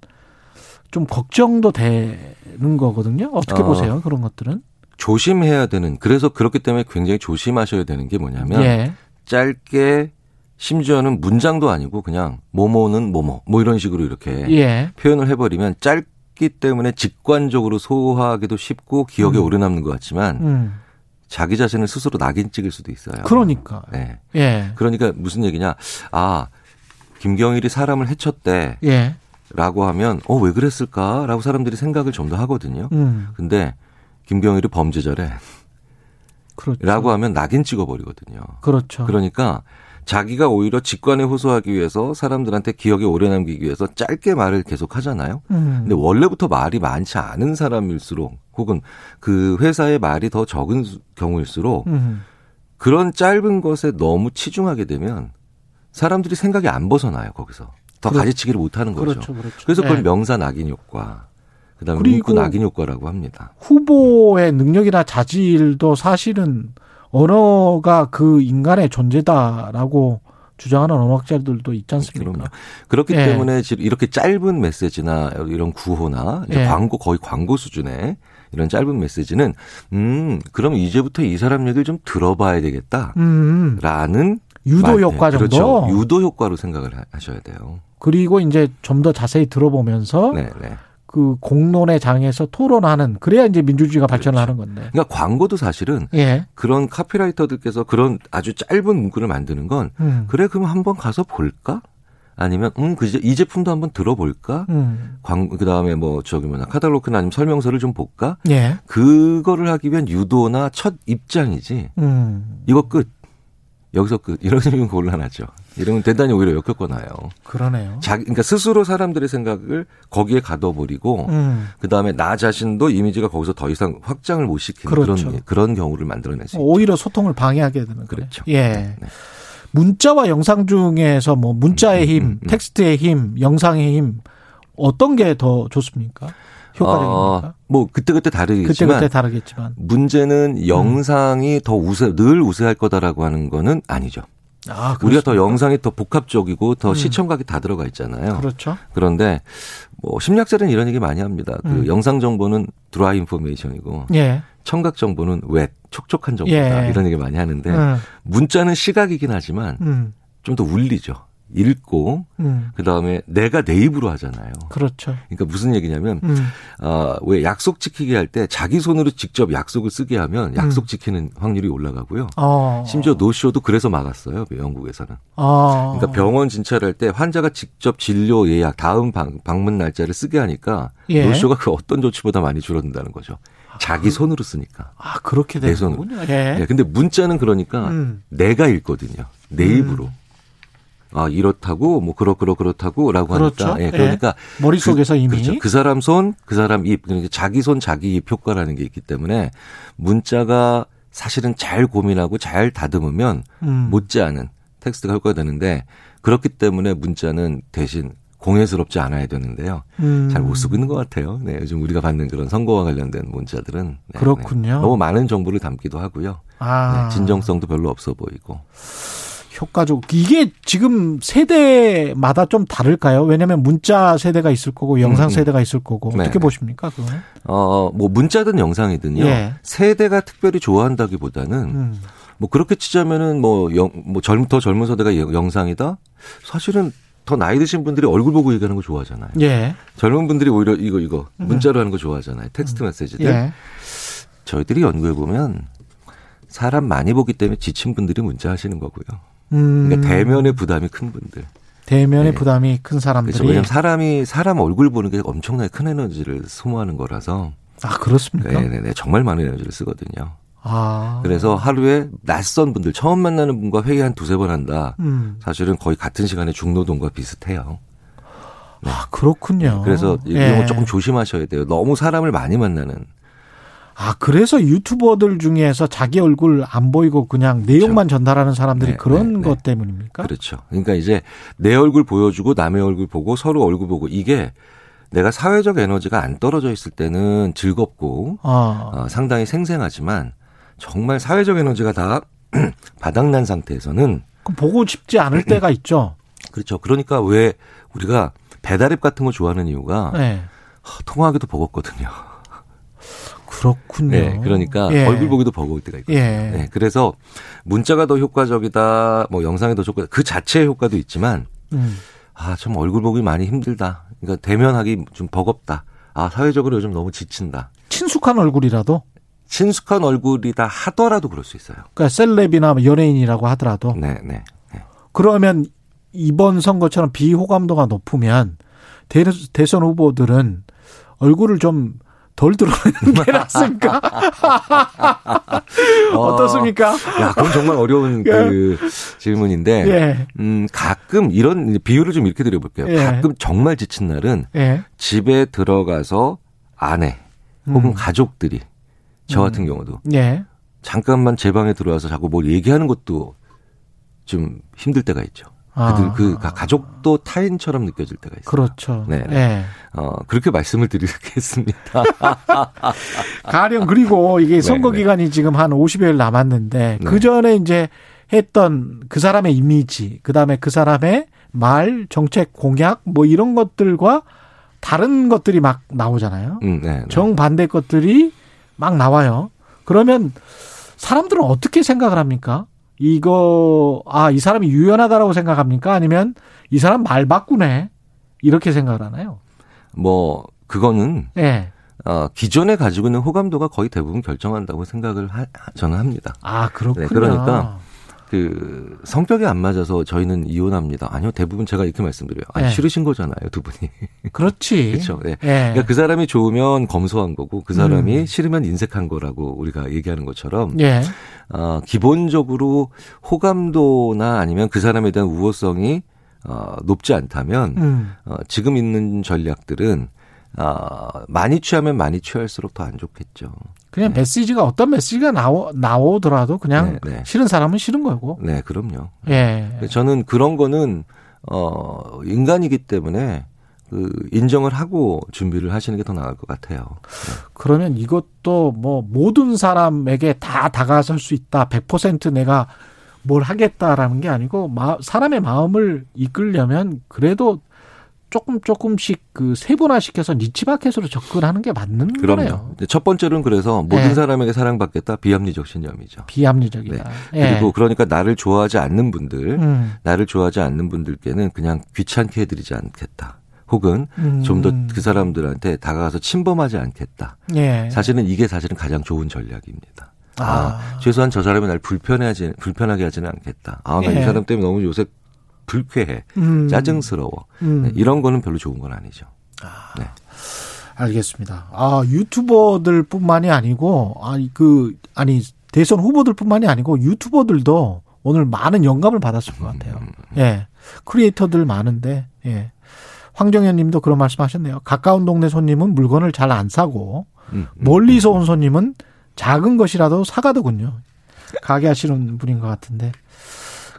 Speaker 2: 좀 걱정도 되는 거거든요. 어떻게
Speaker 10: 어.
Speaker 2: 보세요? 그런 것들은?
Speaker 10: 조심해야 되는 그래서 그렇기 때문에 굉장히 조심하셔야 되는 게 뭐냐면
Speaker 2: 예.
Speaker 10: 짧게 심지어는 문장도 아니고 그냥 뭐뭐는 뭐뭐 뭐 이런 식으로 이렇게
Speaker 2: 예.
Speaker 10: 표현을 해버리면 짧기 때문에 직관적으로 소화하기도 쉽고 기억에
Speaker 2: 음.
Speaker 10: 오래 남는 것 같지만
Speaker 2: 음.
Speaker 10: 자기 자신을 스스로 낙인 찍을 수도 있어요.
Speaker 2: 그러니까.
Speaker 10: 네.
Speaker 2: 예.
Speaker 10: 그러니까 무슨 얘기냐? 아 김경일이 사람을 해쳤대.
Speaker 2: 예.
Speaker 10: 라고 하면 어 왜 그랬을까라고 사람들이 생각을 좀 더 하거든요.
Speaker 2: 음.
Speaker 10: 근데 김경일이 범죄자래.
Speaker 2: 그렇죠.
Speaker 10: 라고 하면 낙인 찍어버리거든요.
Speaker 2: 그렇죠.
Speaker 10: 그러니까 자기가 오히려 직관에 호소하기 위해서 사람들한테 기억에 오래 남기기 위해서 짧게 말을 계속 하잖아요.
Speaker 2: 음.
Speaker 10: 근데 원래부터 말이 많지 않은 사람일수록 혹은 그 회사의 말이 더 적은 수- 경우일수록
Speaker 2: 음.
Speaker 10: 그런 짧은 것에 너무 치중하게 되면 사람들이 생각이 안 벗어나요, 거기서. 더
Speaker 2: 그렇-
Speaker 10: 가지치기를 못 하는 거죠.
Speaker 2: 그렇죠, 그렇죠.
Speaker 10: 래서 그걸
Speaker 2: 예.
Speaker 10: 명사 낙인 효과. 그다음에 문구 낙인 효과라고 합니다.
Speaker 2: 후보의 능력이나 자질도 사실은 언어가 그 인간의 존재다라고 주장하는 언어학자들도 있지 않습니까?
Speaker 10: 그럼요. 그렇기
Speaker 2: 예.
Speaker 10: 때문에 이렇게 짧은 메시지나 이런 구호나
Speaker 2: 예.
Speaker 10: 광고 거의 광고 수준의 이런 짧은 메시지는 음 그럼 이제부터 이 사람 얘기를 좀 들어봐야 되겠다라는
Speaker 2: 음. 유도
Speaker 10: 말-
Speaker 2: 효과
Speaker 10: 네,
Speaker 2: 정도?
Speaker 10: 그렇죠. 유도 효과로 생각을 하- 하셔야 돼요.
Speaker 2: 그리고 이제 좀 더 자세히 들어보면서
Speaker 10: 네, 네.
Speaker 2: 그 공론의 장에서 토론하는 그래야 이제 민주주의가 발전을 하는 건데.
Speaker 10: 그러니까 광고도 사실은
Speaker 2: 예.
Speaker 10: 그런 카피라이터들께서 그런 아주 짧은 문구를 만드는 건
Speaker 2: 음.
Speaker 10: 그래 그럼 한번 가서 볼까? 아니면 음그이 제품도 한번 들어볼까?
Speaker 2: 음.
Speaker 10: 광 그다음에 뭐 저기 뭐냐 카탈로그나 아니면 설명서를 좀 볼까?
Speaker 2: 예.
Speaker 10: 그거를 하기 위한 유도나 첫 입장이지.
Speaker 2: 음.
Speaker 10: 이거 끝. 여기서 끝. 이러면 곤란하죠. 이러면 대단히 오히려 역효과나요.
Speaker 2: 그러네요.
Speaker 10: 자기, 그러니까 스스로 사람들의 생각을 거기에 가둬버리고,
Speaker 2: 음.
Speaker 10: 그 다음에 나 자신도 이미지가 거기서 더 이상 확장을 못 시키는
Speaker 2: 그렇죠.
Speaker 10: 그런 그런 경우를 만들어낼 수 있죠.
Speaker 2: 오히려 소통을 방해하게 되는.
Speaker 10: 그렇죠.
Speaker 2: 예. 문자와 영상 중에서 뭐 문자의 힘,
Speaker 10: 음,
Speaker 2: 텍스트의 힘, 영상의 힘 어떤 게 더 좋습니까? 효과적입니까?
Speaker 10: 어, 뭐 그때 그때 다르겠지만
Speaker 2: 그때 그때 다르겠지만.
Speaker 10: 문제는 영상이 더 우세 늘 우세할 거다라고 하는 거는 아니죠.
Speaker 2: 아,
Speaker 10: 우리가 더? 영상이 더 복합적이고 더
Speaker 2: 음.
Speaker 10: 시청각이 다 들어가 있잖아요.
Speaker 2: 그렇죠.
Speaker 10: 그런데 뭐 심리학자들은 이런 얘기 많이 합니다. 그
Speaker 2: 음.
Speaker 10: 영상 정보는 드라이 인포메이션이고
Speaker 2: 예.
Speaker 10: 청각 정보는 웻 촉촉한 정보다
Speaker 2: 예.
Speaker 10: 이런 얘기 많이 하는데
Speaker 2: 음.
Speaker 10: 문자는 시각이긴 하지만
Speaker 2: 음.
Speaker 10: 좀더 울리죠. 읽고
Speaker 2: 음.
Speaker 10: 그다음에 내가 내 입으로 하잖아요.
Speaker 2: 그렇죠.
Speaker 10: 그러니까 무슨 얘기냐면
Speaker 2: 음.
Speaker 10: 아, 왜 약속 지키기 할 때 자기 손으로 직접 약속을 쓰게 하면 약속 지키는 확률이 올라가고요.
Speaker 2: 음. 어.
Speaker 10: 심지어 노쇼도 그래서 막았어요. 영국에서는.
Speaker 2: 아.
Speaker 10: 그러니까 병원 진찰할 때 환자가 직접 진료 예약 다음 방, 방문 날짜를 쓰게 하니까
Speaker 2: 예.
Speaker 10: 노쇼가 그 어떤 조치보다 많이 줄어든다는 거죠. 자기 손으로 쓰니까.
Speaker 2: 아, 그렇게
Speaker 10: 내
Speaker 2: 되는
Speaker 10: 손으로.
Speaker 2: 예.
Speaker 10: 네, 근데 문자는 그러니까
Speaker 2: 음.
Speaker 10: 내가 읽거든요. 내
Speaker 2: 음.
Speaker 10: 입으로. 아, 이렇다고, 뭐, 그렇, 그렇, 그렇다고, 라고
Speaker 2: 그렇죠.
Speaker 10: 하니까. 예,
Speaker 2: 예.
Speaker 10: 그러니까.
Speaker 2: 머릿속에서
Speaker 10: 그,
Speaker 2: 이미.
Speaker 10: 그렇죠. 그 사람 손, 그 사람 입, 그러니까 자기 손, 자기 입 효과라는 게 있기 때문에 문자가 사실은 잘 고민하고 잘 다듬으면
Speaker 2: 음.
Speaker 10: 못지않은 텍스트가 효과가 되는데 그렇기 때문에 문자는 대신 공예스럽지 않아야 되는데요.
Speaker 2: 음.
Speaker 10: 잘못 쓰고 있는 것 같아요. 네, 요즘 우리가 받는 그런 선거와 관련된 문자들은 네,
Speaker 2: 그렇군요.
Speaker 10: 네. 너무 많은 정보를 담기도 하고요.
Speaker 2: 아.
Speaker 10: 네, 진정성도 별로 없어 보이고.
Speaker 2: 효과적. 이게 지금 세대마다 좀 다를까요? 왜냐하면 문자 세대가 있을 거고 영상
Speaker 10: 음, 음.
Speaker 2: 세대가 있을 거고
Speaker 10: 네,
Speaker 2: 어떻게
Speaker 10: 네.
Speaker 2: 보십니까? 그거는?
Speaker 10: 어, 뭐 문자든 영상이든요.
Speaker 2: 예.
Speaker 10: 세대가 특별히 좋아한다기보다는
Speaker 2: 음.
Speaker 10: 뭐 그렇게 치자면은 뭐 영, 뭐 젊, 더 젊은 세대가 영- 영상이다? 사실은 더 나이 드신 분들이 얼굴 보고 얘기하는 거 좋아하잖아요.
Speaker 2: 예.
Speaker 10: 젊은 분들이 오히려 이거 이거 문자로 하는 거 좋아하잖아요. 텍스트 메시지들.
Speaker 2: 예.
Speaker 10: 저희들이 연구해 보면 사람 많이 보기 때문에 지친 분들이 문자 하시는 거고요.
Speaker 2: 음.
Speaker 10: 그러니까 대면의 부담이 큰 분들.
Speaker 2: 대면의
Speaker 10: 네.
Speaker 2: 부담이 큰 사람들이.
Speaker 10: 그렇죠. 왜냐하면 사람이 사람 얼굴 보는 게 엄청나게 큰 에너지를 소모하는 거라서.
Speaker 2: 아 그렇습니까?
Speaker 10: 네네네 정말 많은 에너지를 쓰거든요.
Speaker 2: 아.
Speaker 10: 그래서 하루에 낯선 분들 처음 만나는 분과 회의 한 두세 번 한다.
Speaker 2: 음.
Speaker 10: 사실은 거의 같은 시간에 중노동과 비슷해요.
Speaker 2: 아 그렇군요.
Speaker 10: 그래서 이런
Speaker 2: 예.
Speaker 10: 거 조금 조심하셔야 돼요. 너무 사람을 많이 만나는.
Speaker 2: 아 그래서 유튜버들 중에서 자기 얼굴 안 보이고 그냥 내용만 전달하는 사람들이
Speaker 10: 네,
Speaker 2: 그런
Speaker 10: 네, 네.
Speaker 2: 것 때문입니까?
Speaker 10: 그렇죠. 그러니까 이제 내 얼굴 보여주고 남의 얼굴 보고 서로 얼굴 보고 이게 내가 사회적 에너지가 안 떨어져 있을 때는 즐겁고
Speaker 2: 아.
Speaker 10: 어, 상당히 생생하지만 정말 사회적 에너지가 다 <clears throat> 바닥난 상태에서는
Speaker 2: 보고 싶지 않을 <clears throat> 때가 있죠.
Speaker 10: 그렇죠. 그러니까 왜 우리가 배달앱 같은 거 좋아하는 이유가
Speaker 2: 네.
Speaker 10: 하, 통화하기도 버겁거든요.
Speaker 2: 그렇군요.
Speaker 10: 네, 그러니까
Speaker 2: 예.
Speaker 10: 얼굴 보기도 버거울 때가 있거든요.
Speaker 2: 예.
Speaker 10: 네, 그래서 문자가 더 효과적이다, 뭐 영상이 더 효과, 그 자체의 효과도 있지만
Speaker 2: 음.
Speaker 10: 아, 참 얼굴 보기 많이 힘들다. 그러니까 대면하기 좀 버겁다. 아, 사회적으로 요즘 너무 지친다.
Speaker 2: 친숙한 얼굴이라도
Speaker 10: 친숙한 얼굴이다 하더라도 그럴 수 있어요.
Speaker 2: 그러니까 셀럽이나 뭐 연예인이라고 하더라도
Speaker 10: 네, 네.
Speaker 2: 그러면 이번 선거처럼 비호감도가 높으면 대, 대선 후보들은 얼굴을 좀 덜 드러내는 게 낫습니까? <laughs> 어떻습니까?
Speaker 10: 야, 그건 정말 어려운
Speaker 2: 예.
Speaker 10: 그 질문인데,
Speaker 2: 예.
Speaker 10: 음, 가끔 이런 비유를 좀 이렇게 드려볼게요.
Speaker 2: 예.
Speaker 10: 가끔 정말 지친 날은
Speaker 2: 예.
Speaker 10: 집에 들어가서 아내 혹은
Speaker 2: 음.
Speaker 10: 가족들이 저 같은 경우도
Speaker 2: 예.
Speaker 10: 잠깐만 제 방에 들어와서 자꾸 뭘 얘기하는 것도 좀 힘들 때가 있죠. 그들
Speaker 2: 아.
Speaker 10: 그 가- 가족도 타인처럼 느껴질 때가 있어요.
Speaker 2: 그렇죠.
Speaker 10: 네.
Speaker 2: 예.
Speaker 10: 어, 그렇게 말씀을 드리겠습니다. <laughs>
Speaker 2: 가령 그리고 이게 선거
Speaker 10: 네, 네.
Speaker 2: 기간이 지금 한 50여일 남았는데
Speaker 10: 네.
Speaker 2: 그 전에 이제 했던 그 사람의 이미지, 그 다음에 그 사람의 말, 정책, 공약 뭐 이런 것들과 다른 것들이 막 나오잖아요.
Speaker 10: 음, 네, 네.
Speaker 2: 정반대 것들이 막 나와요. 그러면 사람들은 어떻게 생각을 합니까? 이거, 아, 이 사람이 유연하다라고 생각합니까? 아니면 이 사람 말 바꾸네? 이렇게 생각을 하나요?
Speaker 10: 뭐 그거는
Speaker 2: 예.
Speaker 10: 어, 기존에 가지고 있는 호감도가 거의 대부분 결정한다고 생각을 하, 저는 합니다.
Speaker 2: 아, 그렇군요.
Speaker 10: 네, 그러니까 그 성격이 안 맞아서 저희는 이혼합니다. 아니요, 대부분 제가 이렇게 말씀드려요. 아,
Speaker 2: 네.
Speaker 10: 싫으신 거잖아요, 두 분이.
Speaker 2: 그렇지. <laughs>
Speaker 10: 그렇죠. 네.
Speaker 2: 예.
Speaker 10: 그러니까 그 사람이 좋으면 검소한 거고 그 사람이
Speaker 2: 음.
Speaker 10: 싫으면 인색한 거라고 우리가 얘기하는 것처럼
Speaker 2: 예.
Speaker 10: 어, 기본적으로 호감도나 아니면 그 사람에 대한 우호성이 어, 높지 않다면
Speaker 2: 음.
Speaker 10: 어, 지금 있는 전략들은 어, 많이 취하면 많이 취할수록 더 안 좋겠죠.
Speaker 2: 그냥 메시지가 어떤 메시지가 나오, 나오더라도 그냥
Speaker 10: 네, 네.
Speaker 2: 싫은 사람은 싫은 거고.
Speaker 10: 네, 그럼요.
Speaker 2: 예.
Speaker 10: 저는 그런 거는 어 인간이기 때문에 그 인정을 하고 준비를 하시는 게 더 나을 것 같아요.
Speaker 2: 그러면 이것도 뭐 모든 사람에게 다 다가설 수 있다. 100% 내가 뭘 하겠다라는 게 아니고 마, 사람의 마음을 이끌려면 그래도 조금 조금씩 그 세분화시켜서 니치마켓으로 접근하는 게 맞는 거네요.
Speaker 10: 그럼요. 이제 첫 번째로는 그래서 모든
Speaker 2: 네.
Speaker 10: 사람에게 사랑받겠다 비합리적 신념이죠.
Speaker 2: 비합리적이다. 예.
Speaker 10: 네. 그리고 그러니까 나를 좋아하지 않는 분들,
Speaker 2: 음.
Speaker 10: 나를 좋아하지 않는 분들께는 그냥 귀찮게 해드리지 않겠다. 혹은
Speaker 2: 음.
Speaker 10: 좀더 그 사람들한테 다가가서 침범하지 않겠다.
Speaker 2: 예.
Speaker 10: 사실은 이게 사실은 가장 좋은 전략입니다. 아,
Speaker 2: 아.
Speaker 10: 최소한 저 사람이 날 불편해하지 불편하게 하지는 않겠다. 아, 나이
Speaker 2: 예.
Speaker 10: 사람 때문에 너무 요새 불쾌해,
Speaker 2: 음.
Speaker 10: 짜증스러워.
Speaker 2: 음.
Speaker 10: 네, 이런 거는 별로 좋은 건 아니죠. 네.
Speaker 2: 알겠습니다. 아, 유튜버들뿐만이 아니고 아니 그 아니 대선 후보들뿐만이 아니고 유튜버들도 오늘 많은 영감을 받았을 것 같아요. 예. 크리에이터들 많은데 예. 황정현 님도 그런 말씀 하셨네요. 가까운 동네 손님은 물건을 잘 안 사고
Speaker 10: 음,
Speaker 2: 멀리서 온 손님은 작은 것이라도 사가더군요. 가게 하시는 분인 것 같은데.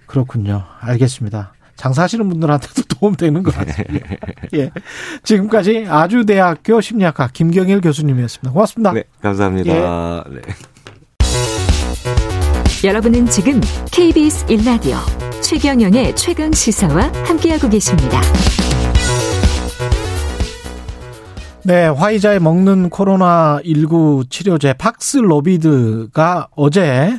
Speaker 2: 그렇군요. 알겠습니다. 장사하시는 분들한테도 <laughs> 도움되는 것 같습니다. <laughs> 예. 지금까지 아주대학교 심리학과 김경일 교수님이었습니다. 고맙습니다.
Speaker 10: 네, 감사합니다. 네.
Speaker 3: 여러분은 지금 KBS 1라디오 최경영의 최강 시사와 함께하고 계십니다.
Speaker 2: 네, 화이자에 먹는 코로나19 치료제 팍슬로비드가 어제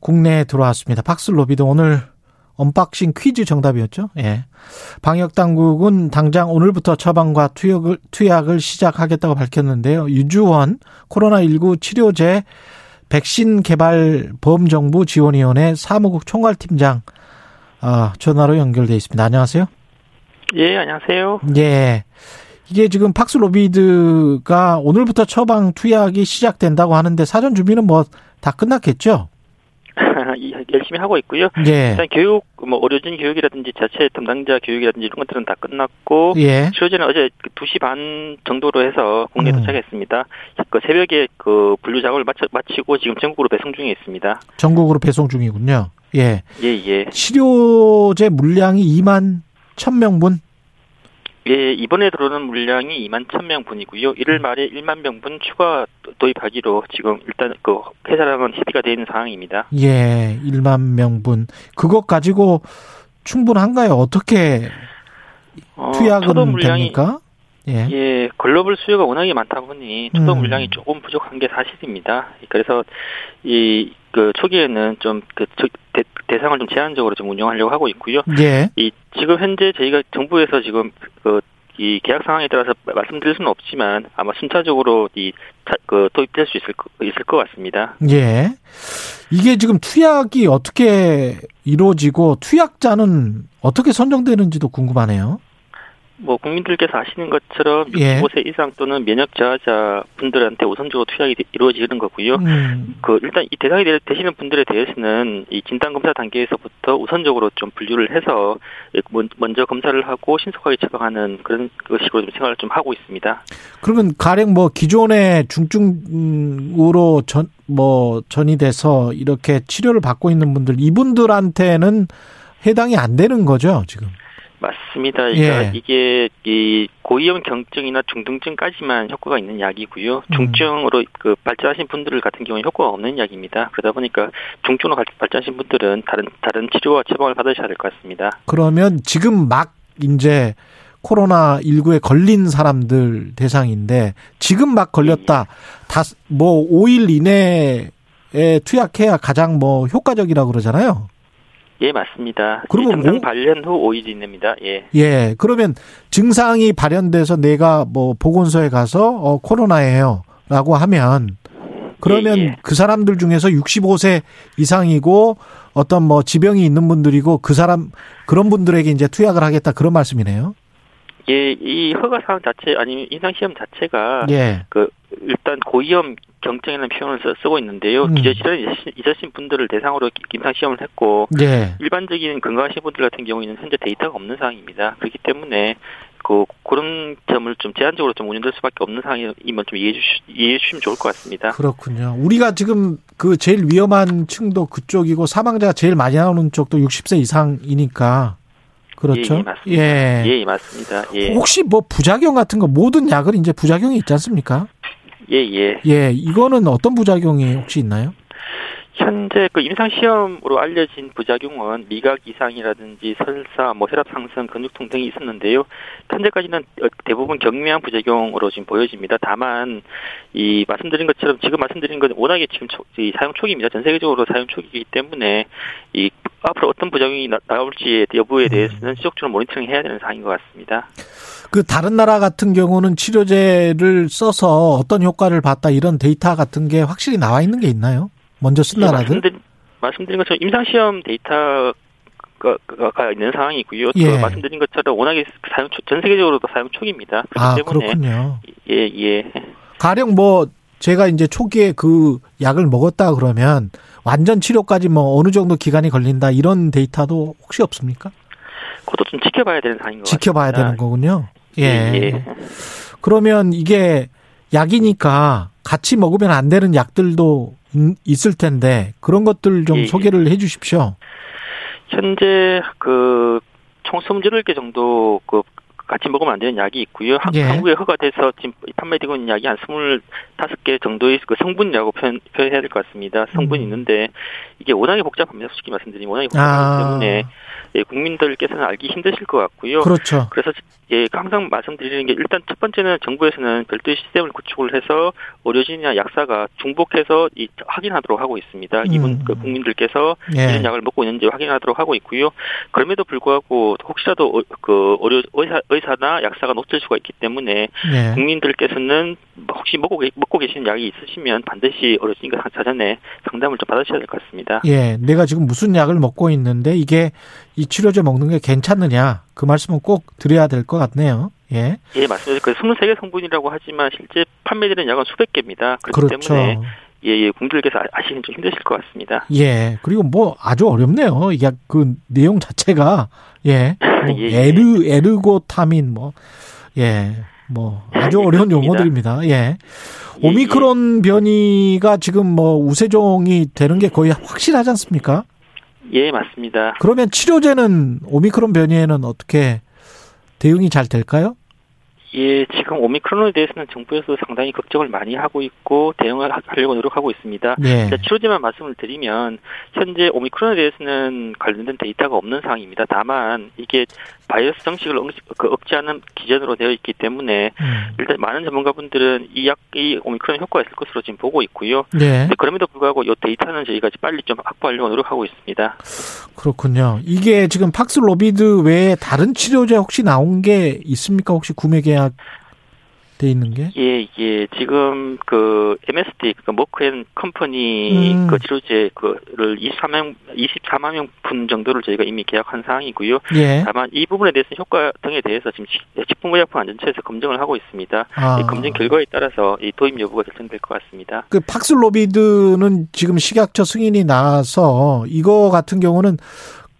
Speaker 2: 국내에 들어왔습니다. 팍슬로비드 오늘 unboxing 퀴즈 정답이었죠. 예. 방역 당국은 당장 오늘부터 처방과 투약을, 투약을 시작하겠다고 밝혔는데요. 유주원 코로나19 치료제 백신 개발 범정부 지원위원회 사무국 총괄팀장 아, 전화로 연결돼 있습니다. 안녕하세요.
Speaker 11: 예, 안녕하세요.
Speaker 2: 예. 이게 지금 팍슬로비드가 오늘부터 처방 투약이 시작된다고 하는데 사전 준비는 뭐 다 끝났겠죠? <laughs>
Speaker 11: 이- 열심히 하고 있고요.
Speaker 2: 예.
Speaker 11: 일단 교육, 뭐 의료진 교육이라든지 자체 담당자 교육이라든지 이런 것들은 다 끝났고
Speaker 2: 예.
Speaker 11: 치료제는 어제 그 2시 반 정도로 해서 국내 에
Speaker 2: 음.
Speaker 11: 도착했습니다. 그 새벽에 그 분류 작업을 마치, 마치고 지금 전국으로 배송 중에 있습니다.
Speaker 2: 전국으로 배송 중이군요. 예.
Speaker 11: 예, 예.
Speaker 2: 치료제 물량이 2만 1000명분?
Speaker 11: 예, 이번에 들어오는 물량이 2만 1000명 분이고요. 1월 말에 1만 명분 추가 도입하기로 지금 일단 그 회사랑은 협의가 되어 있는 상황입니다.
Speaker 2: 예. 1만 명분. 그것 가지고 충분한가요? 어떻게
Speaker 11: 어,
Speaker 2: 투약은
Speaker 11: 초도 물량이
Speaker 2: 됩니까? 예.
Speaker 11: 예, 글로벌 수요가 워낙에 많다 보니 초동
Speaker 2: 음.
Speaker 11: 물량이 조금 부족한 게 사실입니다. 그래서 이 그 초기에는 좀그 대상을 좀 제한적으로 좀 운영하려고 하고 있고요.
Speaker 2: 예.
Speaker 11: 이 지금 현재 저희가 정부에서 지금 그 이 계약 상황에 따라서 말씀드릴 수는 없지만 아마 순차적으로 이 그 도입될 수 있을 거- 있을 것 같습니다.
Speaker 2: 예. 이게 지금 투약이 어떻게 이루어지고 투약자는 어떻게 선정되는지도 궁금하네요.
Speaker 11: 뭐 국민들께서 아시는 것처럼
Speaker 2: 예.
Speaker 11: 65세 이상 또는 면역 저하자 분들한테 우선적으로 투약이 되- 이루어지는 거고요.
Speaker 2: 음.
Speaker 11: 그 일단 이 대상이 되- 되시는 분들에 대해서는 이 진단 검사 단계에서부터 우선적으로 좀 분류를 해서 먼- 먼저 검사를 하고 신속하게 처방하는 그런 식으로 좀 생활을 좀 하고 있습니다.
Speaker 2: 그러면 가령 뭐 기존의 중증으로 전 뭐 전이 돼서 이렇게 치료를 받고 있는 분들 이분들한테는 해당이 안 되는 거죠, 지금.
Speaker 11: 맞습니다. 그러니까
Speaker 2: 예.
Speaker 11: 이게 이 고위험 경증이나 중등증까지만 효과가 있는 약이고요.
Speaker 2: 음.
Speaker 11: 중증으로 그 발전하신 분들 같은 경우는 효과가 없는 약입니다. 그러다 보니까 중증으로 발- 발전하신 분들은 다른 다른 치료와 처방을 받으셔야 될 것 같습니다.
Speaker 2: 그러면 지금 막 이제 코로나 19에 걸린 사람들 대상인데 지금 막 걸렸다. 다 뭐 5일 이내에 투약해야 가장 뭐 효과적이라고 그러잖아요.
Speaker 11: 예, 맞습니다.
Speaker 2: 그러면
Speaker 11: 이 증상
Speaker 2: 오-
Speaker 11: 발현 후 5일 이내입니다. 예.
Speaker 2: 예. 그러면 증상이 발현돼서 내가 뭐 보건소에 가서 어 코로나예요라고 하면 그러면
Speaker 11: 예, 예.
Speaker 2: 그 사람들 중에서 65세 이상이고 어떤 뭐 지병이 있는 분들이고 그 사람 그런 분들에게 이제 투약을 하겠다 그런 말씀이네요.
Speaker 11: 예, 이 허가 사항 자체 아니면 임상 시험 자체가
Speaker 2: 예.
Speaker 11: 그 일단 고위험 경증이라는 표현을 써- 쓰고 있는데요.
Speaker 2: 음.
Speaker 11: 기저질환이 있으신- 있으신 분들을 대상으로 임상 시험을 했고
Speaker 2: 예.
Speaker 11: 일반적인 건강하신 분들 같은 경우에는 현재 데이터가 없는 상황입니다. 그렇기 때문에 그 그런 점을 좀 제한적으로 좀 운영될 수밖에 없는 상황이면 좀 이해해 주시 이해해 주시면 좋을 것 같습니다.
Speaker 2: 그렇군요. 우리가 지금 그 제일 위험한 층도 그쪽이고 사망자가 제일 많이 나오는 쪽도 60세 이상이니까 그렇죠.
Speaker 11: 예, 예, 맞습니다.
Speaker 2: 예.
Speaker 11: 예, 맞습니다. 예.
Speaker 2: 혹시 뭐 부작용 같은 거 모든 약은 이제 부작용이 있지 않습니까?
Speaker 11: 예, 예.
Speaker 2: 예, 이거는 어떤 부작용이 혹시 있나요?
Speaker 11: 현재 그 임상 시험으로 알려진 부작용은 미각 이상이라든지 설사, 뭐 혈압 상승, 근육통 등이 있었는데요. 현재까지는 어, 대부분 경미한 부작용으로 지금 보여집니다. 다만 이 말씀드린 것처럼 지금 말씀드린 건 워낙에 지금 초, 이 사용 초기입니다. 전 세계적으로 사용 초기이기 때문에 이 앞으로 어떤 부작용이 나, 나올지 여부에 대해서는 지속적으로 모니터링 해야 되는 사항인 것 같습니다.
Speaker 2: 그 다른 나라 같은 경우는 치료제를 써서 어떤 효과를 봤다 이런 데이터 같은 게 확실히 나와 있는 게 있나요? 먼저 쓴
Speaker 11: 예,
Speaker 2: 나라들?
Speaker 11: 말씀드린, 말씀드린 것처럼 임상 시험 데이터가 가 있는 상황이고요. 또
Speaker 2: 예.
Speaker 11: 말씀드린 것처럼 워낙에 사용 초- 전 세계적으로도 사용 초기입니다. 그렇기
Speaker 2: 아,
Speaker 11: 때문에
Speaker 2: 그렇군요.
Speaker 11: 예, 예.
Speaker 2: 가령 뭐 제가 이제 초기에 그 약을 먹었다 그러면 완전 치료까지 뭐 어느 정도 기간이 걸린다 이런 데이터도 혹시 없습니까?
Speaker 11: 그것도 좀 지켜봐야 되는 상황인 것
Speaker 2: 지켜봐야
Speaker 11: 같습니다.
Speaker 2: 되는 거군요. 예.
Speaker 11: 예, 예.
Speaker 2: 그러면 이게 약이니까 같이 먹으면 안 되는 약들도 인- 있을 텐데 그런 것들 좀
Speaker 11: 예, 예.
Speaker 2: 소개를 해 주십시오.
Speaker 11: 현재 그총 28개 정도 그 같이 먹으면 안 되는 약이 있고요. 한-
Speaker 2: 예.
Speaker 11: 한국에 허가돼서 지금 판매되고 있는 약이 한 25개 정도의 그 성분이라고 표현, 표현 해야 될 것 같습니다. 성분이
Speaker 2: 음.
Speaker 11: 있는데 이게 워낙에 복잡합니다. 솔직히 말씀드리면 워낙에 복잡하기
Speaker 2: 아.
Speaker 11: 때문에 예, 국민들께서는 알기 힘드실 것 같고요.
Speaker 2: 그렇죠.
Speaker 11: 그래서 예, 항상 말씀드리는 게 일단 첫 번째는 정부에서는 별도의 시스템을 구축을 해서 의료진이나 약사가 중복해서 이 확인하도록 하고 있습니다.
Speaker 2: 음.
Speaker 11: 이분 그 국민들께서
Speaker 2: 예.
Speaker 11: 이런 약을 먹고 있는지 확인하도록 하고 있고요. 그럼에도 불구하고 혹시라도 어- 그 의료 의사 의사나 약사가 놓칠 수가 있기 때문에
Speaker 2: 예.
Speaker 11: 국민들께서는 혹시 먹고 계- 먹고 계시는 약이 있으시면 반드시 의료진과 사전에 상담을 좀 받으셔야 될 것 같습니다.
Speaker 2: 예, 내가 지금 무슨 약을 먹고 있는데 이게 이 치료제 먹는 게 괜찮느냐 그 말씀은 꼭 드려야 될 것 같네요. 예,
Speaker 11: 예, 맞습니다. 그 23개 성분이라고 하지만 실제 판매되는 약은 수백 개입니다. 그렇기
Speaker 2: 그렇죠.
Speaker 11: 때문에 예, 예, 국민들께서 아- 아시긴 좀 힘드실 것 같습니다.
Speaker 2: 예, 그리고 뭐 아주 어렵네요. 이게 그 내용 자체가 예, 뭐 <laughs>
Speaker 11: 예, 예.
Speaker 2: 에르 에르고타민 뭐 예, 뭐 아주 어려운 용어들입니다. 예. 오미크론 변이가 지금 뭐 우세종이 되는 게 거의 확실하지 않습니까?
Speaker 11: 예, 맞습니다.
Speaker 2: 그러면 치료제는 오미크론 변이에는 어떻게 대응이 잘 될까요?
Speaker 11: 예, 지금 오미크론에 대해서는 정부에서 상당히 걱정을 많이 하고 있고 대응을 하- 하려고 노력하고 있습니다.
Speaker 2: 예.
Speaker 11: 자, 치료제만 말씀을 드리면 현재 오미크론에 대해서는 관련된 데이터가 없는 상황입니다. 다만 이게 바이러스 증식을 억, 그 억제하는 기전으로 되어 있기 때문에
Speaker 2: 음.
Speaker 11: 일단 많은 전문가분들은 이 약이 오미크론 효과가 있을 것으로 지금 보고 있고요.
Speaker 2: 예.
Speaker 11: 근데 그럼에도 불구하고 이 데이터는 저희가 빨리 좀 확보하려고 노력하고 있습니다.
Speaker 2: 그렇군요. 이게 지금 팍슬로비드 외에 다른 치료제 혹시 나온 게 있습니까? 혹시 구매 계약 돼 있는 게?
Speaker 11: 예, 이게 지금 그 MSD 그 머크앤 컴퍼니
Speaker 2: 음.
Speaker 11: 그 치료제 그를 24명 24만 명분 정도를 저희가 이미 계약한 상황이고요.
Speaker 2: 예.
Speaker 11: 다만 이 부분에 대해서 효과 등에 대해서 지금 식- 식품의약품 안전처에서 검증을 하고 있습니다.
Speaker 2: 아.
Speaker 11: 이 검증 결과에 따라서 이 도입 여부가 결정될 것 같습니다.
Speaker 2: 그 팍슬로비드는 지금 식약처 승인이 나서 이거 같은 경우는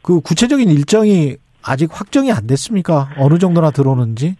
Speaker 2: 그 구체적인 일정이 아직 확정이 안 됐습니까? 어느 정도나 들어오는지?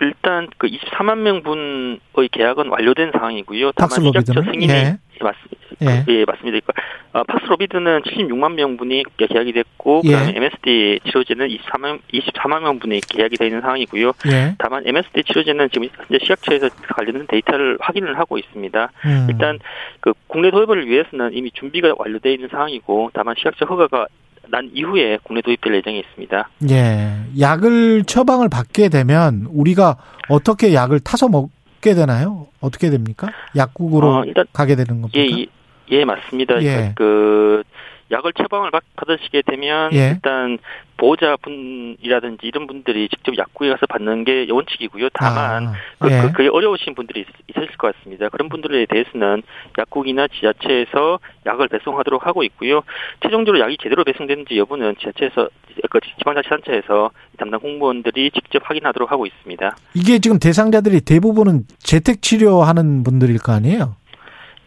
Speaker 11: 일단 그 24만 명 분의 계약은 완료된 상황이고요. 다만? 식약처 승인이
Speaker 2: 예.
Speaker 11: 맞습니다.
Speaker 2: 예.
Speaker 11: 예, 맞습니다. 그러니까 어, 팍스로비드는 76만 명분이 계약이 됐고
Speaker 2: 예.
Speaker 11: 그다음에 MSD 치료제는 24만 24만 명분이 계약이 되어 있는 상황이고요.
Speaker 2: 예.
Speaker 11: 다만 MSD 치료제는 지금 현재 식약처에서 관련된 데이터를 확인을 하고 있습니다.
Speaker 2: 음.
Speaker 11: 일단 그 국내 도입을 위해서는 이미 준비가 완료되어 있는 상황이고 다만 식약처 허가가 난 이후에 국내 도입될 예정에 있습니다.
Speaker 2: 예. 약을 처방을 받게 되면 우리가 어떻게 약을 타서 먹게 되나요? 어떻게 됩니까? 약국으로
Speaker 11: 어, 일단
Speaker 2: 가게 되는 겁니까?
Speaker 11: 예, 예, 예, 맞습니다.
Speaker 2: 예.
Speaker 11: 그 약을 처방을 받- 받으시게 되면
Speaker 2: 예.
Speaker 11: 일단 보호자분이라든지 이런 분들이 직접 약국에 가서 받는 게 원칙이고요. 다만
Speaker 2: 아,
Speaker 11: 그,
Speaker 2: 예.
Speaker 11: 그, 그 게 어려우신 분들이 있, 있을 것 같습니다. 그런 분들에 대해서는 약국이나 지자체에서 약을 배송하도록 하고 있고요. 최종적으로 약이 제대로 배송되는지 여부는 지자체에서 그 지방자치단체에서 담당 공무원들이 직접 확인하도록 하고 있습니다.
Speaker 2: 이게 지금 대상자들이 대부분은 재택 치료하는 분들일 거 아니에요?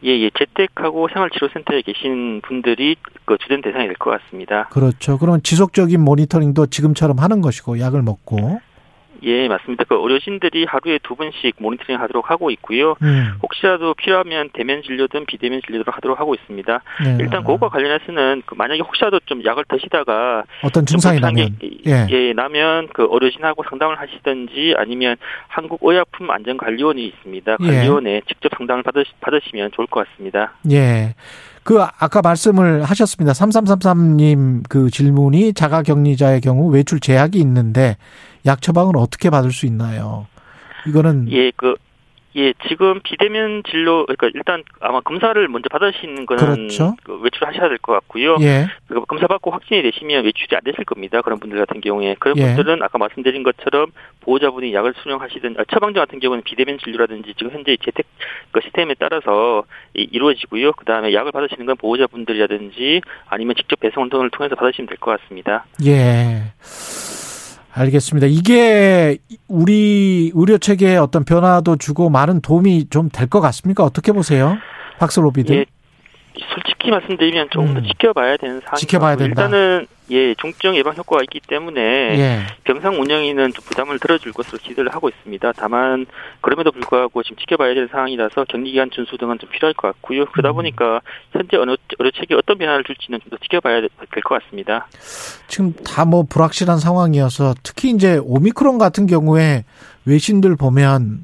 Speaker 11: 예, 예, 재택하고 생활치료센터에 계신 분들이 그 주된 대상이 될 것 같습니다.
Speaker 2: 그렇죠. 그러면 지속적인 모니터링도 지금처럼 하는 것이고 약을 먹고
Speaker 11: 예, 맞습니다. 그 의료진들이 하루에 두 번씩 모니터링 하도록 하고 있고요.
Speaker 2: 음.
Speaker 11: 혹시라도 필요하면 대면 진료든 비대면 진료를 하도록 하고 있습니다.
Speaker 2: 네.
Speaker 11: 일단 그것과 관련해서는 그 만약에 혹시라도 좀 약을 드시다가
Speaker 2: 어떤
Speaker 11: 좀
Speaker 2: 증상이 나면
Speaker 11: 게,
Speaker 2: 예.
Speaker 11: 예, 나면 그 의료진하고 상담을 하시든지 아니면 한국의약품안전관리원이 있습니다.
Speaker 2: 예.
Speaker 11: 관리원에 직접 상담을 받으시, 받으시면 좋을 것 같습니다.
Speaker 2: 예. 그 아까 말씀을 하셨습니다. 3333님 그 질문이 자가 격리자의 경우 외출 제약이 있는데 약 처방을 어떻게 받을 수 있나요? 이거는
Speaker 11: 예, 그 예, 지금 비대면 진료 그러니까 일단 아마 검사를 먼저 받으시는 거는
Speaker 2: 그렇죠.
Speaker 11: 그 외출하셔야 될 것 같고요.
Speaker 2: 예.
Speaker 11: 그 검사 받고 확진이 되시면 외출이 안 되실 겁니다. 그런 분들 같은 경우에 그런
Speaker 2: 예.
Speaker 11: 분들은 아까 말씀드린 것처럼 보호자분이 약을 수령하시든 아, 처방전 같은 경우는 비대면 진료라든지 지금 현재 재택 그 시스템에 따라서 이- 이루어지고요. 그 다음에 약을 받으시는 건 보호자분들이라든지 아니면 직접 배송 등을 통해서 받으시면 될 것 같습니다.
Speaker 2: 예. 알겠습니다. 이게 우리 의료 체계에 어떤 변화도 주고 많은 도움이 좀 될 것 같습니까? 어떻게 보세요? 박스로비드.
Speaker 11: 예, 솔직히 말씀드리면 조금 더
Speaker 2: 음.
Speaker 11: 지켜봐야 되는 상황이
Speaker 2: 지켜봐야 된다.
Speaker 11: 일단은 예 중증 예방 효과가 있기 때문에
Speaker 2: 예.
Speaker 11: 병상 운영위는 좀 부담을 들어줄 것으로 기대를 하고 있습니다. 다만 그럼에도 불구하고 지금 지켜봐야 될 상황이라서 격리 기간 준수 등은 좀 필요할 것 같고요. 그러다
Speaker 2: 음.
Speaker 11: 보니까 현재 어느 어느 책이 어떤 변화를 줄지는 좀 더 지켜봐야 될 것 같습니다.
Speaker 2: 지금 다 뭐 불확실한 상황이어서 특히 이제 오미크론 같은 경우에 외신들 보면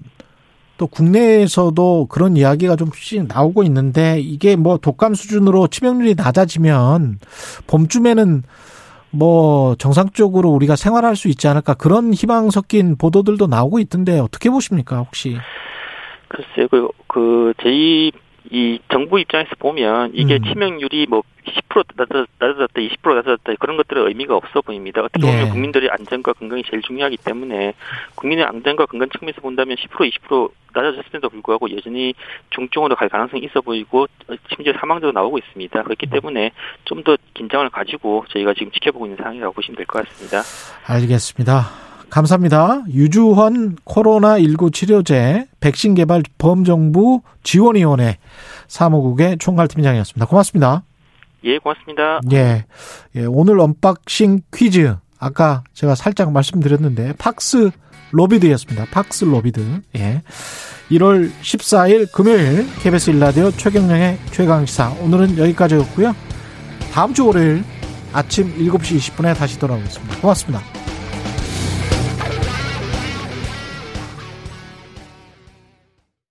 Speaker 2: 또 국내에서도 그런 이야기가 좀씩 나오고 있는데 이게 뭐 독감 수준으로 치명률이 낮아지면 봄쯤에는 뭐 정상적으로 우리가 생활할 수 있지 않을까 그런 희망 섞인 보도들도 나오고 있던데 어떻게 보십니까 혹시?
Speaker 11: 글쎄요, 그, 그, 저희, 이 정부 입장에서 보면 이게
Speaker 2: 음.
Speaker 11: 치명률이 뭐 10% 낮아졌- 낮아졌다, 20% 낮아졌다 그런 것들은 의미가 없어 보입니다. 어떻게 보면
Speaker 2: 네.
Speaker 11: 국민들의 안전과 건강이 제일 중요하기 때문에 국민의 안전과 건강 측면에서 본다면 10% 20% 낮아졌음에도 불구하고 여전히 중증으로 갈 가능성이 있어 보이고 어, 심지어 사망자도 나오고 있습니다. 그렇기 때문에 좀 더 긴장을 가지고 저희가 지금 지켜보고 있는 상황이라고 보시면 될 것 같습니다.
Speaker 2: 알겠습니다. 감사합니다. 유주헌 코로나19 치료제 백신 개발 범정부 지원위원회 사무국의 총괄팀장이었습니다. 고맙습니다.
Speaker 11: 예, 고맙습니다.
Speaker 2: 예. 예, 오늘 unboxing 퀴즈. 아까 제가 살짝 말씀드렸는데, 팍스로비드였습니다. 팍스로비드. 예. 1월 14일 금요일 KBS 1라디오 최경영의 최강시사. 오늘은 여기까지였고요. 다음 주 월요일 아침 7시 20분에 다시 돌아오겠습니다. 고맙습니다.